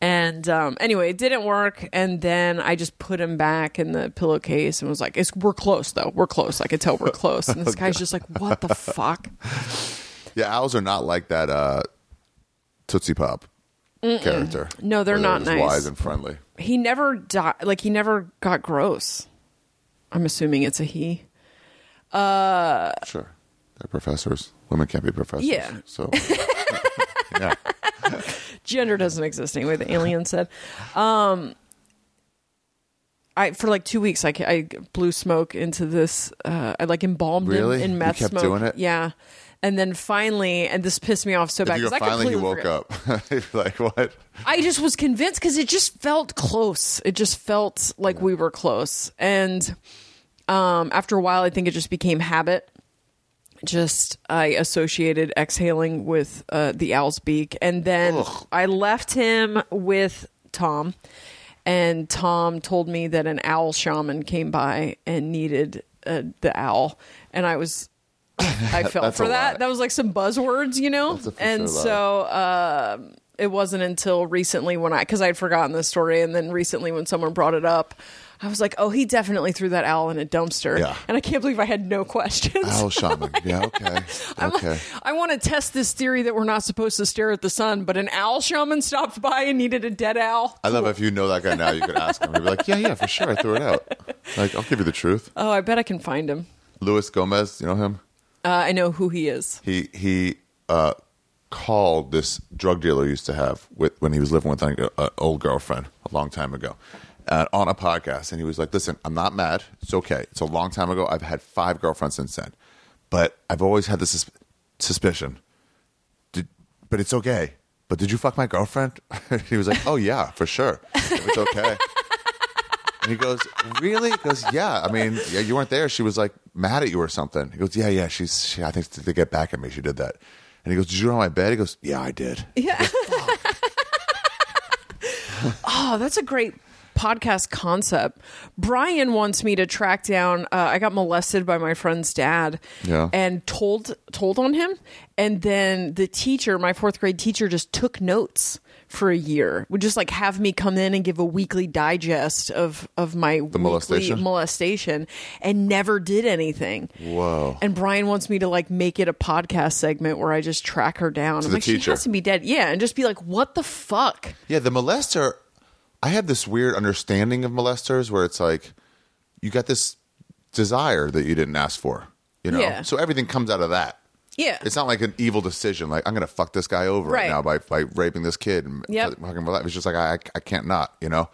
And um, anyway, it didn't work. And then I just put him back in the pillowcase and was like, it's, "We're close, though. We're close. I could tell we're close." And this guy's just like, "What the fuck?" Yeah, owls are not like that uh, Tootsie Pop character. No, they're where not just nice. Wise and friendly. He never died. Like he never got gross. I'm assuming it's a he. Sure, they're professors. Women can't be professors. Yeah. So. yeah. gender doesn't exist anyway. The alien said. Um, I for like two weeks I, ca- I blew smoke into this. Uh, I like embalmed Really? him in You meth kept smoke. doing it? Yeah, and then finally, and this pissed me off so bad because I finally, you completely woke forgot. up. Like, what? I just was convinced because it just felt close. It just felt like we were close. And um, after a while, I think it just became habit. Just I associated exhaling with uh, the owl's beak, and then Ugh. I left him with Tom. And Tom told me that an owl shaman came by and needed uh, the owl, and I was I fell for that. lot. That was like some buzzwords, you know. That's a for And so um, it wasn't until recently when I, because I'd forgotten this story, and then recently when someone brought it up, I was like, oh, he definitely threw that owl in a dumpster. Yeah. And I can't believe I had no questions. Owl shaman. Yeah, okay. I'm Okay. like, I want to test this theory that we're not supposed to stare at the sun, but an owl shaman stopped by and needed a dead owl. I love if you know that guy now, you could ask him. He'd be like, yeah, yeah, for sure. I threw it out. Like, I'll give you the truth. Oh, I bet I can find him. Luis Gomez, you know him? Uh, I know who he is. He he uh, called this drug dealer he used to have with when he was living with an old girlfriend a long time ago uh, on a podcast, and he was like, "Listen, I'm not mad. It's okay. It's a long time ago. I've had five girlfriends since then, but I've always had this sus- suspicion. Did, but it's okay. But did you fuck my girlfriend?" he was like, "Oh yeah, for sure. If it's okay." And he goes, "Really?" He goes, "Yeah. I mean, yeah, you weren't there. She was like mad at you or something." He goes, "Yeah, yeah. She's. She, I think to get back at me, she did that." And he goes, "Did you it on my bed?" He goes, "Yeah, I did." Yeah. oh, that's a great podcast concept. Brian wants me to track down. Uh, I got molested by my friend's dad, Yeah. and told told on him, and then the teacher, my fourth grade teacher, just took notes for a year. Would just like have me come in and give a weekly digest of of my weekly molestation? molestation, and never did anything. Whoa. And Brian wants me to like make it a podcast segment where I just track her down. I'm the like, teacher. she has to be dead. Yeah, and just be like, what the fuck? Yeah, the molester. I have this weird understanding of molesters where it's like you got this desire that you didn't ask for. You know, Yeah. so everything comes out of that. Yeah. It's not like an evil decision. Like I'm going to fuck this guy over right, Right. now by by raping this kid and Yep. fucking my life. It's just like I I can't not. You know.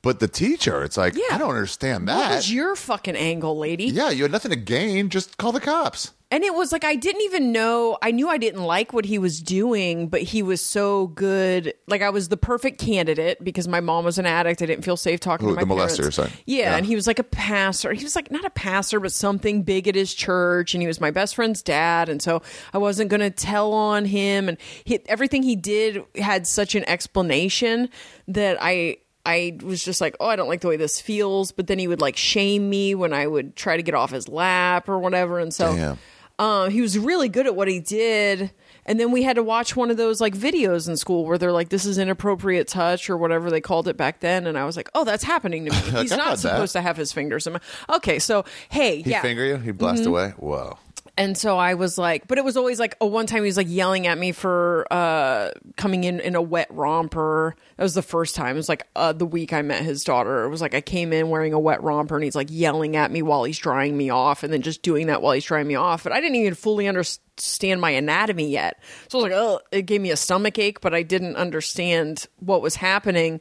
But the teacher, it's like Yeah. I don't understand what that. was your fucking angle, lady? yeah, you had nothing to gain. Just call the cops. And it was like I didn't even know. I knew I didn't like what he was doing, but he was so good. Like I was the perfect candidate because my mom was an addict. I didn't feel safe talking Who, to my the molester, parents. you're? Yeah, Yeah. and he was like a pastor. He was like not a pastor, but something big at his church. And he was my best friend's dad, and so I wasn't going to tell on him. And he, everything he did had such an explanation that I. I was just like, oh, I don't like the way this feels. But then he would like shame me when I would try to get off his lap or whatever. And so Damn. Um, he was really good at what he did. And then we had to watch one of those like videos in school where they're like, "This is inappropriate touch" or whatever they called it back then. And I was like, "Oh, that's happening to me. He's not supposed to have his fingers in my." Okay, so hey, He yeah. finger you. He blast Mm-hmm. away. Whoa. And so I was like, but it was always like, oh, one time he was like yelling at me for uh, coming in in a wet romper. That was the first time. It was like uh, the week I met his daughter. It was like I came in wearing a wet romper and he's like yelling at me while he's drying me off and then just doing that while he's drying me off. But I didn't even fully understand my anatomy yet. So I was like, oh, it gave me a stomach ache, but I didn't understand what was happening.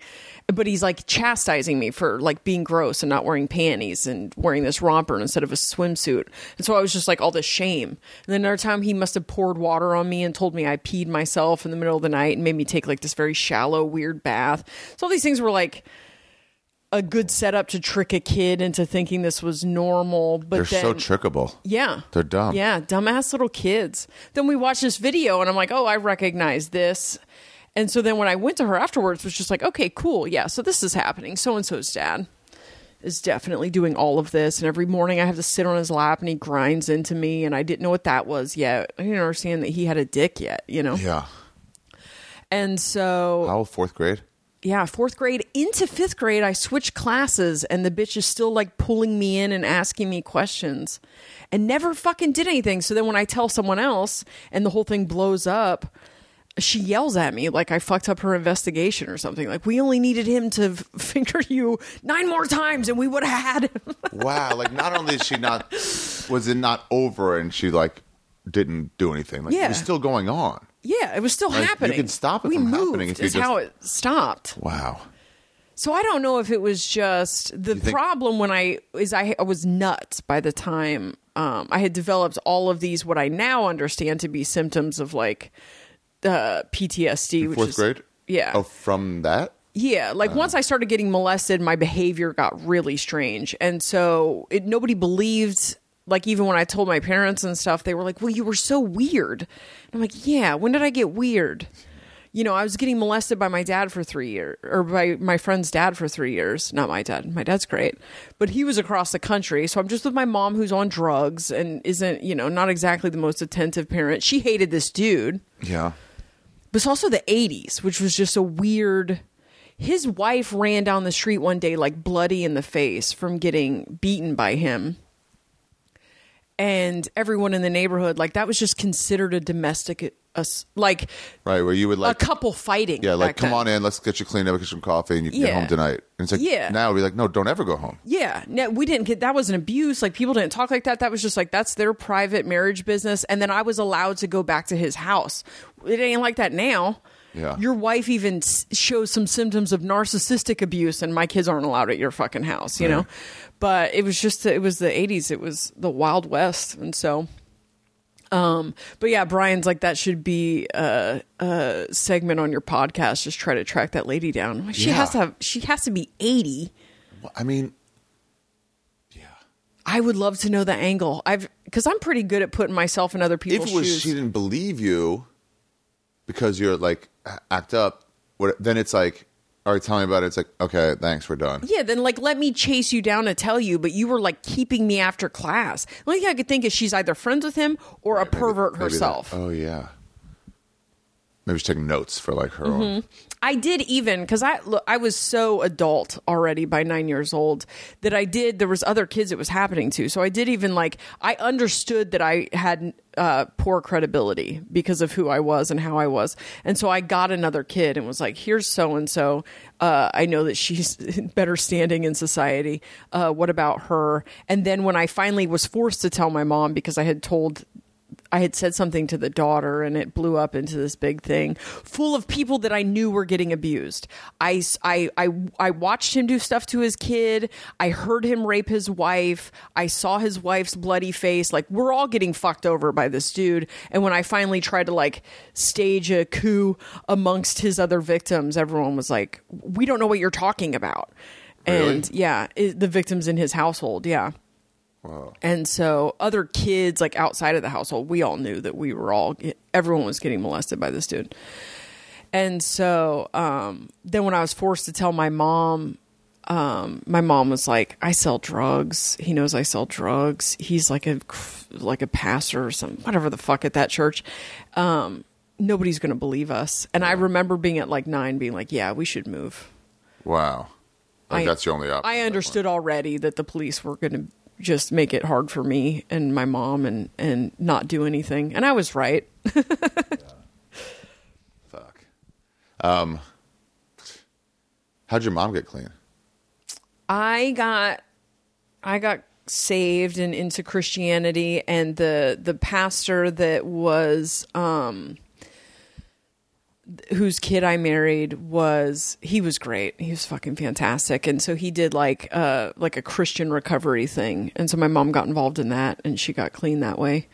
But he's like chastising me for like being gross and not wearing panties and wearing this romper instead of a swimsuit. And so I was just like all this shame. And then another time he must have poured water on me and told me I peed myself in the middle of the night and made me take like this very shallow, weird bath. So all these things were like a good setup to trick a kid into thinking this was normal. But They're then, so trickable. yeah. They're dumb. Yeah, dumbass little kids. Then we watch this video and I'm like, oh, I recognize this. And so then when I went to her afterwards, it was just like, okay, cool. Yeah, so this is happening. So and so's dad. is definitely doing all of this. And every morning I have to sit on his lap and he grinds into me. And I didn't know what that was yet. I didn't understand that he had a dick yet, you know? Yeah. And so, How old? Fourth grade? yeah, fourth grade into fifth grade, I switched classes and the bitch is still like pulling me in and asking me questions and never fucking did anything. So then when I tell someone else and the whole thing blows up, she yells at me like I fucked up her investigation or something. Like, we only needed him to finger you nine more times and we would have had him. Wow. Like, not only is she not, was it not over and she, like, didn't do anything? Like, it was still going on. yeah, it was still Like, you can stop it we from moved happening if you is just- how it stopped. Wow. So I don't know if it was just the think- problem when I is I, I was nuts by the time um, I had developed all of these what I now understand to be symptoms of like uh, PTSD. which Fourth is, grade? Yeah. Oh, from that? Yeah, like once I started getting molested, my behavior got really strange, and so it, nobody believed. Like even when I told my parents and stuff, they were like, "Well, you were so weird." And I'm like, "Yeah, when did I get weird?" You know, I was getting molested by my dad for three years, or by my friend's dad for three years. Not my dad. My dad's great, but he was across the country. So I'm just with my mom, who's on drugs and isn't, you know, not exactly the most attentive parent. She hated this dude Yeah. It's also the 80s, which was just a weird. His wife ran down the street one day, like bloody in the face from getting beaten by him. And everyone in the neighborhood, like, that was just considered a domestic, like Right. Where you would, like, a couple fighting. yeah, like, come then. on in, let's get you cleaned up, get some coffee, and you can get home tonight. And it's like, Yeah. now we're like, no, don't ever go home. Yeah, no, we didn't get that was an abuse. Like people didn't talk like that. That was just like that's their private marriage business. And then I was allowed to go back to his house. It ain't like that now. Yeah. Your wife even s- shows some symptoms of narcissistic abuse, and my kids aren't allowed at your fucking house. You know, but it was just it was the '80s. It was the Wild West, and so. Um, but yeah, Brian's like that should be a, a segment on your podcast. Just try to track that lady down. She Yeah. has to have. She has to be eighty. Well, I mean, Yeah. I would love to know the angle. I've because I'm pretty good at putting myself in other if people's it was shoes. she didn't believe you because you're like act up, what, then it's like, all right, tell me about it. It's like, okay, thanks, we're done. yeah, then like let me chase you down to tell you, but you were like keeping me after class. The only thing I could think is she's either friends with him or a pervert Maybe that- herself. oh yeah. Maybe she's taking notes for like her Mm-hmm. own. I did even because I look, I was so adult already by nine years old that I did. There was other kids it was happening to, so I did even like I understood that I had uh, poor credibility because of who I was and how I was, and so I got another kid and was like, "Here's so and so. I know that she's better standing in society. Uh, what about her?" And then when I finally was forced to tell my mom because I had told I had said something to the daughter and it blew up into this big thing full of people that I knew were getting abused. I, I, I, I watched him do stuff to his kid. I heard him rape his wife. I saw his wife's bloody face. Like, we're all getting fucked over by this dude. And when I finally tried to like stage a coup amongst his other victims, everyone was like, we don't know what you're talking about. Really? And yeah, it, the victims in his household. Yeah. Wow. And so other kids like outside of the household, we all knew that we were all everyone was getting molested by this dude. And so um, then when I was forced to tell my mom, um, my mom was like, "I sell drugs. He knows I sell drugs. He's like a like a pastor or something, whatever the fuck at that church." Um, nobody's going to believe us. And I remember being at like nine, being like, "Yeah, we should move." Wow. Like I- that's the only option. I understood already that the police were going to just make it hard for me and my mom and and not do anything. And I was right. Fuck. Um, how'd your mom get clean? I got I got saved and into Christianity and the the pastor that was um whose kid I married was he was great. He was fucking fantastic. And so he did like uh like a Christian recovery thing. And so my mom got involved in that and she got clean that way.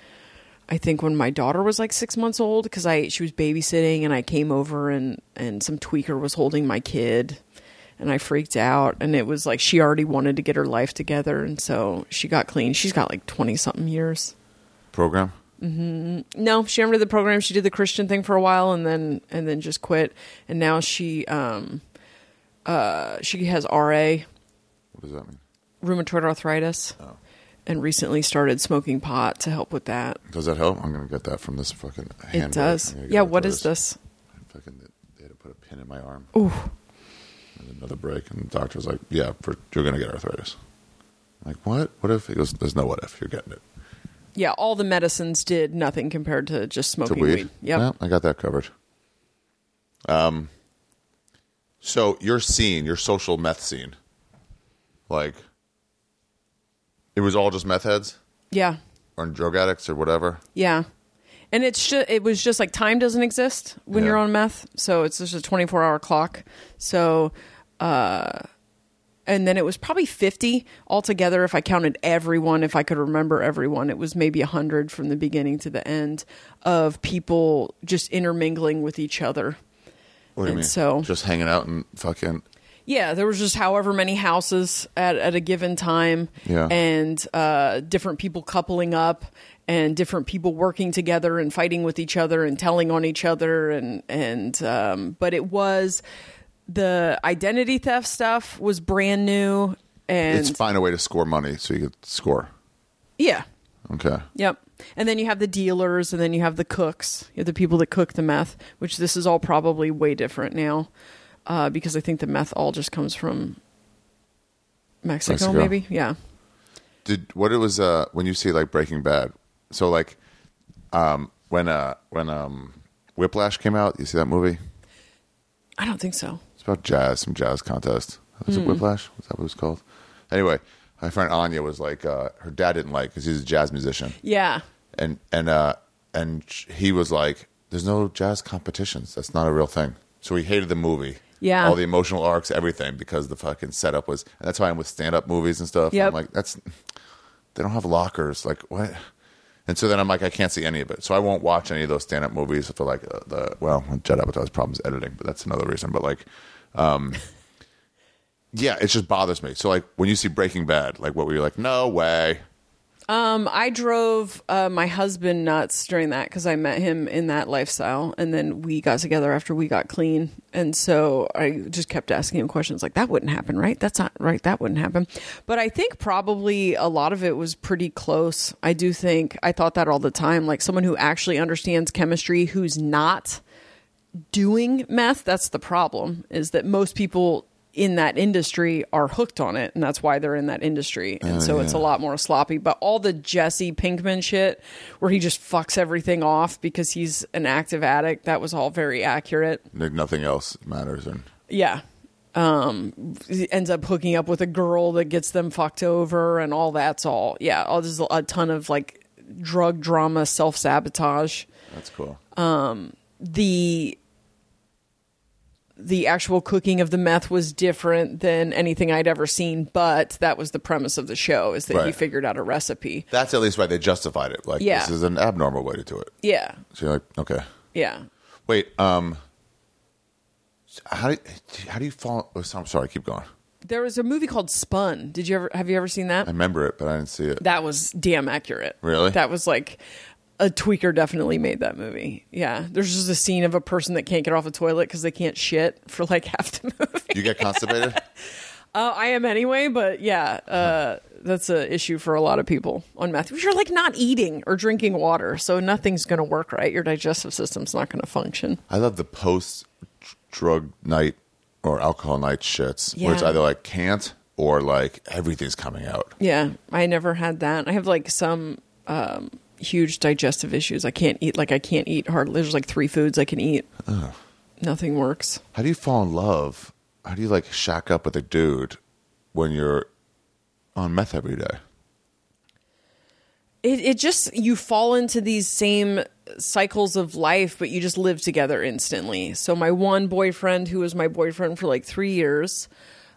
I think when my daughter was like 6 months old cuz I she was babysitting and I came over and and some tweaker was holding my kid and I freaked out and it was like she already wanted to get her life together and so she got clean. She's got like 20 something years. Program? No, she did the program. She did the Christian thing for a while and then and then just quit. And now she um uh she has RA, What does that mean? rheumatoid arthritis, Oh. and recently started smoking pot to help with that. Does that help? I'm gonna get that from this fucking. Hand. It does. I'm gonna get Yeah. What is What for is this? Fucking, they had to put a pin in my arm. Ooh. And another break, and the doctor was like, "Yeah, for, you're gonna get arthritis." I'm like, what? What if? He goes, "There's no what if. You're getting it." Yeah. All the medicines did nothing compared to just To smoking weed. weed. Yep. Well, I got that covered. Um. So your scene, your social meth scene, like, it was all just meth heads Yeah. or drug addicts or whatever. Yeah. And it's just, it was just like time doesn't exist when Yeah. you're on meth. So it's just a 24 hour clock. So, uh, and then it was probably 50 altogether if I counted everyone, if I could remember everyone. It was maybe 100 from the beginning to the end of people just intermingling with each other. What do you And mean? so- just hanging out and fucking. Yeah, there was just however many houses at, at a given time, Yeah. and uh, different people coupling up, and different people working together and fighting with each other and telling on each other, and and um, but it was the identity theft stuff was brand new, and It's find a way to score money so you could score. yeah, Okay. Yep. And then you have the dealers, and then you have the cooks, you have the people that cook the meth, which this is all probably way different now, uh, because I think the meth all just comes from Mexico, Mexico. maybe. Yeah. Did what it was uh when you see like Breaking Bad? So like, um, when uh when um Whiplash came out, you see that movie? I don't think so. It's about jazz, some jazz contest. Was it Whiplash? Was that what it was called? Anyway, my friend Anya was like, uh, her dad didn't like because he's a jazz musician, Yeah. and and uh and sh- he was like, "There's no jazz competitions. That's not a real thing." So he hated the movie. Yeah. all the emotional arcs, everything, because the fucking setup was. And that's why I'm with stand up movies and stuff. Yep. I'm like, that's they don't have lockers. Like what? And so then I'm like, I can't see any of it. So I won't watch any of those stand up movies for like uh, the well, Judd Apatow's problem is editing, but that's another reason. But like, um, yeah, it just bothers me. So like when you see Breaking Bad, like what were you like? No way. Um, I drove uh, my husband nuts during that because I met him in that lifestyle, and then we got together after we got clean, and so I just kept asking him questions like, "That wouldn't happen, right? That's not right. That wouldn't happen." But I think probably a lot of it was pretty close. I do think I thought that all the time, like someone who actually understands chemistry, who's not doing meth. That's the problem. Is that most people in that industry are hooked on it, and that's why they're in that industry. And so it's a lot more sloppy. But all the Jesse Pinkman shit, where he just fucks everything off because he's an active addict, that was all very accurate. Like nothing else matters. And Yeah. Um, he ends up hooking up with a girl that gets them fucked over, and all that's all. Yeah, all there's a ton of like drug drama, self sabotage. that's cool. the the actual cooking of the meth was different than anything I'd ever seen, but that was the premise of the show is that he figured out a recipe. That's at least why they justified it. Like Yeah. this is an abnormal way to do it. Yeah. So you're like, okay. Yeah. Wait, um, how do how do you fall? Oh, I'm sorry, keep going. There was a movie called Spun. Did you ever have you ever seen that? I remember it, but I didn't see it. that was damn accurate. Really? That was like a tweaker definitely made that movie. Yeah. There's just a scene of a person that can't get off a toilet because they can't shit for like half the movie. You get constipated? Uh, I am anyway, but yeah, uh, that's an issue for a lot of people on meth. You're like not eating or drinking water, so nothing's going to work right. Your digestive system's not going to function. I love the post drug night or alcohol night shits where it's either like can't or like everything's coming out. Yeah, I never had that. I have like some um, huge digestive issues. I can't eat like I can't eat hardly. There's like three foods I can eat. Nothing works. How do you fall in love? How do you like shack up with a dude when you're on meth every day? It it just you fall into these same cycles of life, but you just live together instantly. So my one boyfriend, who was my boyfriend for like three years,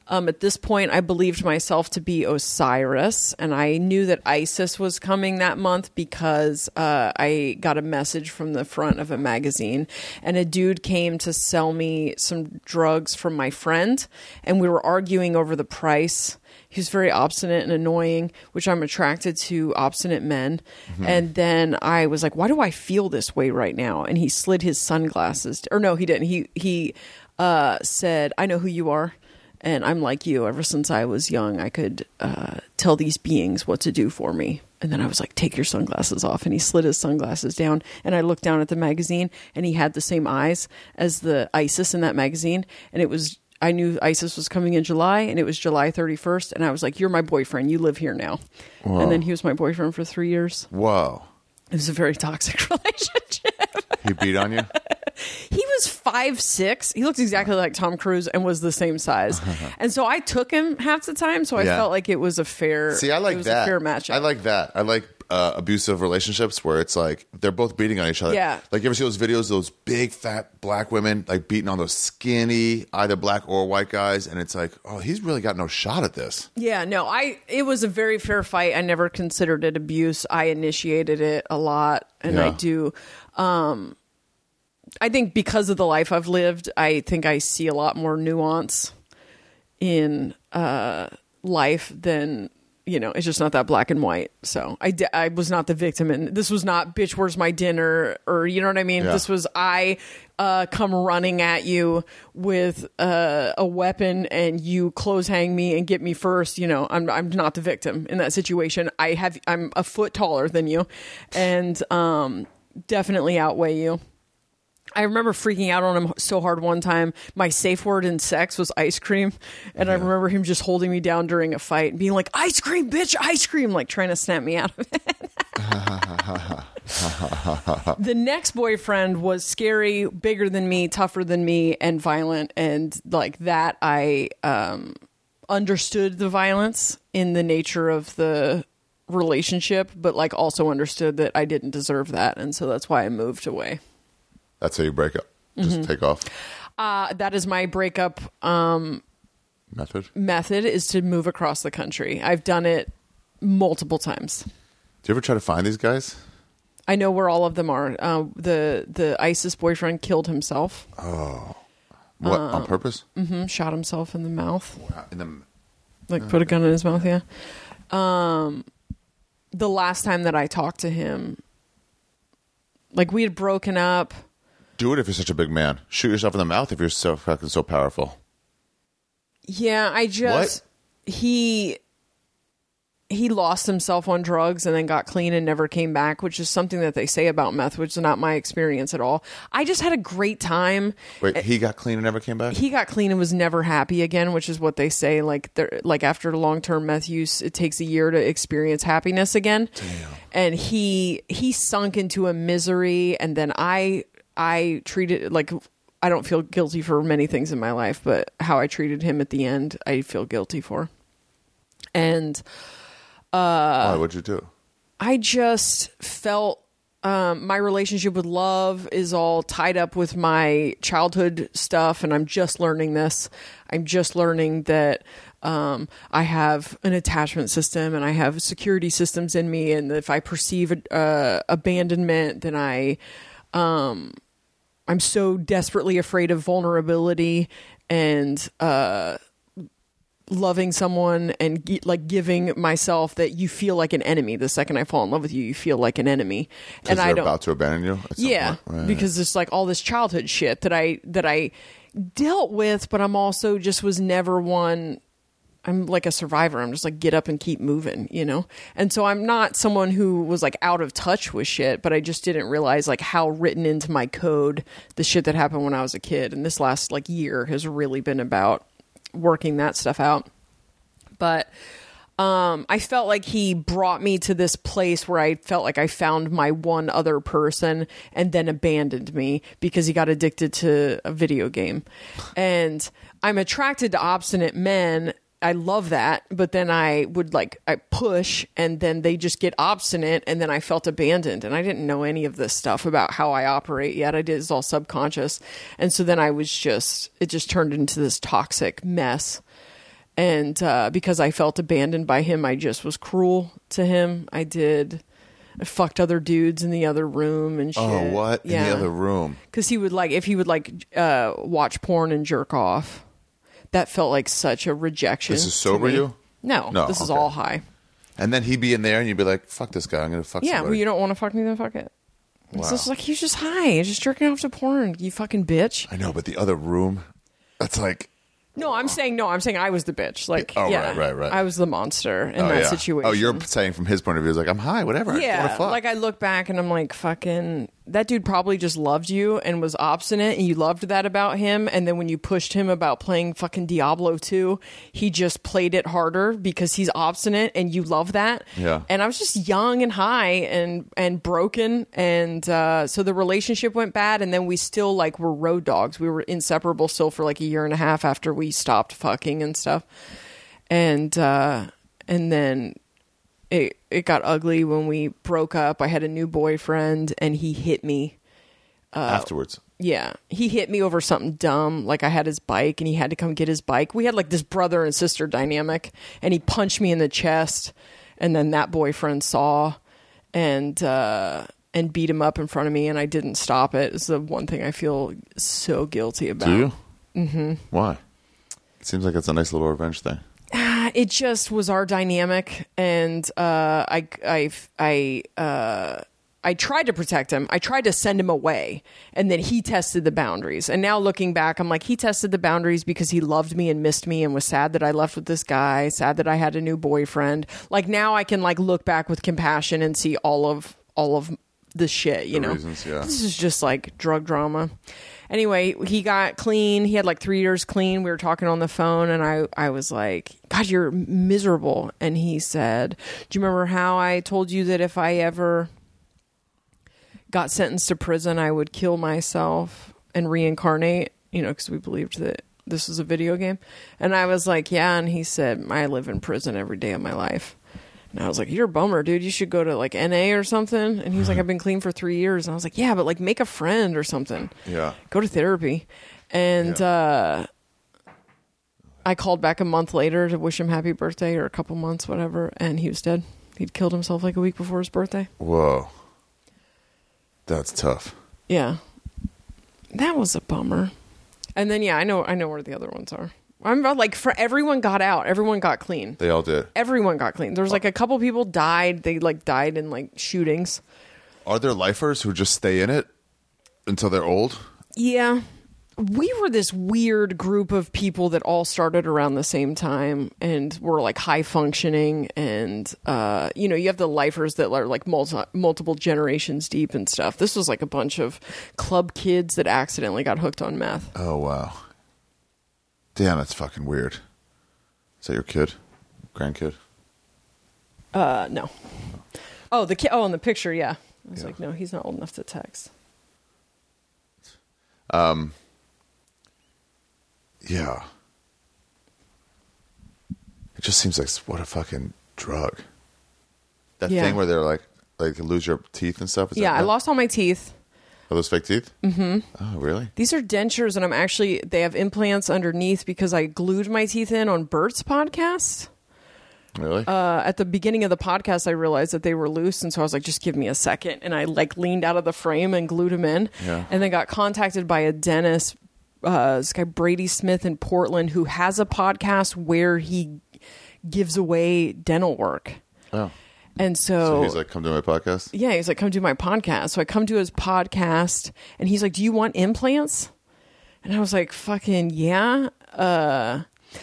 um, at this point I believed myself to be Osiris, and I knew that Isis was coming that month because uh, I got a message from the front of a magazine, and a dude came to sell me some drugs from my friend, and we were arguing over the price he was very obstinate and annoying, which I'm attracted to obstinate men. And then I was like, why do I feel this way right now? And he slid his sunglasses, or no, he didn't. He he uh, said, I know who you are. And I'm like you. Ever since I was young, I could uh, tell these beings what to do for me. And then I was like, "Take your sunglasses off." And he slid his sunglasses down. And I looked down at the magazine, and he had the same eyes as the Isis in that magazine. And it was I knew Isis was coming in July, and it was July 31st. And I was like, "You're my boyfriend. You live here now." And then he was my boyfriend for three years. Whoa. It was a very toxic relationship. He beat on you? he was five six. He looked exactly like Tom Cruise and was the same size. and so I took him half the time. So I Yeah. felt like it was a fair. See, I it like was that. A fair matchup. I like that. I like uh, abusive relationships where it's like they're both beating on each other. Yeah. Like you ever see those videos, of those big fat black women like beating on those skinny either black or white guys, and it's like, oh, he's really got no shot at this. Yeah, no, I. It was a very fair fight. I never considered it abuse. I initiated it a lot, and I Yeah. do. Um, I think because of the life I've lived, I think I see a lot more nuance in uh, life than you know. It's just not that black and white. So I, di- I was not the victim, and this was not bitch. Where's my dinner? Or you know what I mean? Yeah. This was I uh, come running at you with uh, a weapon, and you close hang me and get me first. You know, I'm I'm not the victim in that situation. I have I'm a foot taller than you, and um, definitely outweigh you. I remember freaking out on him so hard one time. My safe word in sex was ice cream. And I remember him just holding me down during a fight and being like, ice cream, bitch, ice cream, like trying to snap me out of it. the next boyfriend was scary, bigger than me, tougher than me, and violent. And like that, I um, understood the violence in the nature of the relationship, but like also understood that I didn't deserve that. And so that's why I moved away. That's how you break up. Just Mm-hmm. take off Uh, that is my breakup um, method. method is to move across the country. I've done it multiple times. Do you ever try to find these guys? I know where all of them are. Uh, the the Isis boyfriend killed himself, Oh. What Uh, on purpose? Mhm, shot himself in the mouth, In the like put a gun in his mouth. Yeah. Um, the last time that I talked to him, like we had broken up. Do it if you're such a big man. Shoot yourself in the mouth if you're so fucking so powerful. Yeah, I just he he lost himself on drugs and then got clean and never came back, which is something that they say about meth, which is not my experience at all. I just had a great time. Wait, eh, he got clean and never came back. He got clean and was never happy again, which is what they say. Like, they're- like after long term meth use, it takes a year to experience happiness again. Damn. And he he sunk into a misery, and then I I treated like I don't feel guilty for many things in my life, but how I treated him at the end, I feel guilty for. And Why? What'd you do? I just felt um, my relationship with love is all tied up with my childhood stuff, and I'm just learning this. I'm just learning that um, I have an attachment system and I have security systems in me, and if I perceive uh, abandonment, then I um, I'm so desperately afraid of vulnerability and uh, loving someone and like giving myself that you feel like an enemy the second I fall in love with you you feel like an enemy and I don't about to abandon you. yeah? Right. because it's like all this childhood shit that I that I dealt with but I'm also just was never one I'm like a survivor. I'm just like get up and keep moving, you know? And so I'm not someone who was like out of touch with shit, but I just didn't realize like how written into my code the shit that happened when I was a kid. And this last like year has really been about working that stuff out. But um, I felt like he brought me to this place where I felt like I found my one other person and then abandoned me because he got addicted to a video game. And I'm attracted to obstinate men. I love that, but then I would like I push and then they just get obstinate and then I felt abandoned and I didn't know any of this stuff about how I operate yet. I did it's all subconscious. And so then I was just it just turned into this toxic mess and uh, because I felt abandoned by him, I just was cruel to him. I did. I fucked other dudes in the other room and shit. oh, what in the other room? Because he would like if he would like uh, watch porn and jerk off. That felt like such a rejection. This is sober you? No, No, this is okay. all high. And then he'd be in there, and you'd be like, "Fuck this guy! I'm gonna fuck." Yeah, well, somebody. you don't want to fuck me, then fuck it. Wow. It's like he's just high, he's just jerking off to porn. You fucking bitch. I know, but the other room, that's like No, I'm saying no. I'm saying I was the bitch. Like, Oh, yeah, right, right, right. I was the monster in oh, that yeah. situation. Oh, you're saying from his point of view, it's like I'm high, whatever. I wanna yeah. fuck. Like I look back and I'm like, fucking, that dude probably just loved you and was obstinate, and you loved that about him. And then when you pushed him about playing fucking Diablo 2, he just played it harder because he's obstinate, and you love that. Yeah. And I was just young and high and and broken, and uh, so the relationship went bad. And then we still like were road dogs. We were inseparable still for like a year and a half after we stopped fucking and stuff. And uh, and then it it got ugly when we broke up. I had a new boyfriend, and he hit me. afterwards. Yeah, he hit me over something dumb. Like I had his bike, and he had to come get his bike. We had like this brother and sister dynamic, and he punched me in the chest, and then that boyfriend saw, and uh, and beat him up in front of me, and I didn't stop it. It's the one thing I feel so guilty about. Do you? Mm-hmm. Why? It seems like it's a nice little revenge thing. it just was our dynamic and uh i i i uh I tried to protect him. I tried to send him away. And then he tested the boundaries. And now looking back, I'm like, he tested the boundaries because he loved me and missed me and was sad that I left with this guy, sad that I had a new boyfriend. Like now I can like look back with compassion and see all of all of the shit, you The know. reasons, yeah. This is just like drug drama. Anyway, he got clean. He had like three years clean. We were talking on the phone, and I, I was like, God, you're miserable. And he said, Do you remember how I told you that if I ever got sentenced to prison, I would kill myself and reincarnate? You know, because we believed that this was a video game. And I was like, Yeah. And he said, I live in prison every day of my life. And I was like, "You're a bummer, dude. You should go to like NA or something." And he was like, "I've been clean for three years." And I was like, "Yeah, but like make a friend or something. Yeah. Go to therapy." And uh, I called back a month later to wish him happy birthday or a couple months, whatever, and he was dead. He'd killed himself like a week before his birthday. Whoa. That's tough. Yeah, that was a bummer. And then yeah, I know I know where the other ones are. I'm about like for everyone got out, everyone got clean. They all did. Everyone got clean. There was like a couple people died. They like died in like shootings. Are there lifers who just stay in it until they're old? Yeah. We were this weird group of people that all started around the same time and were like high functioning and uh you know, you have the lifers that are like multi- multiple generations deep and stuff. This was like a bunch of club kids that accidentally got hooked on meth. Oh wow. Damn, that's fucking weird. Is that your kid? Grandkid? Uh no. Oh, the kid oh, in the picture, yeah. I was Yeah. like, no, he's not old enough to text. Um. Yeah. It just seems like what a fucking drug. That Yeah. thing where they're like, like you lose your teeth and stuff. Yeah, I lost all my teeth. Are those fake teeth? Mm-hmm. Oh, really? These are dentures, and I'm actually they have implants underneath because I glued my teeth in on Bert's podcast. Really? Uh, at the beginning of the podcast, I realized that they were loose, and so I was like, "Just give me a second. And I like leaned out of the frame and glued them in, Yeah. and then got contacted by a dentist, uh, this guy Brady Smith in Portland, who has a podcast where he gives away dental work, oh. And So he's like, come to my podcast? yeah, he's like, come do my podcast. So I come to his podcast and he's like, do you want implants? And I was like, fucking yeah. Uh,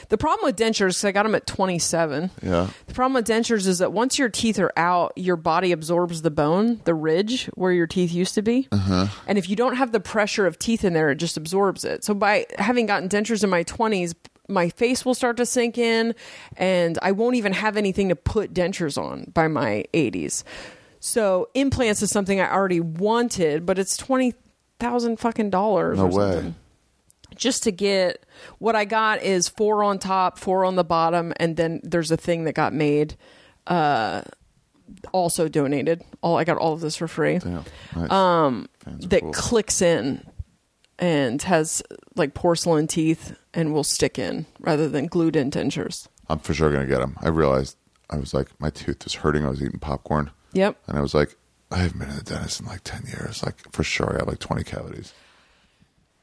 the problem with dentures, I got them at 27. Yeah. The problem with dentures is that once your teeth are out, your body absorbs the bone, the ridge where your teeth used to be. Uh-huh. And if you don't have the pressure of teeth in there, it just absorbs it. So by having gotten dentures in my 20s, my face will start to sink in and I won't even have anything to put dentures on by my 80s. So implants is something I already wanted, but it's 20,000 fucking dollars No or way. just to get what I got is four on top, four on the bottom, and then there's a thing that got made, uh, also donated. All I got all of this for free. Damn. Nice. Um, that clicks in and has like porcelain teeth and will stick in rather than glued in dentures. I'm for sure going to get them. I realized I was like, my tooth was hurting. I was eating popcorn. Yep. And I was like, I haven't been to the dentist in like 10 years. Like, for sure, I have like 20 cavities.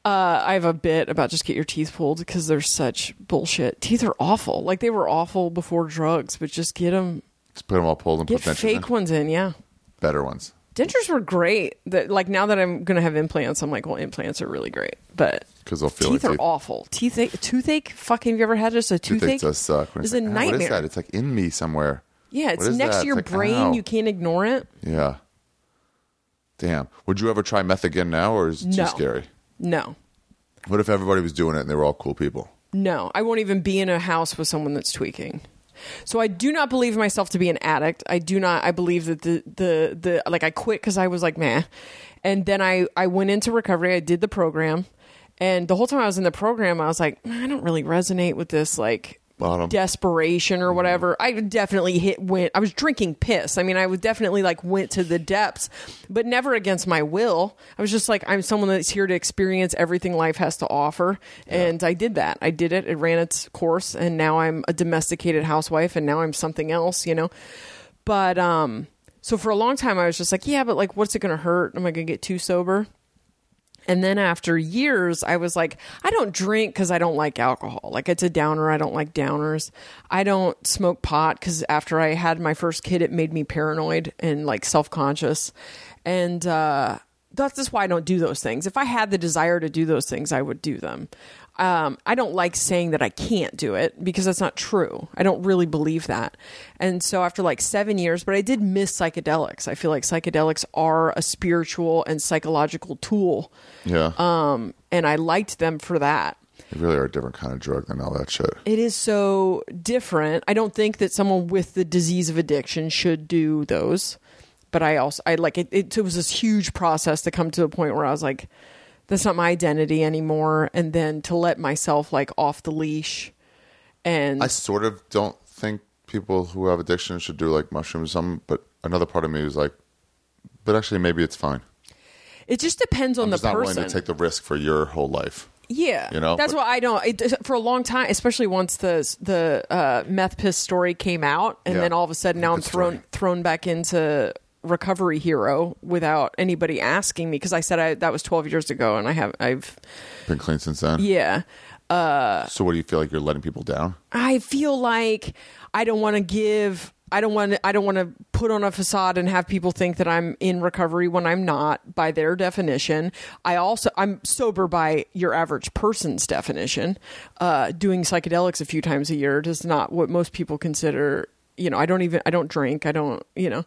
Uh, I have a bit about just get your teeth pulled because they're such bullshit. Teeth are awful. Like they were awful before drugs, but just get them, Just put them all pulled and get put fake in. ones in. Yeah. Better ones. Dentures were great. That like now that I'm gonna have implants, I'm like, well, implants are really great, but 'Cause they'll feel teeth like are teeth. awful. Teeth ache, toothache. Fucking, have you ever had just a Toothache toothache? does suck. It's like, a "Ah, nightmare. What is that? It's like in me somewhere. yeah, it's is next that? to your It's like, brain. ow. You can't ignore it. Yeah. Damn. Would you ever try meth again now, or is it too No. scary? No, What if everybody was doing it and they were all cool people? no, I won't even be in a house with someone that's tweaking. So I do not believe myself to be an addict. I do not. I believe that the the the like I quit because I was like meh, and then I I went into recovery. I did the program, and the whole time I was in the program, I was like, mm, I don't really resonate with this like Bottom. desperation or whatever. I definitely hit went. I was drinking piss. I mean, I was definitely like went to the depths, but never against my will. I was just like, I'm someone that's here to experience everything life has to offer, and I did that. I did it. It ran its course, and now I'm a domesticated housewife, and now I'm something else. You know, but um. So for a long time, I was just like, yeah, but like, what's it to hurt? Am I to get too sober? And then after years, I was like, I don't drink because I don't like alcohol. Like it's a downer. I don't like downers. I don't smoke pot because after I had my first kid, it made me paranoid and like self conscious. And uh, that's just why I don't do those things. If I had the desire to do those things, I would do them. Um, I don't like saying that I can't do it because that's not true. I don't really believe that. And so after like seven years, but I did miss psychedelics. I feel like psychedelics are a spiritual and psychological tool Yeah. um, and I liked them for that. they really are a different kind of drug than all that shit. It is so different. I don't think that someone with the disease of addiction should do those, but I also I like it. It, it was this huge process to come to a point where I was like, "That's not my identity anymore," and then to let myself like off the leash, and I sort of don't think people who have addiction should do like mushrooms. or something, but another part of me is like, but actually, maybe it's fine. it just depends on I'm the just not person. willing to take the risk for your whole life. Yeah, You know, that's but- why I don't. It, for a long time, especially once the the uh, meth piss story came out, and Yeah. then all of a sudden now I'm thrown story. thrown back into recovery hero without anybody asking me because I said I, that was 12 years ago, and I have I've Been clean since then. yeah. So, what do you feel like you're letting people down? I feel like I don't want to give. I don't want. I don't want to put on a facade and have people think that I'm in recovery when I'm not. By their definition, I also I'm sober by your average person's definition. Uh, doing psychedelics a few times a year is not what most people consider. You know, I don't even. I don't drink. I don't. You know.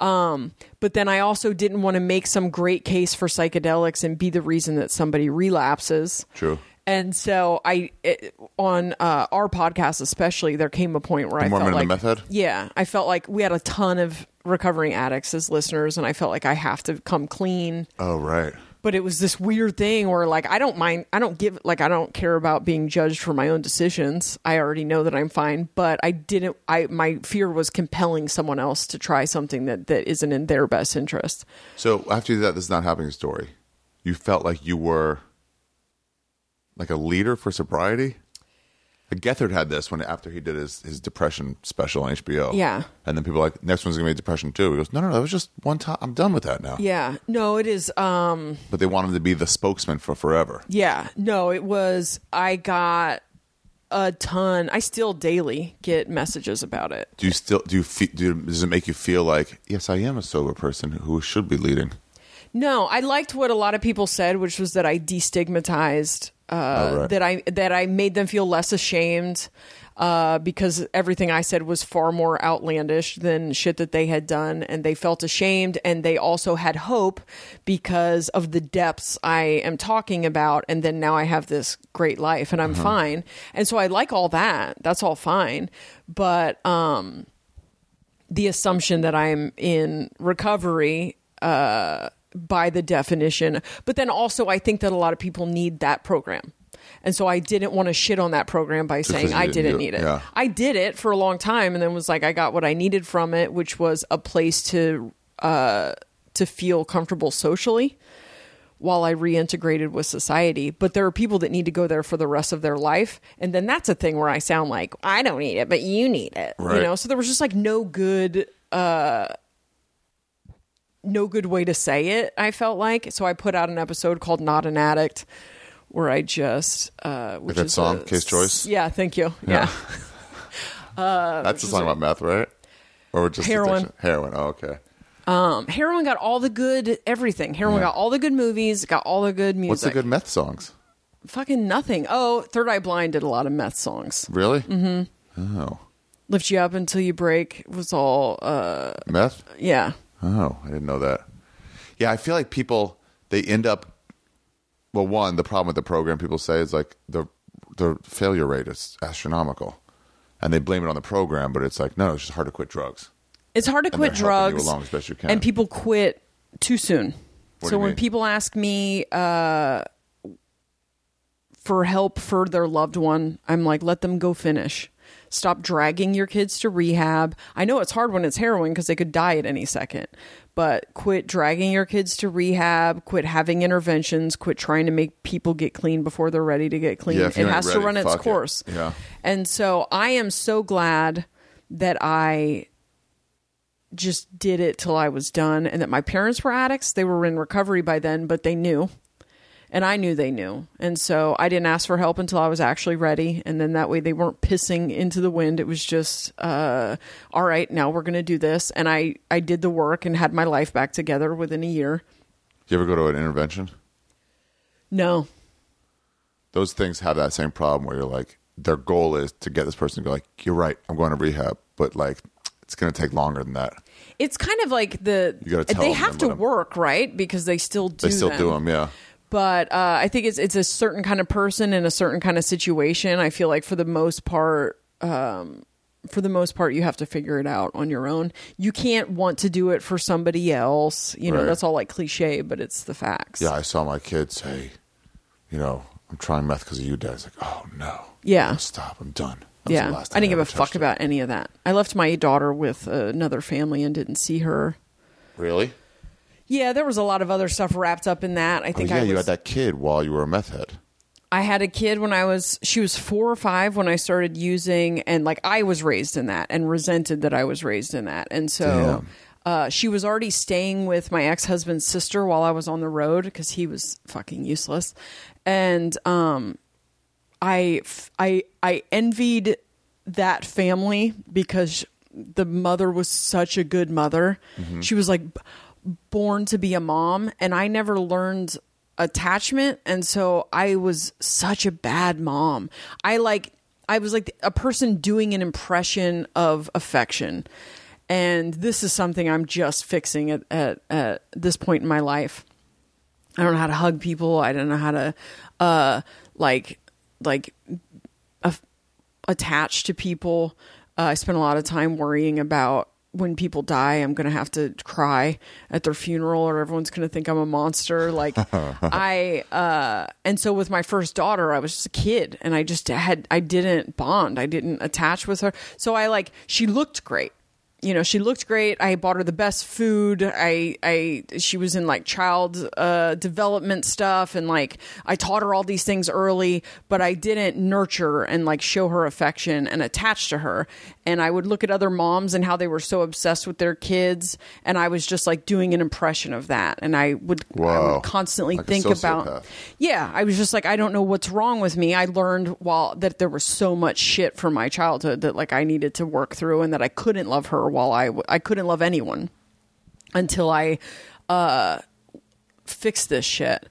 Um, but then I also didn't want to make some great case for psychedelics and be the reason that somebody relapses. True. And so I it, on uh, our podcast especially there came a point where I Mormon felt like the Meth yeah I felt like we had a ton of recovering addicts as listeners and I felt like I have to come clean Oh, right. But it was this weird thing where like I don't mind I don't give like I don't care about being judged for my own decisions I already know that I'm fine but I didn't I my fear was compelling someone else to try something that that isn't in their best interest So, after that, this is not happening story. You felt like you were like a leader for sobriety. Gethard had this when after he did his, his depression special on HBO. Yeah. And then people were like, next one's gonna be depression too. He goes, no, no, no, that was just one time. I'm done with that now. yeah no it is um But they want him to be the spokesman for forever. Yeah, no, it was. I got a ton. I still daily get messages about it. Do you still do you fe- do does it make you feel like yes, I am a sober person who should be leading? No, I liked what a lot of people said, which was that I destigmatized. Uh, right. That I that I made them feel less ashamed. Uh, because everything I said was far more outlandish than shit that they had done, and they felt ashamed, and they also had hope because of the depths I am talking about, and then now I have this great life, and I'm fine, and so I like all that. That's all fine, but um, the assumption that I'm in recovery uh, by the definition. But then also, I think that a lot of people need that program. And so I didn't want to shit on that program by saying I didn't didn't do it. need it. Yeah. I did it for a long time and then was like I got what I needed from it, which was a place to uh, to feel comfortable socially while I reintegrated with society. But there are people that need to go there for the rest of their life. And then that's a thing where I sound like, I don't need it, but you need it. You know? So there was just like no good uh no good way to say it, I felt like. So I put out an episode called Not an Addict where I just uh which that is song, a- K's Choice? Yeah, thank you. Yeah. That's the song about meth, right? Or just Heroin. addiction? Heroin. Oh, okay. Um, heroin got all the good everything. Heroin Yeah. got all the good movies, got all the good music. What's the good meth songs? Fucking nothing. Oh, Third Eye Blind did a lot of meth songs. Really? Mm-hmm. Oh, Lift you up until you break was all. uh meth. Yeah, Oh, I didn't know that. Yeah, I feel like people they end up. Well, one the problem with the program people say is like the the failure rate is astronomical, and they blame it on the program, but it's like no, it's just hard to quit drugs. it's hard to And quit drugs, along as best you can. and people quit too soon. What so when mean? people ask me uh, for help for their loved one, I'm like, let them go finish. Stop dragging your kids to rehab. I know it's hard when it's heroin because they could die at any second, but quit dragging your kids to rehab. Quit having interventions. Quit trying to make people get clean before they're ready to get clean. Yeah, it has to run its fuck it. course. Yeah. And so I am so glad that I just did it till I was done and that my parents were addicts. They were in recovery by then, but they knew. And I knew they knew. And so I didn't ask for help until I was actually ready. And then that way they weren't pissing into the wind. It was just, uh, all right, now we're going to do this. And I, I did the work and had my life back together within a year. Do you ever go to an intervention? No. Those things have that same problem where you're like, their goal is to get this person to go like, you're right, I'm going to rehab, but like, it's going to take longer than that. It's kind of like the, You tell they have to work, right? Because they still do They still them. do them, yeah. But uh, I think it's it's a certain kind of person in a certain kind of situation. I feel like for the most part, um, for the most part, you have to figure it out on your own. You can't want to do it for somebody else. You know, Right. that's all like cliche, but it's the facts. Yeah, I saw my kid say, you know, I'm trying meth because of you, Dad. It's like, oh no. Yeah. Stop. I'm done. That yeah. I didn't give a fuck it. about any of that. I left my daughter with uh, another family and didn't see her. Really? Yeah, there was a lot of other stuff wrapped up in that. I think. Oh, think yeah, I was, you had that kid while you were a meth head. I had a kid when I was she was 4 or 5 when I started using and like I was raised in that and resented that I was raised in that. And so uh, she was already staying with my ex-husband's sister while I was on the road cuz he was fucking useless. And um I f- I I envied that family because the mother was such a good mother. She was like born to be a mom and I never learned attachment and so I was such a bad mom. I like I was like a person doing an impression of affection. And this is something I'm just fixing at, at, at this point in my life. I don't know how to hug people. I don't know how to uh like like a- attach to people. Uh, I spent a lot of time worrying about when people die, I'm going to have to cry at their funeral or everyone's going to think I'm a monster. Like I, uh, and so with my first daughter, I was just a kid and I just had, I didn't bond. I didn't attach with her. So I like, she looked great. You know, she looked great. I bought her the best food. I, I, she was in like child uh, development stuff, and like I taught her all these things early, but I didn't nurture and like show her affection and attach to her. And I would look at other moms and how they were so obsessed with their kids, and I was just like doing an impression of that. And I would, I would constantly Like think about, yeah, I was just like, I don't know what's wrong with me. I learned while that there was so much shit from my childhood that like I needed to work through, and that I couldn't love her while I w- I couldn't love anyone until I uh fixed this shit.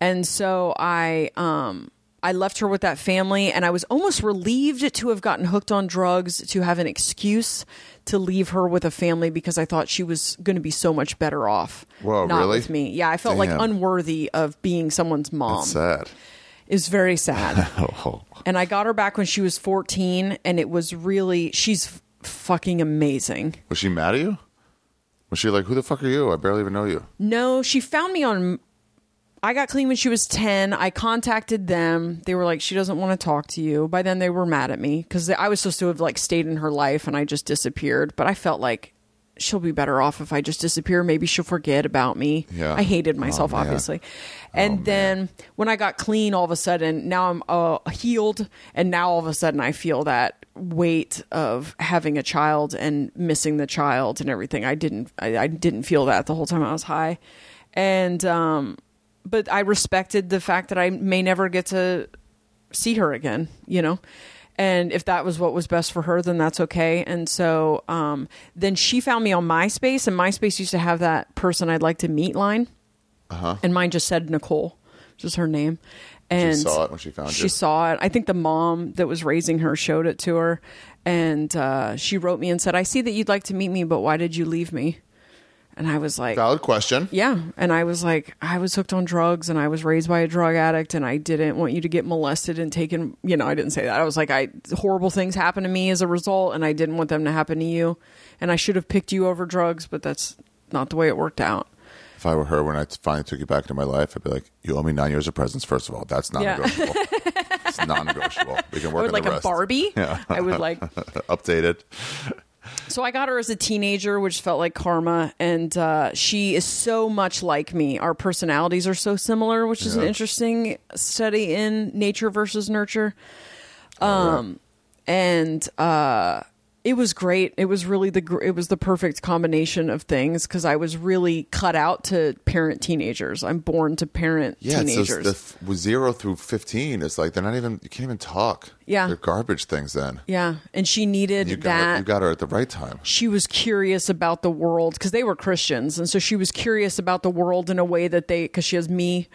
And so I um I left her with that family and I was almost relieved to have gotten hooked on drugs to have an excuse to leave her with a family because I thought she was going to be so much better off Whoa, not really? with me. Yeah, I felt like unworthy of being someone's mom. That's sad. Was very sad. Oh, and I got her back when she was 14 and it was really she's fucking amazing. was she mad at you? Was she like, "Who the fuck are you? I barely even know you." No, she found me on. I got clean when she was 10. I contacted them. They were like, she doesn't want to talk to you. By then, they were mad at me because I was supposed to have like stayed in her life and I just disappeared. But I felt like she'll be better off if I just disappear. Maybe she'll forget about me. Yeah. I hated myself, Oh, obviously. And then when I got clean, all of a sudden, now I'm uh, healed. And now all of a sudden, I feel that weight of having a child and missing the child and everything. I didn't, I, I didn't feel that the whole time I was high. And, um, but I respected the fact that I may never get to see her again, you know? And if that was what was best for her, then that's okay. And so um, then she found me on MySpace, and MySpace used to have that person I'd like to meet line. Uh-huh. And mine just said Nicole, which is her name. And saw it when she found it. she you. saw it. I think the mom that was raising her showed it to her, and uh, she wrote me and said, "I see that you'd like to meet me, but why did you leave me?" And I was like, Valid question. yeah. And I was like, I was hooked on drugs and I was raised by a drug addict and I didn't want you to get molested and taken, you know, I didn't say that. I was like, I horrible things happened to me as a result and I didn't want them to happen to you. And I should have picked you over drugs, but that's not the way it worked out. If I were her when I finally took you back into my life, I'd be like, "You owe me nine years of presents. First of all, that's Yeah. non-negotiable. it's non-negotiable. We can I work would on like the a. Barbie. I would like Updated. So I got her as a teenager, which felt like karma, and uh, she is so much like me. Our personalities are so similar, which is an interesting study in nature versus nurture. Um, and uh, it was great. It was really the it was the perfect combination of things because I was really cut out to parent teenagers. I'm born to parent Yeah, teenagers. those, the f- zero through fifteen. It's like they're not even. You can't even talk. Yeah. they're garbage things. Then yeah, and she needed you got her, that. you got her at the right time. she was curious about the world because they were Christians, and so she was curious about the world in a way that they because she has me,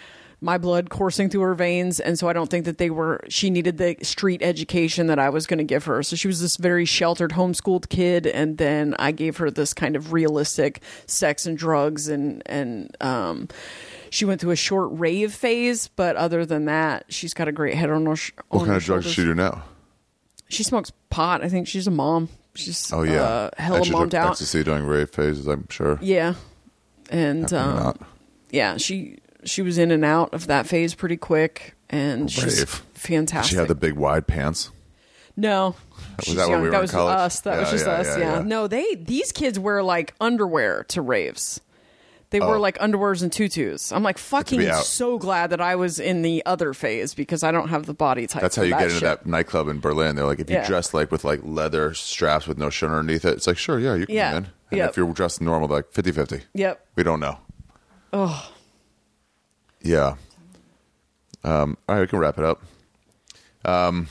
my blood coursing through her veins, and so I don't think that they were. She needed the street education that I was going to give her. So she was this very sheltered, homeschooled kid, and then I gave her this kind of realistic sex and drugs and and um. She went through a short rave phase, but other than that, she's got a great head on her. sh- What on kind her of drugs does she do now? She smokes pot. I think she's a mom. She's Oh yeah, uh, hella and she mommed out. ecstasy during rave phases. I'm sure. Yeah, and um, yeah, she she was in and out of that phase pretty quick, and she's fantastic. She had the big wide pants. no. Was she's that when young. we were that in was college? us. That was just yeah, us. yeah, Yeah. yeah. No, they these kids wear like underwear to raves. They wear Oh. like underwears and tutus. I'm like fucking out. so glad that I was in the other phase because I don't have the body type. That's how for you that get into shit. that nightclub in Berlin. They're like, if you Yeah. dress like with like leather straps with no shirt underneath it, it's like, sure, yeah, you can Yeah. in. And Yep. if you're dressed normal, they're like 50 50. Yep. We don't know. Oh, Yeah. Um, all right, we can wrap it up. Um,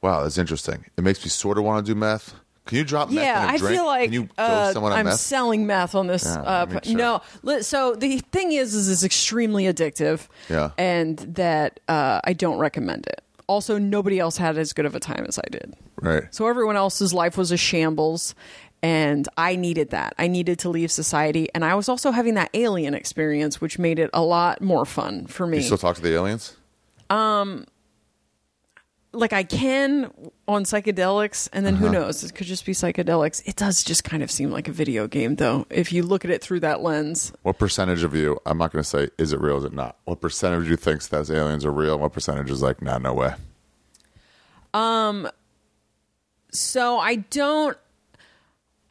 wow, that's interesting. It makes me sort of want to do meth. Can you drop meth yeah, I drink? feel like Can you uh, someone I'm meth? selling meth on this. Yeah, uh, p- no, so the thing is, is it's extremely addictive. Yeah. and that uh, I don't recommend it. Also, nobody else had as good of a time as I did. right. So everyone else's life was a shambles, and I needed that. I needed to leave society, and I was also having that alien experience, which made it a lot more fun for me. You still talk to the aliens? Um, like I can on psychedelics, and then who knows? It could just be psychedelics. It does just kind of seem like a video game, though, if you look at it through that lens. What percentage of you, I'm not going to say, is it real, is it not? What percentage of you thinks those aliens are real? and What percentage is like, nah, no way? Um. So I don't.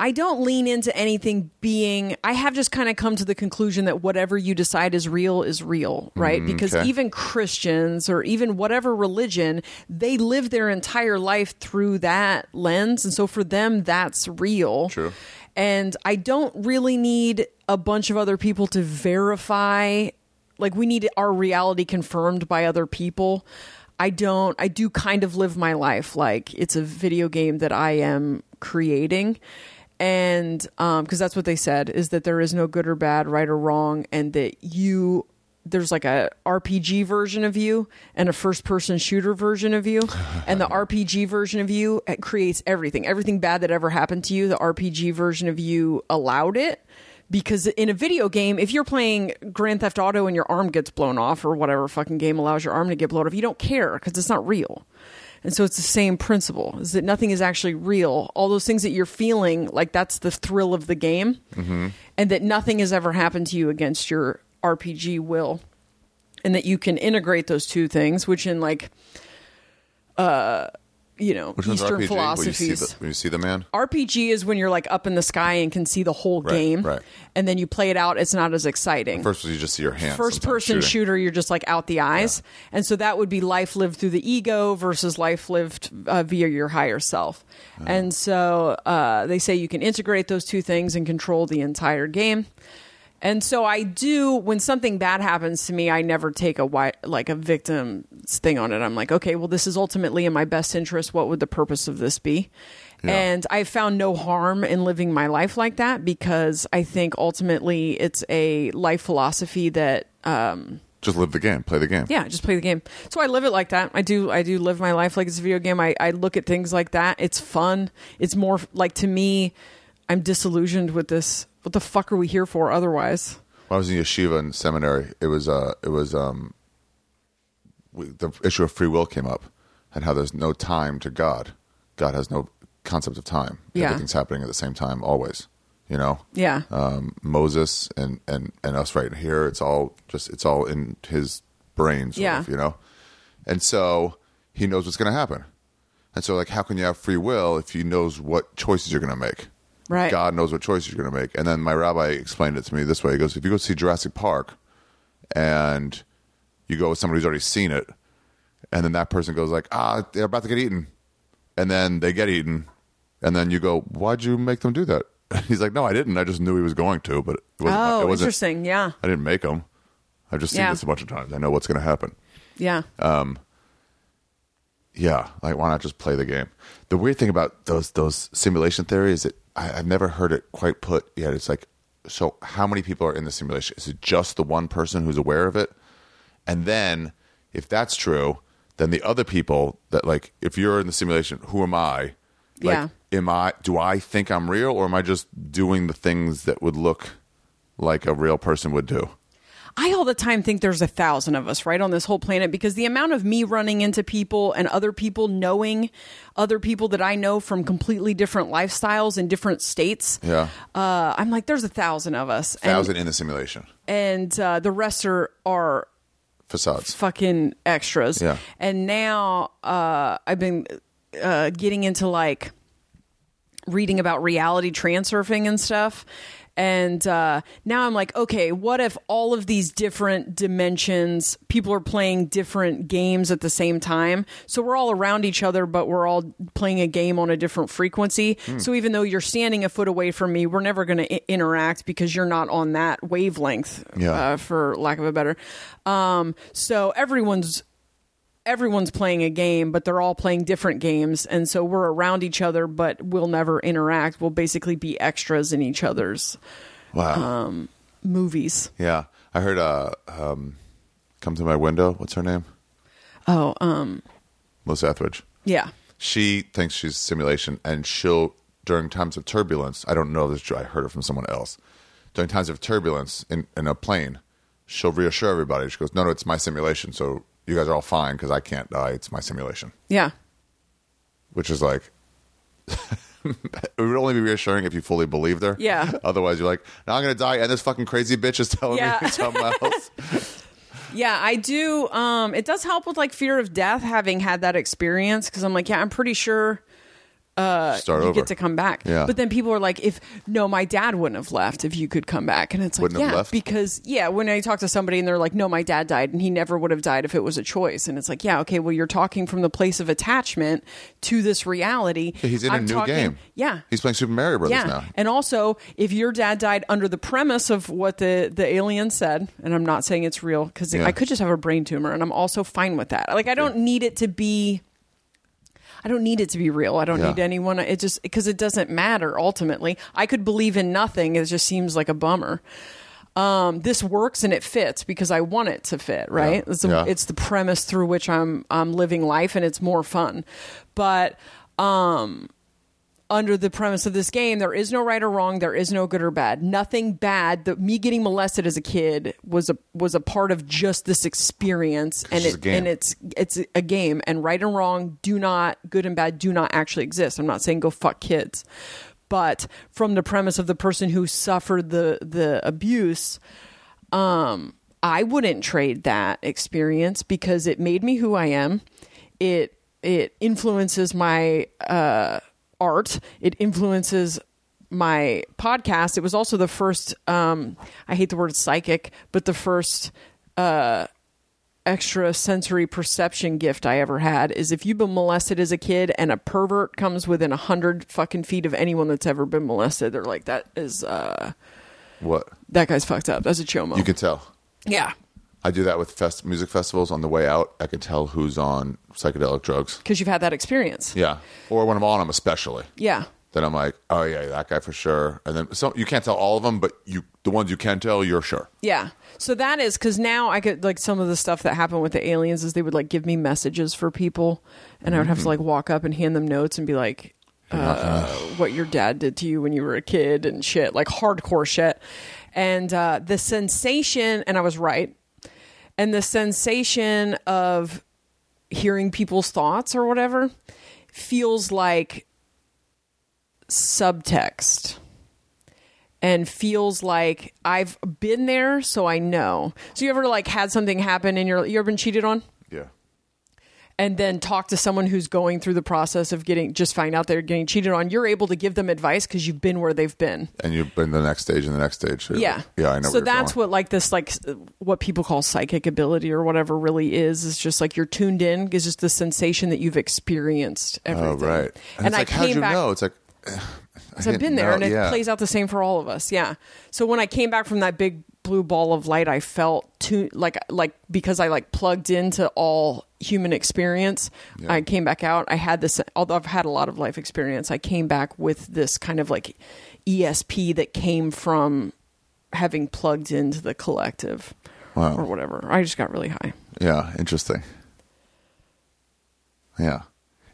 I don't lean into anything being. I have just kind of come to the conclusion that whatever you decide is real is real, right? Mm, because okay. even Christians or even whatever religion, they live their entire life through that lens. And so for them, that's real. True. And I don't really need a bunch of other people to verify. Like, we need our reality confirmed by other people. I don't, I do kind of live my life like it's a video game that I am creating. And um, because that's what they said is that there is no good or bad, right or wrong, and that you there's like a RPG version of you and a first person shooter version of you. And the RPG version of you it creates everything. Everything bad that ever happened to you, the RPG version of you allowed it. Because in a video game, if you're playing Grand Theft Auto and your arm gets blown off or whatever fucking game allows your arm to get blown off, you don't care because it's not real. And so it's the same principle is that nothing is actually real. All those things that you're feeling, like that's the thrill of the game. And that nothing has ever happened to you against your RPG will. And that you can integrate those two things, which in like, uh, you know, Which Eastern RPG? When you, see philosophies. the, when you see the man? RPG is when you're like up in the sky and can see the whole Right, game. right. And then you play it out, it's not as exciting First you just see your hands. First person shooting. shooter you're just like out the eyes and so that would be life lived through the ego versus life lived uh, via your higher self and so uh, they say you can integrate those two things and control the entire game And so I do when something bad happens to me, I never take a wi- like a victim thing on it. I'm like, okay, well, this is ultimately in my best interest. What would the purpose of this be? Yeah. And I found no harm in living my life like that because I think ultimately it's a life philosophy that um, Just live the game, play the game. yeah, just play the game. So I live it like that. I do. I do live my life like it's a video game. I, I look at things like that. It's fun. It's more like to me. I'm disillusioned with this. What the fuck are we here for otherwise? When I was in yeshiva and seminary, it was uh, it was um, we, the issue of free will came up, and how there's no time to God. God has no concept of time. Yeah. Everything's happening at the same time, always. You know, Yeah. um, Moses and, and and us right here. It's all just it's all in his brain, Yeah. of, you know. And so he knows what's going to happen. And so, like, how can you have free will if he knows what choices you're going to make? Right. God knows what choices you're going to make. And then my rabbi explained it to me this way. He goes, if you go see Jurassic Park and you go with somebody who's already seen it, and then that person goes like, ah, they're about to get eaten, and then they get eaten, and then you go, why'd you make them do that? He's like, no, I didn't. I just knew he was going to, but it wasn't. oh, it wasn't interesting. Yeah. I didn't make him. I've just seen Yeah. this a bunch of times. I know what's going to happen. Yeah. Um, Yeah, like why not just play the game? The weird thing about those those simulation theories is that I, I've never heard it quite put yet. It's like, so how many people are in the simulation? Is it just the one person who's aware of it? And then, if that's true, then the other people that like, if you're in the simulation, who am I? Like, Yeah. am I? Do I think I'm real, or am I just doing the things that would look like a real person would do? I all the time think there's a thousand of us right on this whole planet because the amount of me running into people and other people knowing other people that I know from completely different lifestyles in different states. Yeah, Uh, I'm like, there's a thousand of us. And- thousand in the simulation And, uh, the rest are, are facades. fucking extras. Yeah. And now uh, I've been uh, getting into like reading about reality transurfing and stuff. And uh, now I'm like, okay, what if all of these different dimensions, people are playing different games at the same time? So we're all around each other, but we're all playing a game on a different frequency. Hmm. So even though you're standing a foot away from me, we're never going to I- interact because you're not on that wavelength, Yeah. uh, for lack of a better. Um, so everyone's everyone's playing a game, but they're all playing different games, and so we're around each other, but we'll never interact. We'll basically be extras in each other's Wow. movies. Yeah, I heard. Uh, um, come to my window. What's her name? Oh, um, Melissa Etheridge. yeah, She thinks she's simulation, and she'll during times of turbulence. I don't know this. I heard it from someone else. During times of turbulence in, in a plane, she'll reassure everybody. She goes, "No, no, it's my simulation. So you guys are all fine because I can't die. It's my simulation." yeah, Which is like. it would only be reassuring if you fully believed her. Yeah. Otherwise, you're like, "Now I'm gonna die," and this fucking crazy bitch is telling Yeah. me something else. yeah. I do. Um, it does help with like fear of death, having had that experience, because I'm like, yeah, I'm pretty sure Uh, Start you over. get to come back. Yeah. But then people are like, if no, my dad wouldn't have left if you could come back. And it's like, Wouldn't have yeah, left? because yeah, when I talk to somebody and they're like, no, my dad died and he never would have died if it was a choice. And it's like, yeah, okay, well, you're talking from the place of attachment to this reality. He's in a I'm new talking- game. Yeah. He's playing Super Mario Brothers yeah. now. And also, if your dad died under the premise of what the, the alien said, and I'm not saying it's real because Yeah. I could just have a brain tumor and I'm also fine with that. Like, I don't need it to be. I don't need it to be real. I don't Yeah. need anyone. It just because it doesn't matter ultimately. I could believe in nothing. It just seems like a bummer. Um, this works and it fits because I want it to fit. Right? Yeah. It's, the, Yeah. it's the premise through which I'm I'm living life, and it's more fun. But um, under the premise of this game, there is no right or wrong. There is no good or bad. Nothing bad. The, me getting molested as a kid was a was a part of just this experience, and it's a it game. and it's it's a game. And right and wrong do not good and bad do not actually exist. I'm not saying go fuck kids, but from the premise of the person who suffered the the abuse, um, I wouldn't trade that experience because it made me who I am. It it influences my uh, art. It influences my podcast. It was also the first. Um, I hate the word psychic, but the first uh, extra sensory perception gift I ever had is if you've been molested as a kid and a pervert comes within a hundred fucking feet of anyone that's ever been molested, they're like that is. Uh, What? That guy's fucked up. That's a chomo. You can tell. yeah, I do that with fest- music festivals. On the way out, I can tell who's on psychedelic drugs. because you've had that experience. Yeah. Or when I'm on them, especially. Yeah. Then I'm like, oh yeah, that guy for sure. And then some you can't tell all of them, but you the ones you can tell, you're sure. Yeah. So that is because now I could like some of the stuff that happened with the aliens is they would like give me messages for people, and I would have Mm-hmm. to like walk up and hand them notes and be like, uh, "What your dad did to you when you were a kid and shit, like hardcore shit." And uh, the sensation, and I was right, and the sensation of hearing people's thoughts or whatever feels like subtext and feels like I've been there, so I know. So you ever like had something happen in your you ever been cheated on? Yeah. And then talk to someone who's going through the process of getting just find out they're getting cheated on. You're able to give them advice because you've been where they've been. And you've been the next stage and the next stage. You're Yeah, like, yeah, I know. So that's going. what like this like what people call psychic ability or whatever really is. Is just like you're tuned in. Is just the sensation that you've experienced oh, everything. Oh right. And, it's I like, how'd came you back. know? It's like Because I've been there, and it plays out the same for all of us. Yeah. So when I came back from that big blue ball of light, I felt too like like because I like plugged into all human experience. Yeah. I came back out. I had this, although I've had a lot of life experience. I came back with this kind of like ESP that came from having plugged into the collective Wow. or whatever. I just got really high. Yeah, interesting. Yeah.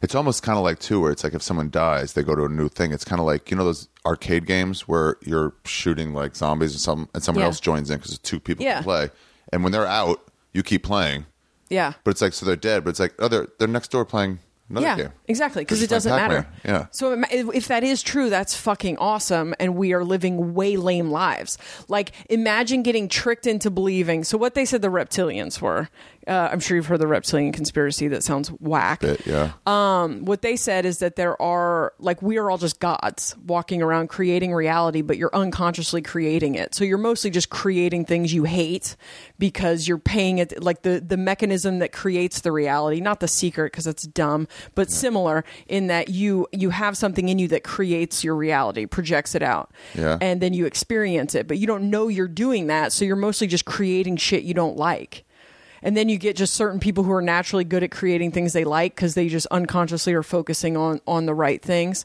It's almost kind of like too, where it's like if someone dies, they go to a new thing. It's kind of like you know those arcade games where you're shooting like zombies and some and someone Yeah. else joins in because two people Yeah. can play. And when they're out, you keep playing. Yeah. But it's like so they're dead. But it's like oh they're they're next door playing another yeah, game. exactly. Because They're it just doesn't playing matter. Pac-Man. Yeah. So if if that is true, that's fucking awesome, and we are living way lame lives. Like, imagine getting tricked into believing. So what they said the reptilians were. Uh, I'm sure you've heard the reptilian conspiracy. That sounds whack. Bit, yeah. Um, what they said is that there are like we are all just gods walking around creating reality, but you're unconsciously creating it. So you're mostly just creating things you hate because you're paying it like the the mechanism that creates the reality, not the secret because it's dumb, but similar in that you you have something in you that creates your reality, projects it out, Yeah. and then you experience it, but you don't know you're doing that. So you're mostly just creating shit you don't like. And then you get just certain people who are naturally good at creating things they like because they just unconsciously are focusing on on the right things.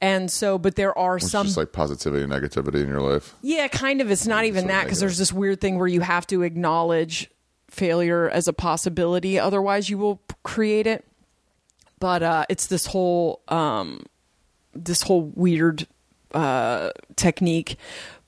And so, but there are It's some just like positivity and negativity in your life. yeah, kind of. It's not even sort that because there's this weird thing where you have to acknowledge failure as a possibility, otherwise you will create it. But uh, it's this whole um, this whole weird uh, technique.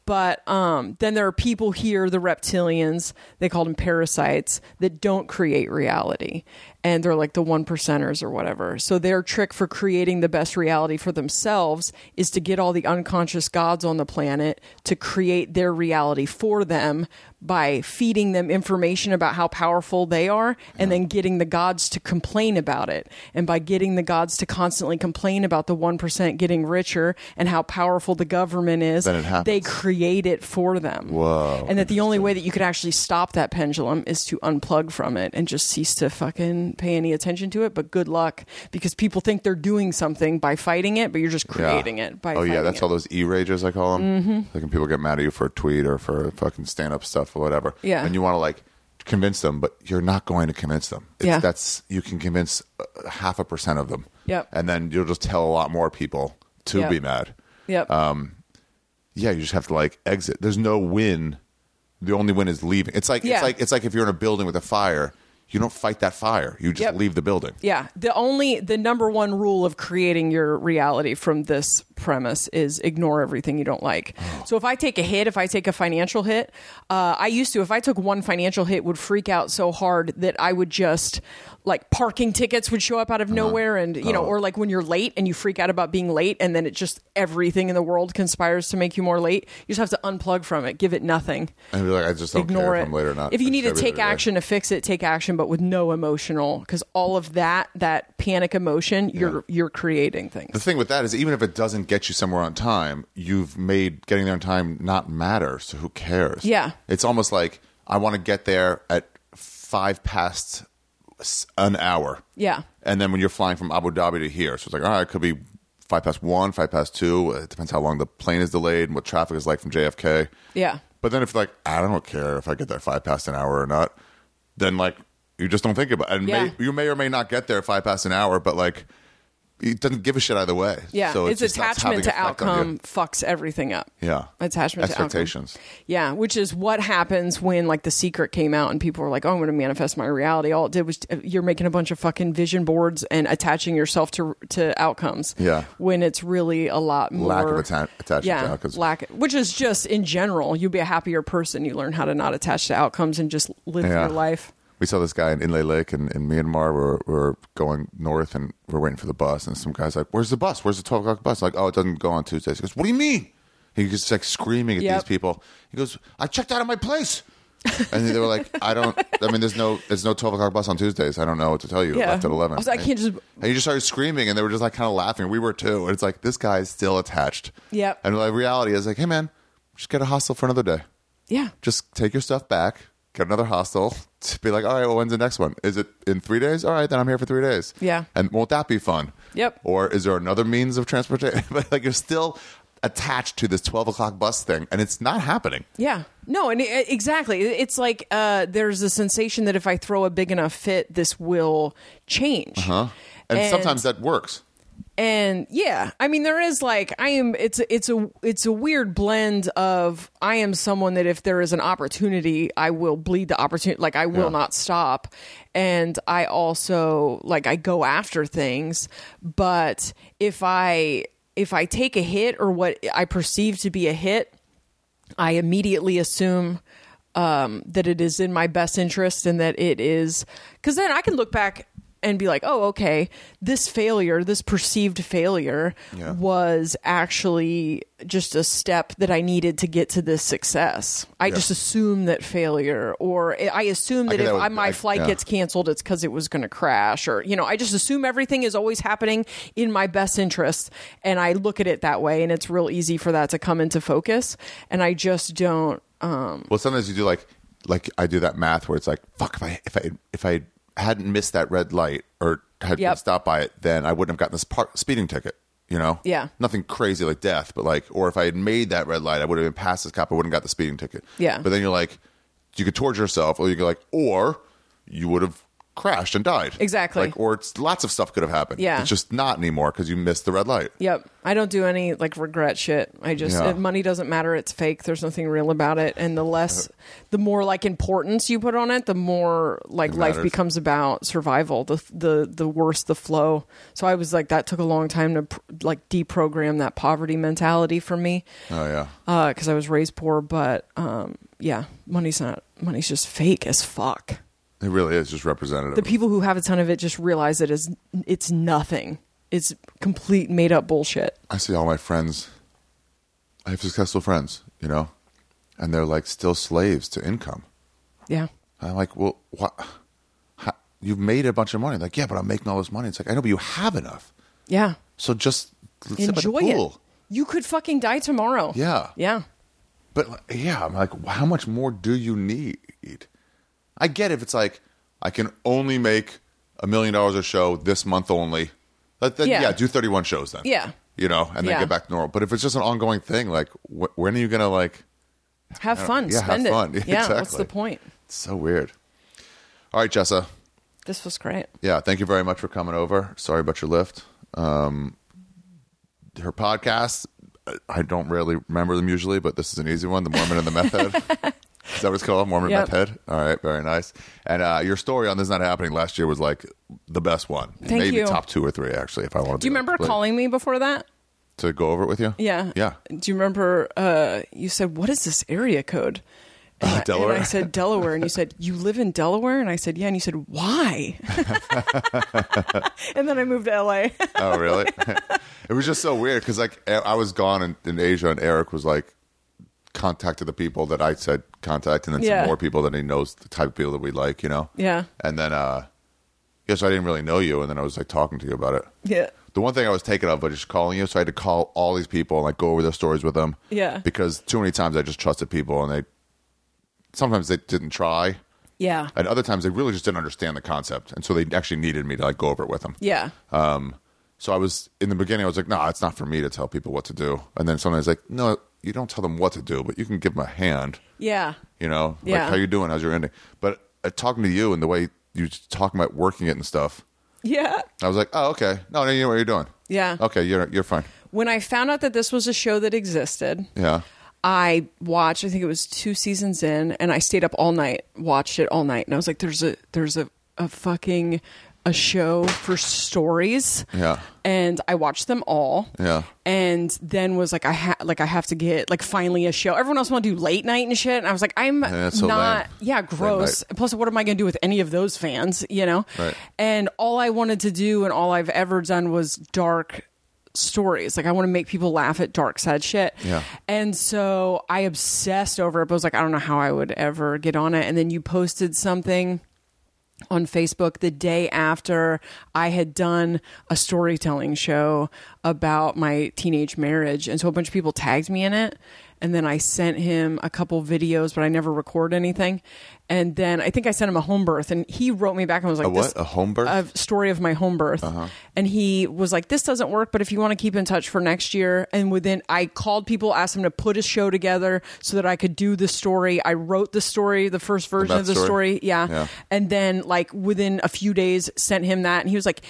But um, then there are people here, the reptilians, they call them parasites, that don't create reality. And they're like the one percenters or whatever. So their trick for creating the best reality for themselves is to get all the unconscious gods on the planet to create their reality for them by feeding them information about how powerful they are and then getting the gods to complain about it. And by getting the gods to constantly complain about the 1% getting richer and how powerful the government is, Then it happens. they create it for them. Whoa, And that the only way that you could actually stop that pendulum is to unplug from it and just cease to fucking pay any attention to it. But good luck because people think they're doing something by fighting it, but you're just creating it by oh yeah, that's it. all those e rages I call them. Mm-hmm. Like when people get mad at you for a tweet or for fucking stand up stuff or whatever. Yeah. and you want to like convince them, but you're not going to convince them. It's, Yeah. that's you can convince uh, half a percent of them. Yep. and then you'll just tell a lot more people to Yep. be mad. Yep. Um, Yeah, you just have to like exit. There's no win. The only win is leaving. It's like Yeah. it's like it's like if you're in a building with a fire, you don't fight that fire. You just Yep. leave the building. Yeah, the only the number one rule of creating your reality from this premise is ignore everything you don't like. So if I take a hit, if I take a financial hit, uh, I used to if I took one financial hit would freak out so hard that I would just like parking tickets would show up out of uh-huh. nowhere and you know uh-huh. or like when you're late and you freak out about being late and then it just everything in the world conspires to make you more late. You just have to unplug from it, give it nothing And be like, I just don't ignore care it. if I'm late or not. If you need to gotta be take there action to fix it, take action, but with no emotional, because all of that, that panic emotion, you're you're creating things. The thing with that is, even if it doesn't get you somewhere on time, you've made getting there on time not matter. So who cares? Yeah. it's almost like I want to get there at five past an hour. Yeah. and then when you're flying from Abu Dhabi to here, so it's like, all right, it could be five past one, five past two. Uh, it depends how long the plane is delayed and what traffic is like from JFK. Yeah. But then if like I don't care if I get there five past an hour or not, then like you just don't think about it. And Yeah. may, you may or may not get there five past an hour, but like it doesn't give a shit either way. Yeah. so it its having attachment to effect on you. outcome fucks everything up. Yeah, Attachment to outcome. expectations. Yeah, which is what happens when like the secret came out and people were like, "Oh, I'm going to manifest my reality." All it did was uh, you're making a bunch of fucking vision boards and attaching yourself to to outcomes. Yeah. when it's really a lot more Lack of atta- attachment Yeah, to outcomes. lack, which is just in general, you'll be a happier person. You learn how to not attach to outcomes and just live Yeah. your life. We saw this guy in Inle Lake in, in Myanmar. We're, we're going north and we're waiting for the bus. And some guy's like, Where's the bus? Where's the 12 o'clock bus? like, Oh, it doesn't go on Tuesdays. He goes, What do you mean? He just like screaming at Yep. these people. He goes, I checked out of my place. and they were like, I don't, I mean, there's no, there's no 12 o'clock bus on Tuesdays. I don't know what to tell you. Yeah. Left at 11. I was like, I can't just- And he just started screaming and they were just like kind of laughing. We were too. And it's like, this guy is still attached. Yep. And the reality is like, Hey man, just get a hostel for another day Yeah, just take your stuff back, get another hostel, to be like, all right, well, when's the next one? Is it in three days? All right, then I'm here for three days. Yeah. And won't that be fun? Yep. Or is there another means of transportation? but like you're still attached to this 12 o'clock bus thing and it's not happening. Yeah. No, and it, exactly. It's like uh, there's a sensation that if I throw a big enough fit, this will change. Huh? And, And- sometimes that works. And yeah, I mean, there is like I am. It's a, it's a it's a weird blend of I am someone that if there is an opportunity, I will bleed the opportunity. Like I will Yeah. not stop. And I also like I go after things, but if I if I take a hit or what I perceive to be a hit, I immediately assume um, that it is in my best interest and that it is because then I can look back and be like, oh, okay, this failure, this perceived failure Yeah. was actually just a step that I needed to get to this success. I Yeah. just assume that failure, or I assume that get if that I, my I- flight yeah. gets canceled, it's because it was going to crash, or you know, I just assume everything is always happening in my best interest, and I look at it that way, and it's real easy for that to come into focus, and I just don't. Um, Well, sometimes you do like, like I do that math where it's like, fuck, if I, if I, if I hadn't missed that red light or had been stopped by it, then I wouldn't have gotten this par- speeding ticket. You know, Yeah. nothing crazy like death, but like, or if I had made that red light, I would have been past this cop. I wouldn't got the speeding ticket. Yeah. But then you're like, you could torture yourself, or you could like, or you would have crashed and died. Exactly. Like, or it's lots of stuff could have happened. Yeah. It's just not anymore because you missed the red light. Yep. I don't do any like regret shit. I just Yeah. uh, money doesn't matter. It's fake. There's nothing real about it. And the less, the more like importance you put on it, the more like life becomes about survival. The the the worse the flow. So I was like that took a long time to pr- like deprogram that poverty mentality for me Oh yeah. because I was raised poor. But um, yeah, money's not money's just fake as fuck. It really is just representative. The people who have a ton of it just realize it is it's nothing. It's complete made up bullshit. I see all my friends. I have successful friends, you know, and they're like still slaves to income. Yeah. I'm like, well, what? How, you've made a bunch of money. Like, yeah, but I'm making all this money. It's like I know, but you have enough. Yeah. So just sit by the enjoy it. You could fucking die tomorrow. Yeah. Yeah. But yeah, I'm like, how much more do you need? I get if it's like I can only make a million dollars a show this month only. But then, Yeah. yeah. do 31 shows then. Yeah. You know, and then Yeah. get back to normal. But if it's just an ongoing thing, like, wh- when are you going to like? Have fun. yeah, have Spend it. fun. Yeah. What's the point? It's so weird. All right, Jessa. This was great. Yeah, thank you very much for coming over. Sorry about your lift. Um, her podcast, I don't really remember them usually, but this is an easy one. The Mormon and the Meth Head. Is that what it's called? Mormon Yep. Meth Head? All right, very nice. And uh, your story on This Not Happening last year was like the best one. Thank Maybe you. top two or three, actually, if I want to Do you remember calling me before that? To go over it with you? Yeah. Yeah. Do you remember uh, you said, What is this area code? And, I, Delaware? and I said Delaware, and you said you live in Delaware, and I said yeah, and you said why? and then I moved to LA. Oh, really? it was just so weird because like I was gone in, in Asia, and Eric was like contacted the people that I said contact, and then Yeah. some more people that he knows the type of people that we like, you know. Yeah. And then, uh, yes, I didn't really know you, and then I was like talking to you about it. yeah, The one thing I was taken of was just calling you, so I had to call all these people and like go over their stories with them. Yeah. Because too many times I just trusted people, and they sometimes they didn't try, yeah, and other times they really just didn't understand the concept, and so they actually needed me to like go over it with them. yeah, Um So I was in the beginning. I was like, no, it's not for me to tell people what to do. And then somebody's like, no, you don't tell them what to do, but you can give them a hand. Yeah. You know, like Yeah. how you doing? How's your ending? But uh, talking to you and the way you talking about working it and stuff, Yeah. I was like, oh, okay. No, no, you know what you're doing. Yeah. Okay, you're you're fine. When I found out that this was a show that existed, Yeah. I watched. I think it was two seasons in, and I stayed up all night, watched it all night, and I was like, "There's a there's a a fucking a show for stories." Yeah. And I watched them all. Yeah. And then was like, I ha- like I have to get like finally a show. Everyone else want to do late night and shit, and I was like, I'm so not. lame. Yeah, gross. Plus, what am I going to do with any of those fans? You know. Right. And all I wanted to do, and all I've ever done, was dark stories. Like I want to make people laugh at dark, sad shit. Yeah. And so I obsessed over it, but I was like, I don't know how I would ever get on it. And then you posted something on Facebook the day after I had done a storytelling show about my teenage marriage. And so a bunch of people tagged me in it. And then I sent him a couple videos, but I never record anything. And then I think I sent him a home birth, and he wrote me back and was like, A what? A home birth? A story of my home birth. Uh-huh. And he was like, This doesn't work, but if you want to keep in touch for next year. And within, I called people, asked them to put a show together so that I could do the story. I wrote the story, the first version That of the story? story. Yeah. Yeah. And then, like, within a few days, sent him that. And he was like,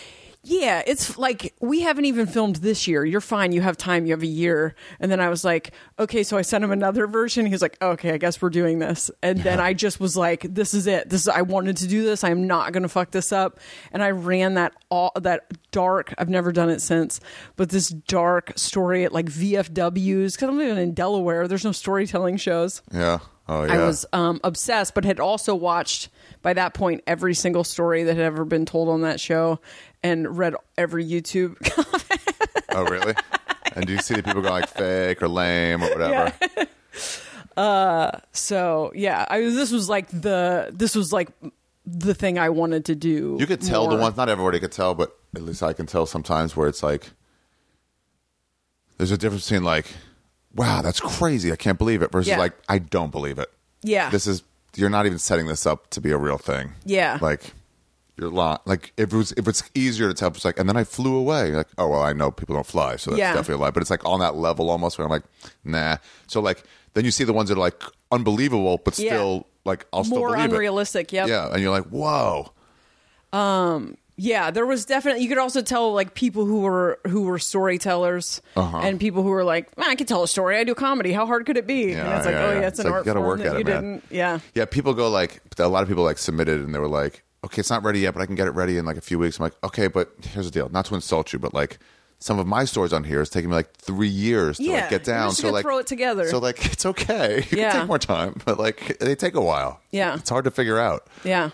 yeah, it's like we haven't even filmed this year. You're fine. You have time. You have a year. And then I was like, okay. So I sent him another version. He was like, okay, I guess we're doing this. And then I just was like, this is it. This is, I wanted to do this. I'm not going to fuck this up. And I ran that all that dark. I've never done it since, but this dark story at like VFWs because I'm living in Delaware. There's no storytelling shows. yeah. Oh yeah. I was um, obsessed, but had also watched by that point every single story that had ever been told on that show, and read every YouTube. oh really? and do you see the people go like fake or lame or whatever? Yeah. Uh, so yeah, I. This was like the. This was like the thing I wanted to do. You could tell the ones. Not everybody could tell, but at least I can tell sometimes where it's like there's a difference between like, wow, that's crazy, I can't believe it, versus Yeah. like, I don't believe it. Yeah. This is you're not even setting this up to be a real thing. Yeah. Like you're lying. Like if it was if it's easier to tell, it's like, and then I flew away. Like, oh well, I know people don't fly, so that's Yeah. definitely a lie. But it's like on that level almost where I'm like, nah. So like then you see the ones that are like unbelievable, but Yeah. still like I'll still more believe unrealistic. it. Yep. Yeah, and you're like, whoa. Um, Yeah, there was definitely you could also tell like people who were who were storytellers Uh-huh. and people who were like, Man, I can tell a story. I do comedy. How hard could it be? Yeah, and it's like, yeah, oh yeah. yeah, it's, It's an like, art you gotta form work that at it, you man. didn't. Yeah. Yeah, people go like a lot of people like submitted and they were like, okay, it's not ready yet, but I can get it ready in like a few weeks. I'm like, okay, but here's the deal. Not to insult you, but like some of my stories on here is taking me like three years to Yeah, like get down. so like throw it together. So like it's okay. You Yeah. can take more time, but like they take a while. Yeah. it's hard to figure out. Yeah.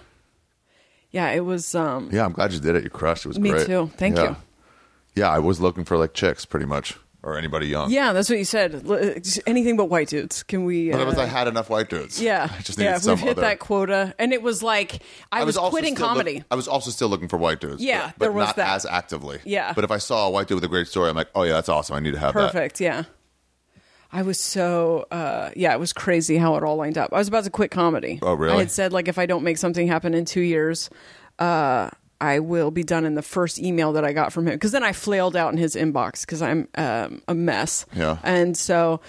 Yeah, it was um Yeah, I'm glad you did it. You crushed. It was great. Me great. too. Thank Yeah. you. Yeah, I was looking for like chicks, pretty much, or anybody young. Yeah, that's what you said. L- Anything but white dudes. Can we? But Uh, was I had enough white dudes. yeah, I just needed yeah. some We've hit other. that quota, and it was like I, was, also quitting still look- comedy. I was also still looking for white dudes. Yeah, but, but was not that. as actively. Yeah. but if I saw a white dude with a great story, I'm like, oh yeah, that's awesome. I need to have that. Perfect. Yeah. I was so uh, yeah, it was crazy how it all lined up. I was about to quit comedy. Oh, really? I had said like if I don't make something happen in two years, uh, I will be done in the first email that I got from him. Because then I flailed out in his inbox because I'm um, a mess. Yeah. and so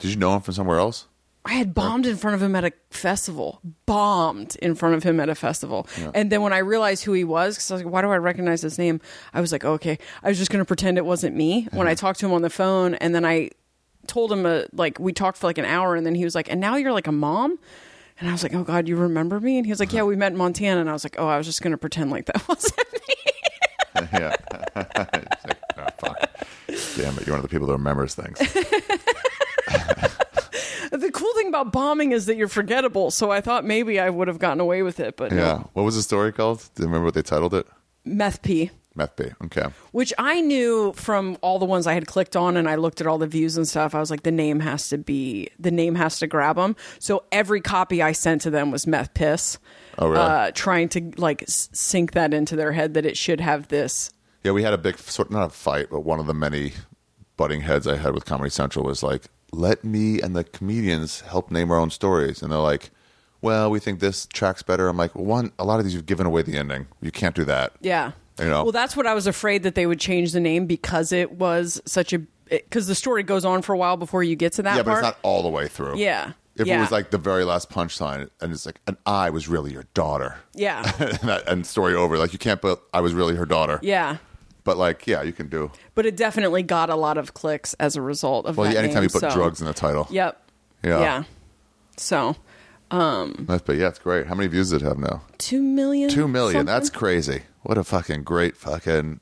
Did you know him from somewhere else? I had bombed in front of him at a festival. Bombed in front of him at a festival. And then when I realized who he was, because I was like, why do I recognize his name? I was like, okay. I was just going to pretend it wasn't me when I talked to him on the phone. And then I told him, uh, like, we talked for like an hour. And then he was like, and now you're like a mom? And I was like, oh God, you remember me? And he was like, yeah, we met in Montana. And I was like, oh, I was just going to pretend like that wasn't me. yeah. Like, oh, fuck. Damn it, you're one of the people that remembers things. The cool thing about bombing is that you're forgettable. So I thought maybe I would have gotten away with it. But yeah. no. What was the story called? Do you remember what they titled it? Meth P. Meth B. Okay. which I knew from all the ones I had clicked on and I looked at all the views and stuff. I was like, the name has to be, the name has to grab them. So every copy I sent to them was meth piss. Oh, really? Uh, trying to like sink that into their head that it should have this. Yeah, we had a big sort not a fight, but one of the many butting heads I had with Comedy Central was like, "Let me and the comedians help name our own stories," and they're like, "Well, we think this track's better." I'm like, well, "One, a lot of these you've given away the ending. You can't do that." Yeah. You know, Well, that's what I was afraid that they would change the name because it was such a because the story goes on for a while before you get to that yeah, but part. it's not all the way through. Yeah. If it was like the very last punchline, and it's like, and I was really your daughter, yeah, and, that, and story over. Like you can't put I was really her daughter. yeah. But like, yeah, you can do. But it definitely got a lot of clicks as a result of Well, that anytime name, you put so- drugs in the title. Yep. Yeah. Yeah. So That's, but yeah, it's great. How many views does it have now? two million. Two million. something? That's crazy. What a fucking great fucking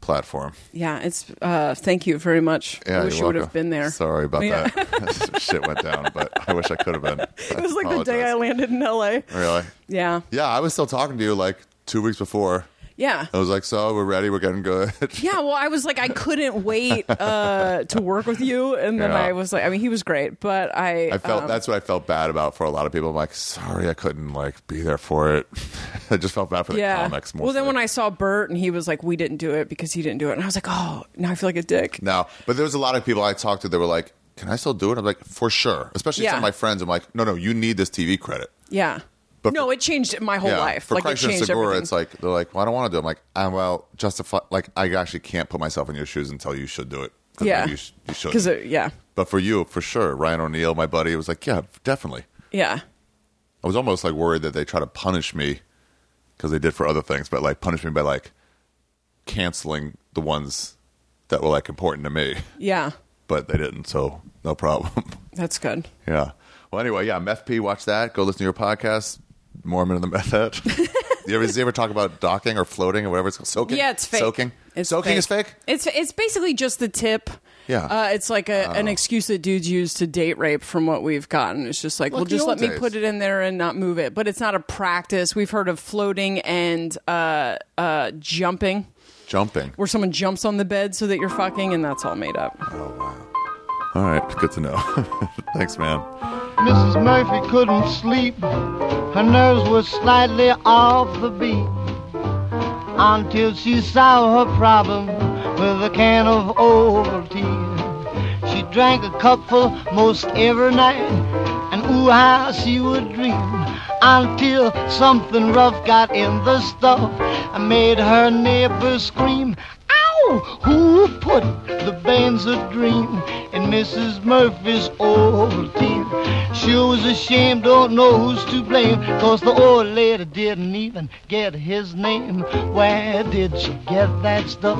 platform. yeah. It's uh, thank you very much. Yeah, I wish you're would have welcome. been there. Sorry about Yeah. that. Shit went down, but I wish I could have been. It was like the day I landed in L.A. Really? Yeah. Yeah, I was still talking to you like two weeks before. Yeah. I was like, so we're ready. We're getting good. Yeah, well, I was like, I couldn't wait uh, to work with you, and then Yeah. I was like, I mean, he was great, but I, I felt um, that's what I felt bad about for a lot of people. I'm like, sorry, I couldn't like be there for it. I just felt bad for the yeah. comics. More well, then when I saw Bert and he was like, we didn't do it because he didn't do it, and I was like, oh, now I feel like a dick. no, but there was a lot of people I talked to that were like, can I still do it? I'm like, for sure. Especially Yeah. some of my friends. I'm like, no, no, you need this TV credit. Yeah. But no, for- it changed my whole yeah, life. for like it Kreischer and changed Segura, everything. it's like they're like, well, I don't want to do. it. I'm like, ah, well, justify. Like, I actually can't put myself in your shoes and tell you should do it. yeah, you, sh- you should. because yeah, But for you, for sure, Ryan O'Neill, my buddy, it was like, yeah, definitely. yeah, I was almost like worried that they try to punish me because they did for other things, but like punish me by like canceling the ones that were like important to me, yeah. but they didn't, so no problem. That's good. yeah. Well, anyway, yeah, MFP, watch that. Go listen to your podcast, Mormon and the Meth Head. you ever, you ever talk about docking or floating or whatever it's called? Soaking? Yeah, it's fake. Soaking? It's Soaking is fake? It's it's basically just the tip. Yeah. Oh. Uh, it's like a, an excuse that dudes use to date rape from what we've gotten. It's just like, Like well, the just old let me days. put it in there and not move it. But it's not a practice. We've heard of floating and uh, uh, jumping, Jumping. where someone jumps on the bed so that you're fucking, and that's all made up. Oh wow. All right, good to know. Thanks, man. Mrs. Murphy couldn't sleep. Her nerves were slightly off the beat until she saw her problem with a can of Ovaltine. She drank a cupful most every night, and ooh, how she would dream until something rough got in the stuff and made her neighbors scream. Ow! Who put the Benzedrine in Mrs. Murphy's Ovaltine? Sure was a shame, don't know who's to blame, cause the old lady didn't even get his name. Where did she get that stuff?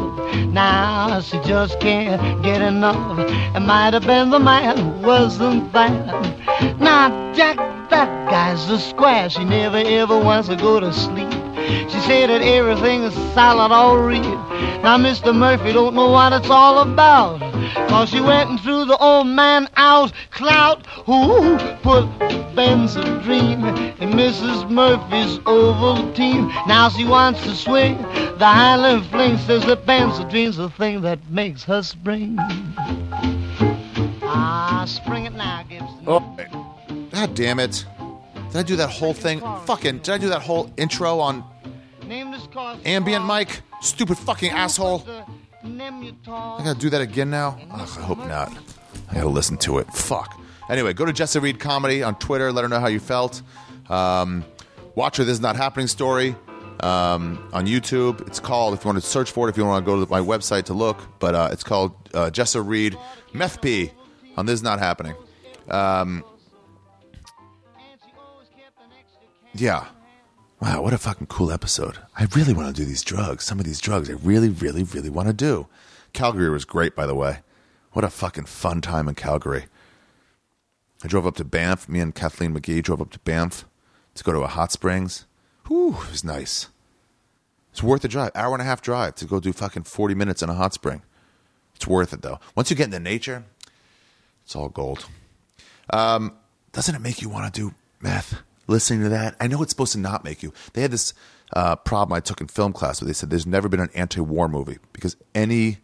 Now she just can't get enough. It might have been the man who wasn't that. Now, Jack, that guy's a square. She never ever wants to go to sleep. She said that everything is solid all real. Now Mr. Murphy don't know what it's all about. Cause she went and threw the old man out. Clout, who put Benzedrine in Mrs. Murphy's Ovaltine. Now she wants to swing the Highland fling. Says that Benzedrine's the thing that makes her spring. Ah, spring it now, Gibson. Oh, God damn it. Did I do that whole thing? Fucking, did I do that whole intro on ambient mic? Stupid fucking asshole. I gotta do that again now? Ugh, I hope not. I gotta listen to it. Fuck. Anyway, go to Jessa Reed Comedy on Twitter. Let her know how you felt. Um, watch her This Is Not Happening story um, on YouTube. It's called, if you want to search for it, if you want to go to my website to look, but uh, it's called uh, Jessa Reed Meth P on This Is Not Happening. Um, yeah. Wow, what a fucking cool episode. I really want to do these drugs. Some of these drugs I really, really, really want to do. Calgary was great, by the way. What a fucking fun time in Calgary. I drove up to Banff. Me and Kathleen McGee drove up to Banff to go to a hot springs. Whew, it was nice. It's worth the drive. Hour and a half drive to go do fucking 40 minutes in a hot spring. It's worth it, though. Once you get into nature, it's all gold. Um, doesn't it make you want to do meth? Listening to that, I know it's supposed to not make you. They had this uh, problem I took in film class where they said there's never been an anti-war movie because any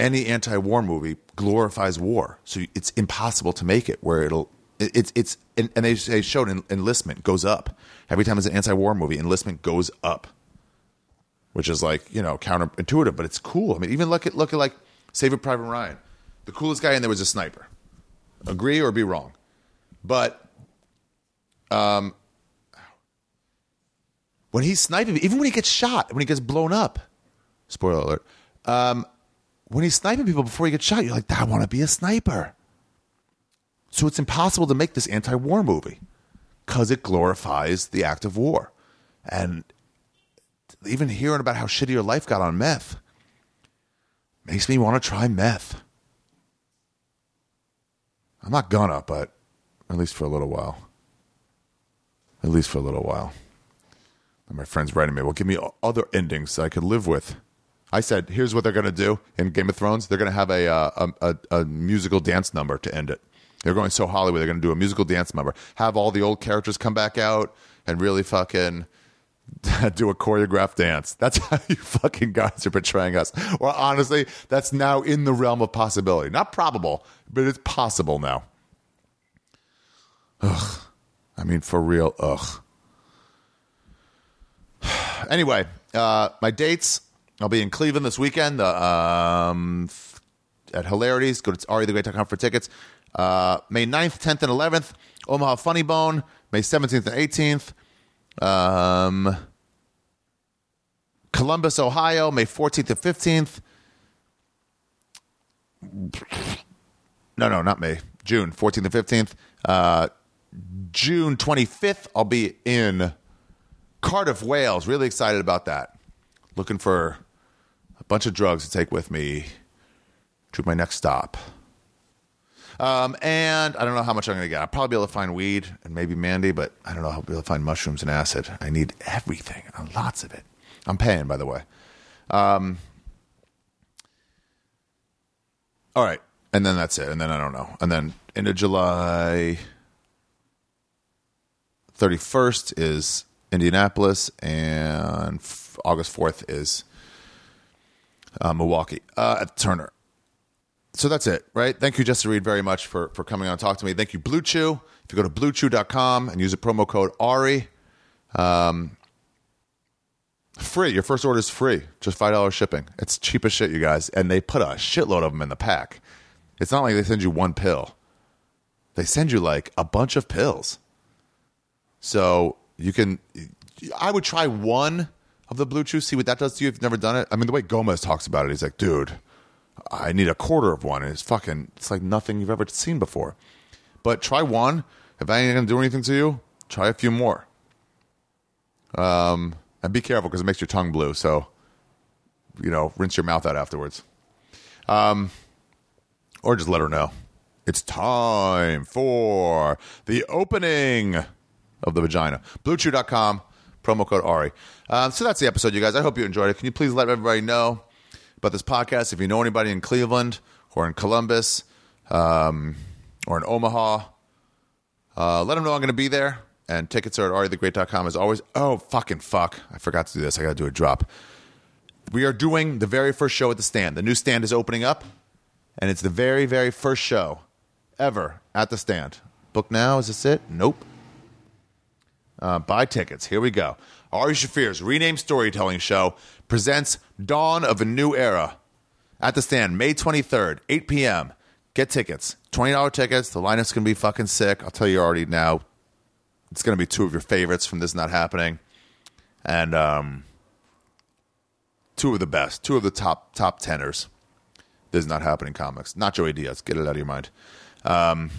any anti-war movie glorifies war, so it's impossible to make it where it'll. It's it's and, they they showed enlistment goes up every time there's an anti-war movie. Enlistment goes up, which is like you know counterintuitive, but it's cool. I mean, even look at look at like Saving Private Ryan, the coolest guy in there was a sniper. Agree or be wrong, but um, when he's sniping, even when he gets shot, when he gets blown up, spoiler alert, um, when he's sniping people before he gets shot, you're like, I want to be a sniper. So it's impossible to make this anti war movie because it glorifies the act of war. And even hearing about how shitty your life got on meth makes me want to try meth. I'm not gonna, but at least for a little while. At least for a little while. And my friends writing me, well, give me other endings I could live with. I said, here's what they're going to do in Game of Thrones. They're going to have a, uh, a, a, a musical dance number to end it. They're going so Hollywood. They're going to do a musical dance number. Have all the old characters come back out and really fucking do a choreographed dance. That's how you fucking guys are portraying us. Well, honestly, that's now in the realm of possibility. Not probable, but it's possible now. Ugh. I mean, for real. Ugh. Anyway, uh, my dates. I'll be in Cleveland this weekend. Uh, um, at Hilarities. Go to arithegreat.com for tickets. Uh, May 9th, 10th, and 11th. Omaha Funny Bone. May 17th and 18th. Um, Columbus, Ohio. May 14th and 15th. No, no, not May. June 14th and 15th. Uh, June 25th, I'll be in Cardiff, Wales. Really excited about that. Looking for a bunch of drugs to take with me to my next stop. Um, and I don't know how much I'm going to get. I'll probably be able to find weed and maybe Mandy, but I don't know how I'll be able to find mushrooms and acid. I need everything, lots of it. I'm paying, by the way. Um, all right. And then that's it. And then I don't know. And then into July 31st is Indianapolis, and f- August 4th is uh, Milwaukee uh, at Turner. So that's it, right? Thank you, Jessica Reed, very much for, for coming on and talk to me. Thank you, Blue Chew. If you go to bluechew.com and use the promo code ARI, um, free. Your first order is free, just $5 shipping. It's cheap as shit, you guys. And they put a shitload of them in the pack. It's not like they send you one pill, they send you like a bunch of pills. So you can, I would try one of the Blue Chew, see what that does to you if you've never done it. I mean, the way Gomez talks about it, he's like, dude, I need a quarter of one. And it's fucking, it's like nothing you've ever seen before. But try one. If that ain't going to do anything to you, try a few more. Um, and be careful because it makes your tongue blue. So, you know, rinse your mouth out afterwards. Um, or just let her know. It's time for the opening of the vagina. BlueChew.com, promo code Ari. Um, so that's the episode, you guys. I hope you enjoyed it. Can you please let everybody know about this podcast? If you know anybody in Cleveland or in Columbus um, or in Omaha, uh, let them know I'm going to be there. And tickets are at arithegreat.com as always. Oh, fucking fuck. I forgot to do this. I got to do a drop. We are doing the very first show at the stand. The new stand is opening up, and it's the very, very first show ever at the stand. Book now? Is this it? Nope. Uh, buy tickets. Here we go. Ari Shaffir's renamed storytelling show presents Dawn of a New Era at the stand May 23rd, 8 p.m. Get tickets. $20 tickets. The lineup's going to be fucking sick. I'll tell you already now. It's going to be two of your favorites from This Not Happening. And um, two of the best. Two of the top top tenors. This Is Not Happening comics. Not Joey Diaz. Get it out of your mind. Um,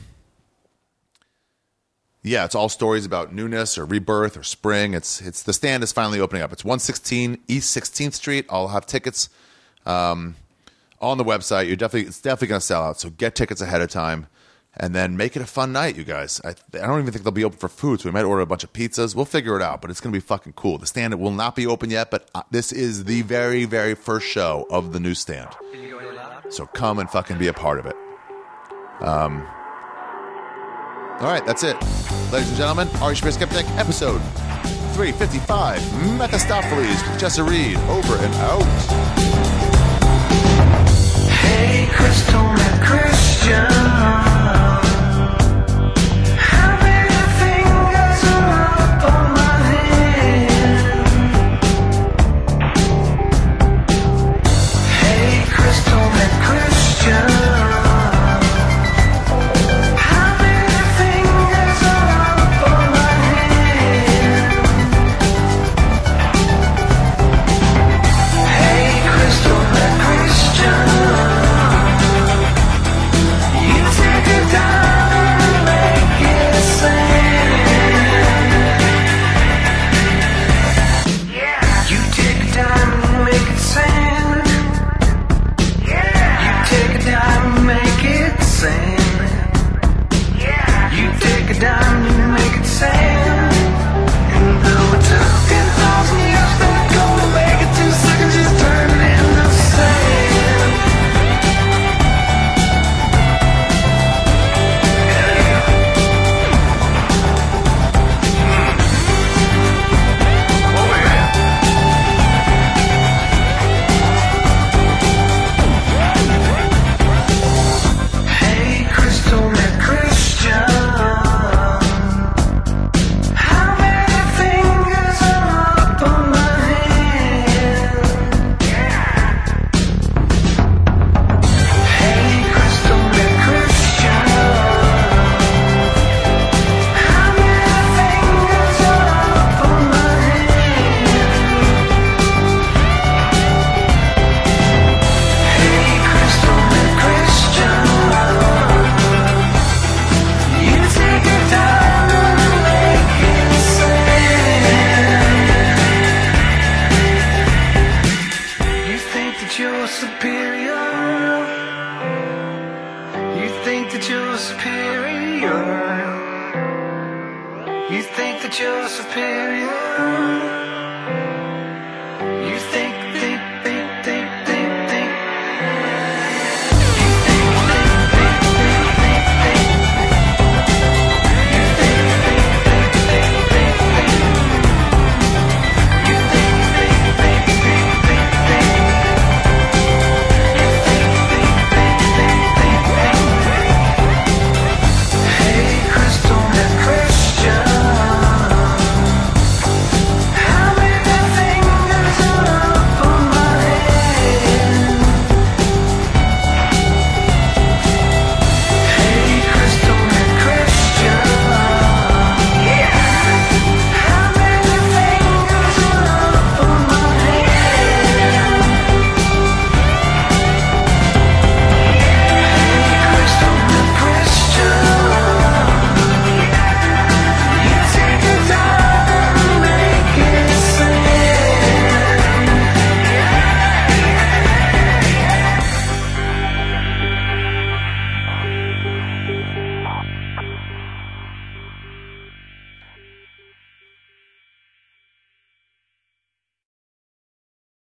yeah, it's all stories about newness or rebirth or spring. It's it's the stand is finally opening up. It's 116 East 16th Street. I'll have tickets um, on the website. You're definitely it's definitely going to sell out. So get tickets ahead of time, and then make it a fun night, you guys. I, I don't even think they'll be open for food, so we might order a bunch of pizzas. We'll figure it out, but it's going to be fucking cool. The stand will not be open yet, but uh, this is the very very first show of the new stand. So come and fucking be a part of it. Um, all right, that's it. Ladies and gentlemen, Ari Shaffir Skeptic, episode 355, Methistopheles with Jessa Reed, over and out. Hey, Crystal Christian.